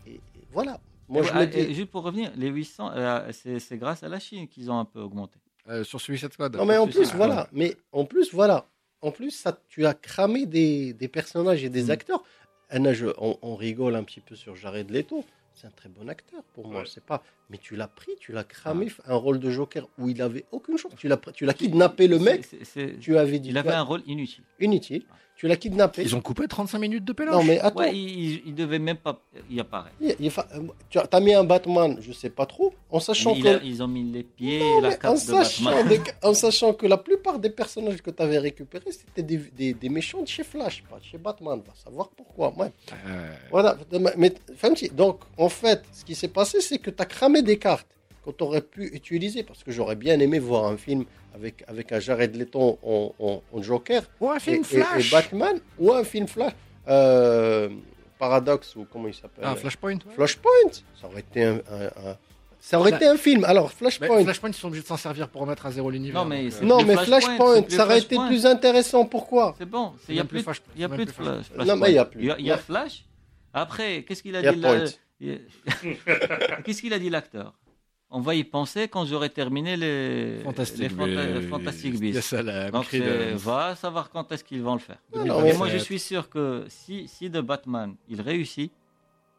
voilà, Moi, je Ah, dis. juste pour revenir, les 800, euh, c'est c'est grâce à la Chine qu'ils ont un peu augmenté. Euh, sur Suicide Squad. Non, mais en plus, voilà. Mais en plus, voilà. En plus, ça, tu as cramé des, des personnages et des Mm. acteurs. Anna, je- on, on rigole un petit peu sur Jared Leto. C'est un très bon acteur pour moi. Ouais. C'est pas. Mais tu l'as pris, tu l'as cramé. Un rôle de Joker où il avait aucune chance. Tu l'as, pris- tu l'as kidnappé le mec. C'est- c'est- Tu avais dit. il avait un rôle inutile. inutile. Tu l'as kidnappé. Ils ont coupé 35 minutes de péloche. Non, mais attends. Ouais, il, il- devait même pas y apparaître. il- il fa- euh, tu as, mis un Batman, je sais pas trop, en sachant Il que. a- ils ont mis les pieds, Non, la mais en, de sachant en sachant que la plupart des personnages que tu avais récupérés, c'était des, des- des méchants de chez Flash, pas de chez Batman. Va savoir pourquoi. Ouais. Euh, Voilà. Mais, Fancy, donc, en fait, ce qui s'est passé, c'est que tu as cramé des cartes que tu aurais pu utiliser. Parce que j'aurais bien aimé voir un film avec, avec un Jared Leto en, en- en Joker Ou un et, film et- et Flash. Batman, ou un film Flash. Euh, Paradox, ou comment il s'appelle Ah, Flashpoint. Flashpoint. Ça aurait été un, un- un- ça aurait Fla- été un film. Alors, Mais Flashpoint. Flashpoint, ils sont obligés de s'en servir pour remettre à zéro l'univers. Non, mais euh, Non, mais Flashpoint, ça aurait été plus intéressant. Pourquoi? C'est bon, il n'y a plus, plus Flash- il y a plus de Flash. Flash. Non, mais il y a plus. Il y a, il y a Flash? Après, qu'est-ce qu'il a Il y a dit Qu'est-ce qu'il a dit l'acteur? On va y penser quand j'aurai terminé les, Fantastique. les Fanta- Fantastic Beasts. Donc, de- c'est- va savoir quand est-ce qu'ils vont le faire. Non, non, Mais mais moi, je suis sûr que si, si de Batman, il réussit,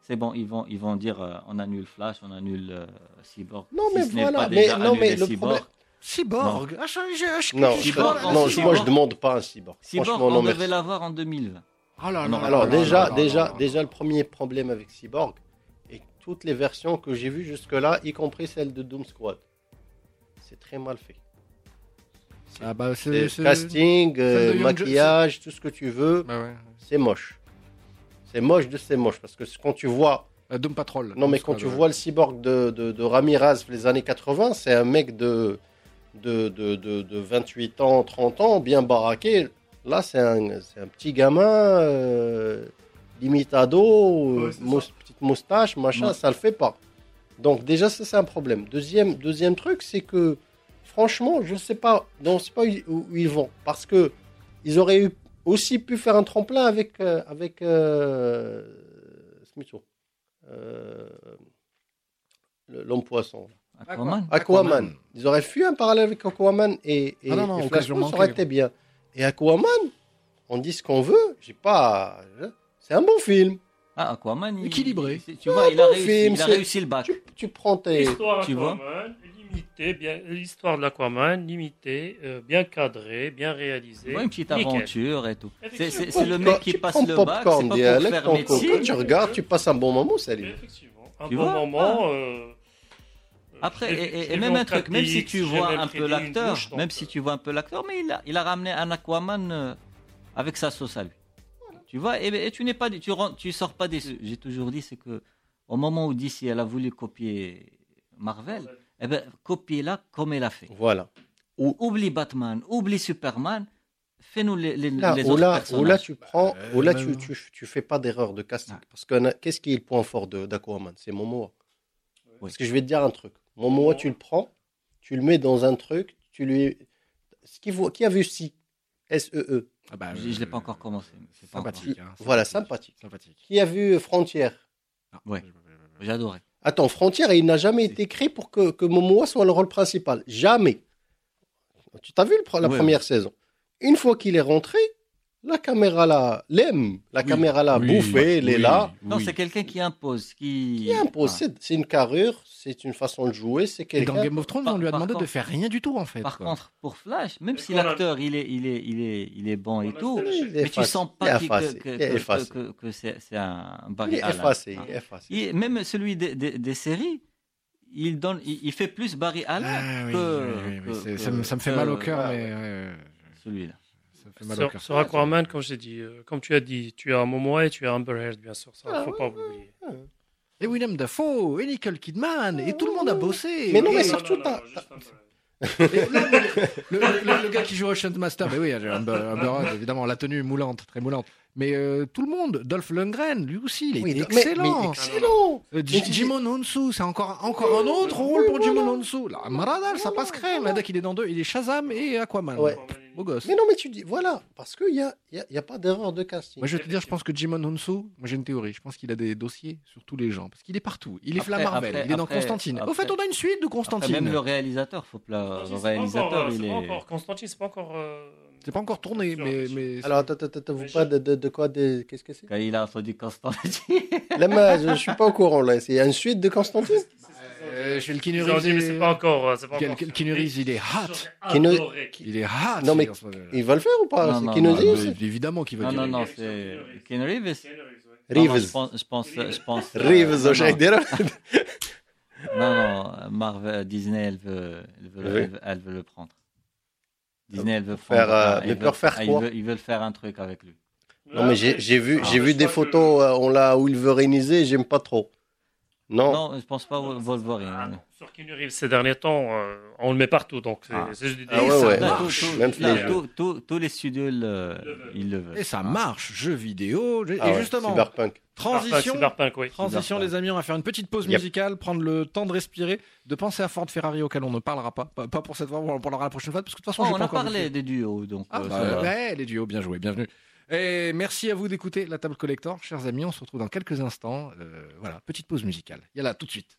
c'est bon, ils vont, ils vont dire euh, on annule Flash, on annule euh, Cyborg. Non, Si mais voilà, pas mais- déjà non, mais annulé le Cyborg. problème- Cyborg. Ah, je- je- je- Non, je- je- Cyborg, non, moi je demande pas un cyborg. Cyborg, on non, devait l'avoir en 2020. Oh là Non, là Alors déjà, là là déjà, là là. déjà, le premier problème avec Cyborg et toutes les versions que j'ai vues jusque-là, y compris celle de Doom Squad, c'est très mal fait. Ah bah C'est c'est c'est- casting, euh, Young maquillage, tout ce que tu veux, Bah ouais. c'est moche. C'est moche de c'est moche parce que quand tu vois, Euh, Doom Patrol. non mais quand Squad, tu ouais. vois le cyborg de, de, de Ramirez les années 80, c'est un mec de de, de, de, de 28 ans, 30 ans, bien baraqué. Là, c'est un, c'est un petit gamin, euh, limite ado, euh, Ouais, moustache, machin, Ouais. ça le fait pas. Donc déjà, ça c'est un problème. Deuxième, deuxième truc, c'est que franchement, je sais pas, non, je sais pas où, où ils vont, parce que ils auraient eu aussi pu faire un tremplin avec euh, avec euh. Euh, l'homme poisson. Aquaman. Aquaman. Ils auraient fait un parallèle avec Aquaman et, et, Ah non, non, et occasion Flashpoint, ça manquée. aurait été bien. Et Aquaman, on dit ce qu'on veut, j'ai pas. C'est un bon film. Ah, Aquaman, il- Équilibré. il- tu vois, il a, bon réussi, film, il a c'est- réussi le bac. Tu, tu prends tes. L'histoire tu vois d'Aquaman, limitée, bien, l'histoire de l'Aquaman, limitée, euh, bien cadrée, bien réalisée. Ouais, une petite Nickel. aventure et tout. C'est- C'est Effectivement. c'est le mec qui passe le bac, c'est popcorn, pas pour dialecte, faire médecine. coco, tu regardes, tu passes un bon moment, salut. Effectivement. Un Tu bon vois moment. euh, Après, et, même un truc, même si 4DX, tu vois un peu l'acteur, donc, même si tu vois un peu l'acteur, mais il a, il a ramené un Aquaman euh, avec sa sauce à lui. Tu vois, et, et tu n'es pas, tu, rends- tu sors pas déçu. J'ai toujours dit, c'est que au moment où DC elle a voulu copier Marvel, eh ben, copier-la comme elle a fait. Voilà. Oublie Batman, oublie Superman, fais-nous les, les, Là, les autres là, là, tu prends, Euh, où là, tu, non. tu, tu fais pas d'erreur de casting. Ah. Parce que qu'est-ce qui est le point fort de- d'Aquaman? C'est Momoa. Parce que je vais te dire un truc. Momoa, tu le prends, tu le mets dans un truc, tu lui. Ce qui, voit, qui a vu si S-E-E. Ah bah, Je ne l'ai pas encore commencé. mais c'est Sympathique. hein, Voilà, sympathique. Sympathique. Qui a vu Frontière? Ah, Ouais. J'ai adoré. Attends, Frontière, il n'a jamais été créé pour que, que Momoa soit le rôle principal. Jamais. Tu t'as vu le la Ouais, première saison? Une fois qu'il est rentré, la caméra là l'aime. La Oui. caméra là Oui, bouffée, elle est oui, là. Non, oui. c'est quelqu'un qui impose, qui. Qui impose. Ah. C'est- une carrure, c'est une façon de jouer, c'est Et quelqu'un. dans Game of Thrones, Par- on lui a demandé de contre- faire rien du tout en fait. Par quoi. contre, pour Flash, même Et si a- l'acteur il est, il est, il est, il est bon et tout, Il mais tu sens il pas que, que, il que- que- que c'est c'est un Il Barry est Allen. effacé, Ah. il est effacé. Il- même celui des, des- des séries, il, donne, il, il fait plus Barry Allen Ah, oui, que, oui, oui, mais que- c'est- que- ça, me, ça me fait mal au cœur, ouais, mais ouais. ouais, Celui-là. Ça fait mal au Sur, cœur. sur Aquaman, comme j'ai dit, euh, comme tu as dit, tu as Momoa et tu as Amber Heard, bien sûr. Ça, Ah, faut ouais, pas oublier. Et William Dafoe, et Nicole Kidman, et tout le monde a bossé. Mais non, mais Et- surtout, mais le, le- le gars qui joue Ocean Master, mais oui, Amber, Amber Heard, évidemment, la tenue moulante, très moulante. Mais euh, tout le monde, Dolph Lundgren, lui aussi, il est Oui, excellent. mais excellent. Euh, Mais tu- Jimon Honsu, c'est encore, encore un autre rôle Oui, pour Jimon voilà. Honsu. Là, Maradal, ça passe crème. Le mec, il est dans deux, il est Shazam et Aquaman. Ouais. Beau gosse. Mais non, mais tu dis, voilà, parce qu'il n'y a, y a, y a pas d'erreur de casting. Moi, je vais te dire, je pense que Jimon Hunsu, moi j'ai une théorie, je pense qu'il a des dossiers sur tous les gens, parce qu'il est partout. Il est Après- la Marvel, après- il est dans après- Constantine. Au fait, on a une suite de Après, Constantine. même le réalisateur, faut pas le pas réalisateur, encore, il c'est pas est. encore- Constantine, c'est pas encore. euh, C'est pas encore tourné, Sûr, mais. Alors, attends, vous parlez de, de, de quoi de- Qu'est-ce que c'est? Quand il a entendu Constantine. Là, je, je suis pas au courant, là. C'est une suite de Constantine? Euh, chez le Ils ont dit, mais c'est pas encore. euh, c'est pas encore il est hot. Adoré Il est hot. Non, mais- il- ce va le faire ou pas Non, C'est non, non, évidemment qu'il va Non, dire. non, non, c'est Reeves. Keanu Reeves. Non, non, je pense, je pense, je pense. euh, Reeves, non, Dera. Non, non, Marvel, Disney, elle veut, elle veut, Oui. elle veut, elle veut le prendre. Disney, elle veut Faire, prendre- euh, elle mais veut- faire ah, quoi ils veulent, ils veulent faire un truc avec lui. Non, mais j'ai j'ai vu, Ah, j'ai vu je des photos euh, on l'a, où il veut réaliser, j'aime pas trop. Non, Non, je pense pas au Wolverine. Ah, non. Sur Keanu Reeves ces derniers temps, euh, on le met partout. Donc, Ah. Ah tous les studios, le- Ils le veulent. ils le veulent. Et ça marche, jeux vidéo. Et Ah ouais, justement, Cyberpunk. transition. Cyberpunk, oui. Transition, Cyberpunk. les amis, on va faire une petite pause Yep. musicale, prendre le temps de respirer, de penser à Ford Ferrari auquel on ne parlera pas. Pas, pas pour cette fois, on en parlera la prochaine fois, parce que de toute façon, Oh, on pas a parlé des duos, donc. Ah, euh, bah, ouais, les duos, bien joué, bienvenue. Et merci à vous d'écouter la table collector, chers amis. On se retrouve dans quelques instants. Euh, voilà, petite pause musicale. Yalla, tout de suite.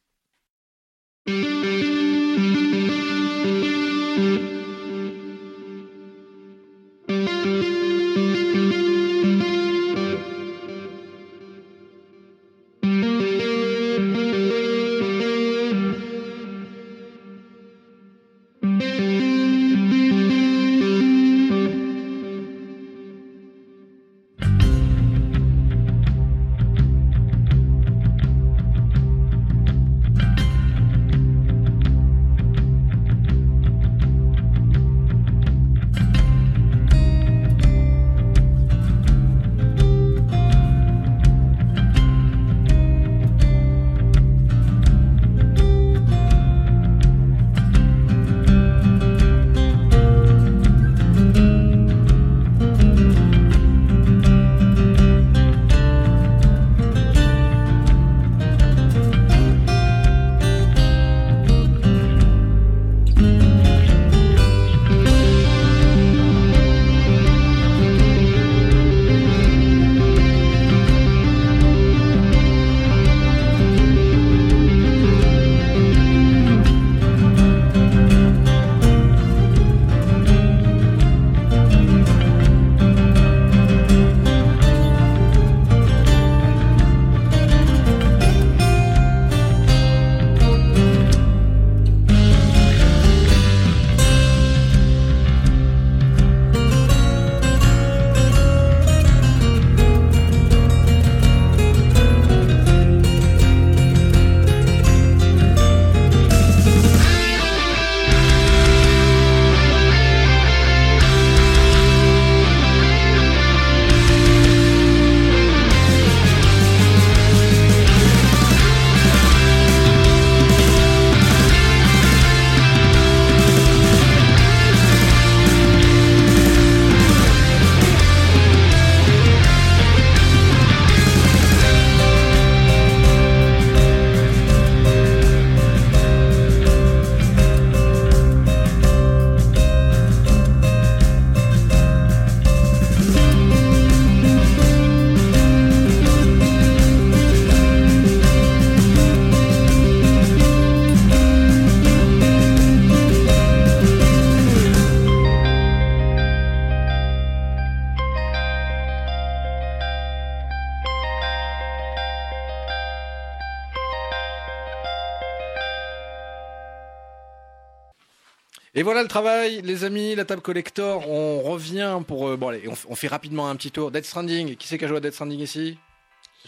Et voilà le travail, les amis, la table collector. On revient pour. euh, bon, allez, on, f- on fait rapidement un petit tour. Dead Stranding. Qui c'est qui a joué à Dead Stranding ici?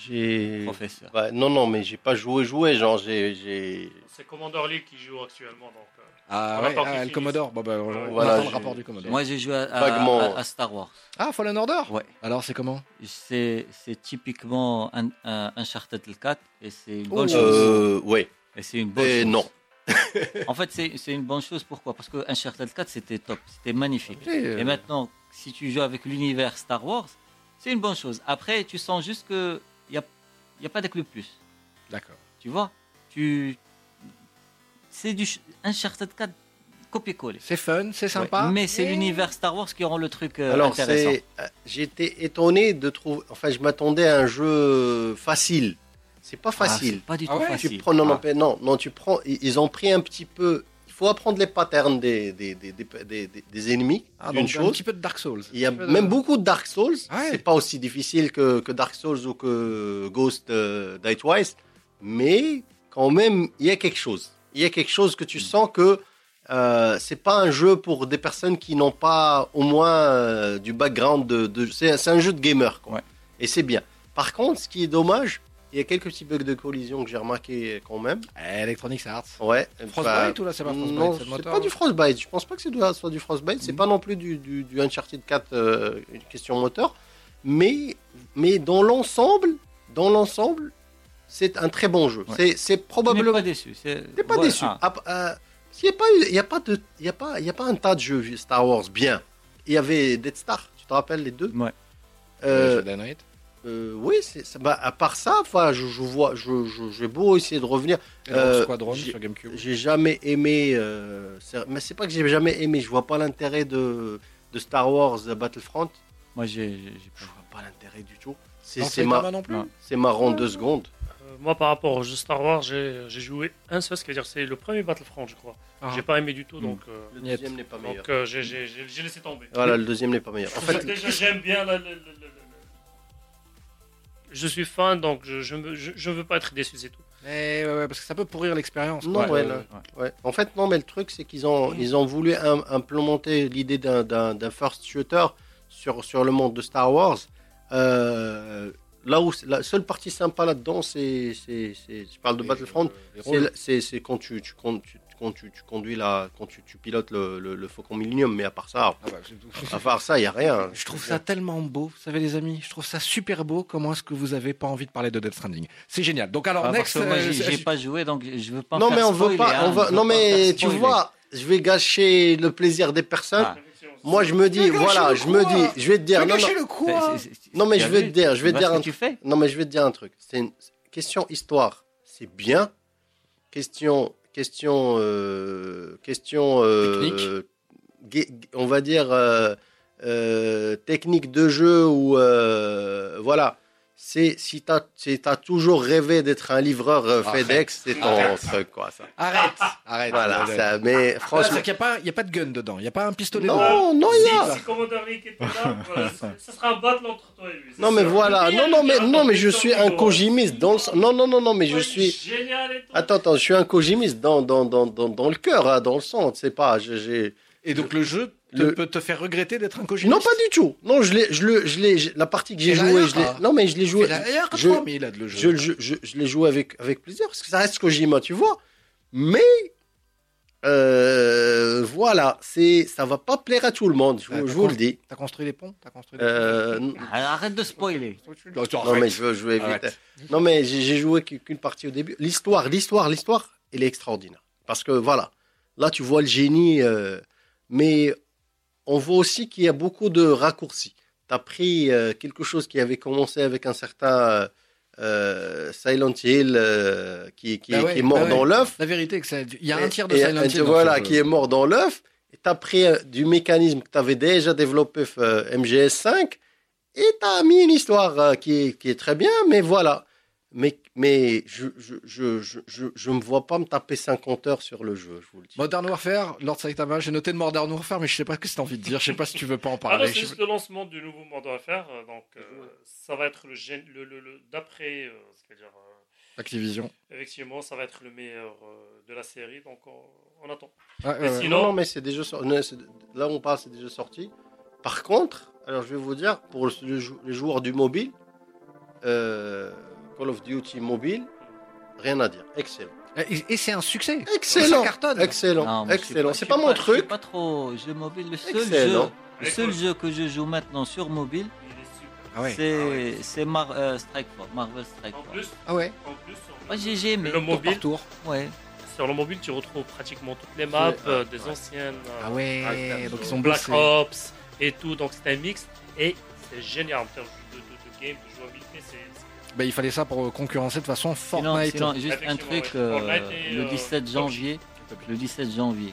J'ai. Professeur. Ouais, non, non, mais j'ai pas joué, joué, genre, j'ai. j'ai- C'est Commander Lee qui joue actuellement. Donc, euh, Ah On ouais, attend ah, le finisse. Commodore. Bon, bah, on, on Voilà, attend le j'ai- rapport du Commodore. Moi, j'ai joué à, à- Vaguement. à- à Star Wars. Ah, Fallen Order? Ouais. Alors, c'est comment? C'est c'est typiquement un, un Uncharted 4 et c'est une Oh. bonne chose. Euh, ouais. Et c'est une bonne Et chose. non. En fait, c'est une bonne chose. Pourquoi? Parce que Uncharted 4, c'était top. C'était magnifique. Euh, Et maintenant, si tu joues avec l'univers Star Wars, c'est une bonne chose. Après, tu sens juste qu'il n'y a, y a pas de club plus. D'accord. Tu vois? Tu... C'est du ch- Uncharted 4 copier-coller. C'est fun, c'est sympa. Ouais, mais c'est l'univers Star Wars qui rend le truc euh, Alors, intéressant. euh, j'étais étonné de trouver. Enfin, je m'attendais à un jeu facile. C'est pas Ah, facile. c'est pas du Ah tout ouais, facile. tu prends, non, non, Ah. non, non, tu prends. Ils ont pris un petit peu. Il faut apprendre les patterns des, des, des, des, des- des- des ennemis. Ah, d'une donc, un chose. petit peu de Dark Souls. Il y a de- même beaucoup de Dark Souls. Ah ouais. C'est pas aussi difficile que, que Dark Souls ou que Ghost euh, Die Twice. Mais quand même, il y a quelque chose. Il y a quelque chose que tu sens que euh, c'est pas un jeu pour des personnes qui n'ont pas au moins euh, du background de. de- c'est c'est un jeu de gamer. Quoi. Ouais. Et c'est bien. Par contre, ce qui est dommage, il y a quelques petits bugs de collision que j'ai remarqué quand même. Eh, Electronic Arts. Ouais. Frostbite Bah, ou là, c'est pas Frostbite non, c'est le c'est moteur pas du Frostbite. Je pense pas que c'est soit du Frostbite. C'est Mhm. pas non plus du, du, du Uncharted 4 euh, une question moteur. Mais, mais dans l'ensemble, dans l'ensemble, c'est un très bon jeu. Ouais. C'est, c'est Tu n'es probablement. pas déçu. c'est- T'es pas Ouais, déçu. ah. Ah, euh, s'il y a pas, il y a pas de, il y a pas, il y a pas un tas de jeux Star Wars bien. Il y avait Dead Star. Tu te rappelles les deux Ouais. Euh, Jedi Knight. Euh, Oui, ça- bah, à part ça, enfin, je, je vois, je, je, j'ai beau essayer de revenir. Euh, Squadron sur GameCube. J'ai jamais aimé. euh, c'est- mais c'est pas que j'ai jamais aimé. Je vois pas l'intérêt de, de Star Wars euh, Battlefront. Moi, j'ai Je vois pas l'intérêt du tout. C'est c'est ces ma, c'est marrant deux secondes. Euh, moi, par rapport au jeu Star Wars, j'ai j'ai joué un seul, c'est-à-dire c'est le premier Battlefront, je crois. Ah. J'ai pas aimé du tout, Mm. donc, euh, Le deuxième n'est pas meilleur. donc euh, j'ai- j'ai j'ai- j'ai laissé tomber. Voilà, le deuxième n'est pas meilleur. En fait, Déjà, j'aime bien la- Je suis fan, donc je, je, je, je veux pas être déçu, c'est tout. Eh, ouais, ouais, parce que ça peut pourrir l'expérience. Non, ouais, Euh. En fait, non, mais le truc, c'est qu'ils ont, ils ont voulu im- implémenter l'idée d'un- d'un d'un first shooter sur, sur le monde de Star Wars. Euh, là où la seule partie sympa là-dedans, c'est, c'est, c'est- je parle de Battlefront, les C'est quand tu, tu, tu- quand tu, tu conduis la, quand tu, tu pilotes le, le, le Faucon Millennium, mais à part ça, Ah bah, à part ça, il y a rien. Je trouve ça tellement beau, vous savez les amis, je trouve ça super beau. Comment est-ce que vous avez pas envie de parler de Death Stranding? C'est génial. Donc alors Ah, next, moi, euh, j'ai j'ai pas joué, donc je veux pas. Non faire mais on veut pas, hein, va, non pas mais tu vois, je vais gâcher le plaisir des personnes. Ah. Moi je me dis, voilà, je me dis, je vais te dire, Mais non, non, le quoi C'est- c'est- c'est- Non, mais je vais te dire, je vais te dire un que tu fais. non mais je vais te dire un truc. C'est une question histoire, c'est bien. Question, question, euh, question, euh, gai- on va dire euh, euh, technique de jeu ou euh, voilà. C'est si t'as si t'as toujours rêvé d'être un livreur euh. FedEx, c'est ton Arrête. truc quoi ça. Arrête, arrête. Voilà, ça, mais Ah, franchement. qu'il n'y a, pas- il y a pas de gun dedans, il n'y a pas un pistolet dedans. Non, non, il y a. Si, si Rick était là, voilà, sera un battle entre toi et lui. Non, mais sûr. voilà. Non, non, mais, non, mais je suis un sorti cogimiste dans le. sens- Non, non, non, non, mais je suis. Attends, attends, je suis un cogimiste dans, dans, dans, dans, dans le cœur, hein, dans le sang. C'est pas. je- J'ai. Et donc le jeu te- Le- peut te faire regretter d'être un cogimiste Non, pas du tout. Non, je l'ai, je le, je l'ai, la partie que j'ai jouée, je l'ai. Non, mais je l'ai joué. Je- 3000 là de le jeu. Je, je, je, l'ai joué avec, avec plaisir parce que ça reste Kojima, tu vois. Mais. Euh, voilà, c'est, ça va pas plaire à tout le monde, je, vous- je vous le dis. T'as construit des ponts T'as construit des Euh, ponts Ah, Arrête de spoiler. Non, tu Non, arrêtes. mais je veux, je veux éviter. Non, mais j'ai j'ai joué qu'une partie au début. L'histoire, l'histoire, l'histoire, elle est extraordinaire. Parce que voilà, là, tu vois le génie, euh, mais on voit aussi qu'il y a beaucoup de raccourcis. Tu as pris euh, quelque chose qui avait commencé avec un certain euh, euh, Silent Hill euh, qui, qui, Bah ouais, qui est mort bah ouais. dans l'œuf. La vérité, que c'est- il y a un tiers de et- Silent et Hill. Voilà, qui est mort dans l'œuf. Et tu as pris du mécanisme que tu avais déjà développé euh, MGS5 et tu as mis une histoire qui, est, qui est très bien, mais voilà. Mais, mais je je, je, je, je, je me vois pas me taper 50 heures sur le jeu, je vous le dis. Modern Warfare, Lord Saitama, j'ai noté de Modern Warfare, mais je sais pas ce que tu as envie de dire. Je sais pas si tu veux pas en Ah parler. c'est Je- juste le lancement du nouveau Modern Warfare, euh, donc euh, ça va être le, le, le, le- d'après, euh, c'est-à-dire euh, Activision. effectivement, ça va être le meilleur euh, de la série, donc on, on attend. Sinon- Non, non, mais c'est déjà sorti. Là, on parle, c'est déjà sorti. Par contre, alors je vais vous dire, pour le- le les joueurs du mobile, euh, Call of Duty mobile, rien à dire. Excellent. Et, et c'est un succès. Excellent. Ça cartonne. Excellent. Non, excellent. C'est suis pas mon Je suis truc. pas trop jeu mobile. Le seul Excellent. jeu, le seul jeu que je joue maintenant sur mobile. Ah ouais. c'est c'est Mar euh, Strike Force, Marvel Strike En Force. plus, Ah ouais. en plus Moi j'ai j'ai aimé. le Tour mobile, par tour. Ouais. sur le mobile, tu retrouves pratiquement toutes les maps C'est- euh, des anciennes. euh, Ah ouais. Donc ils ont Black bossé. Ops et tout, donc c'est un mix et c'est génial en termes de, de, de game, de jouabilité. C'est- Bah, il fallait ça pour concurrencer de façon Sinon, Fortnite. sinon, juste un truc, ouais. euh, le euh, 17 janvier, le 17 janvier,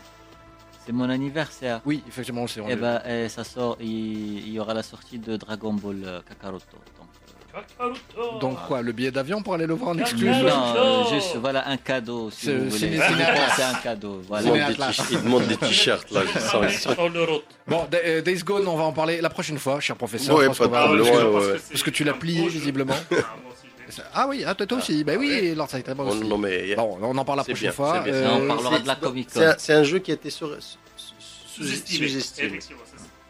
C'est mon anniversaire. Oui, effectivement, c'est Et bah, et ça sort, il, y aura la sortie de Dragon Ball euh, Kakaroto. Donc quoi, le billet d'avion pour aller le voir en exclu Non, juste voilà un cadeau. Si vous voulez. C'est un cadeau. Voilà. Il demande des t-shirts là. bon, euh, Days Gone, on va en parler la prochaine fois, cher professeur. Ouais, pas de Parce que tu l'as plié visiblement. Ah oui, ah, toi, aussi. Bah oui, Lord Saitama aussi. Non, mais Bon, on en parle la prochaine fois. on parlera de la Comic Con. C'est un jeu qui a été sous-estimé.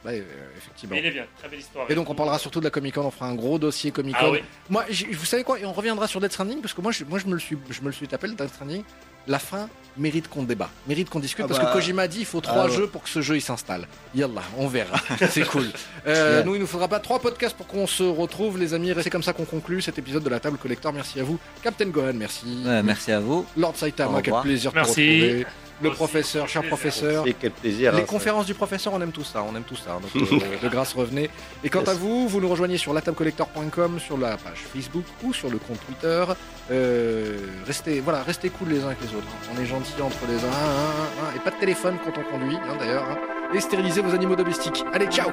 Euh, effectivement. il est bien, très belle histoire. Et donc on parlera surtout de la Comic Con, on fera un gros dossier Comic Con. Ah moi, vous savez quoi Et on reviendra sur Death Stranding parce que moi, je, moi, je me le suis, je me le suis tapé le Death Stranding. La fin mérite qu'on débat, mérite qu'on discute ah parce que bah. Kojima dit il faut trois ah jeux pour que ce jeu il s'installe. Yallah, on verra. C'est cool. Euh, nous, il nous faudra pas trois podcasts pour qu'on se retrouve, les amis. C'est comme ça qu'on conclut cet épisode de la table collector. Merci à vous, Captain Gohan. Merci. merci à vous. Lord Saitama, quel plaisir de vous retrouver le professeur, cher professeur. quel plaisir. Les hein, conférences du professeur, on aime tout ça, on aime tout ça. Donc, euh, de grâce, revenez. Et quant à vous, vous nous rejoignez sur latabcollector.com, sur la page Facebook ou sur le compte Twitter. Euh, restez, voilà, restez cool les uns avec les autres. On est gentils entre les uns, et pas de téléphone quand on conduit, hein, d'ailleurs. Et stérilisez vos animaux domestiques. Allez, ciao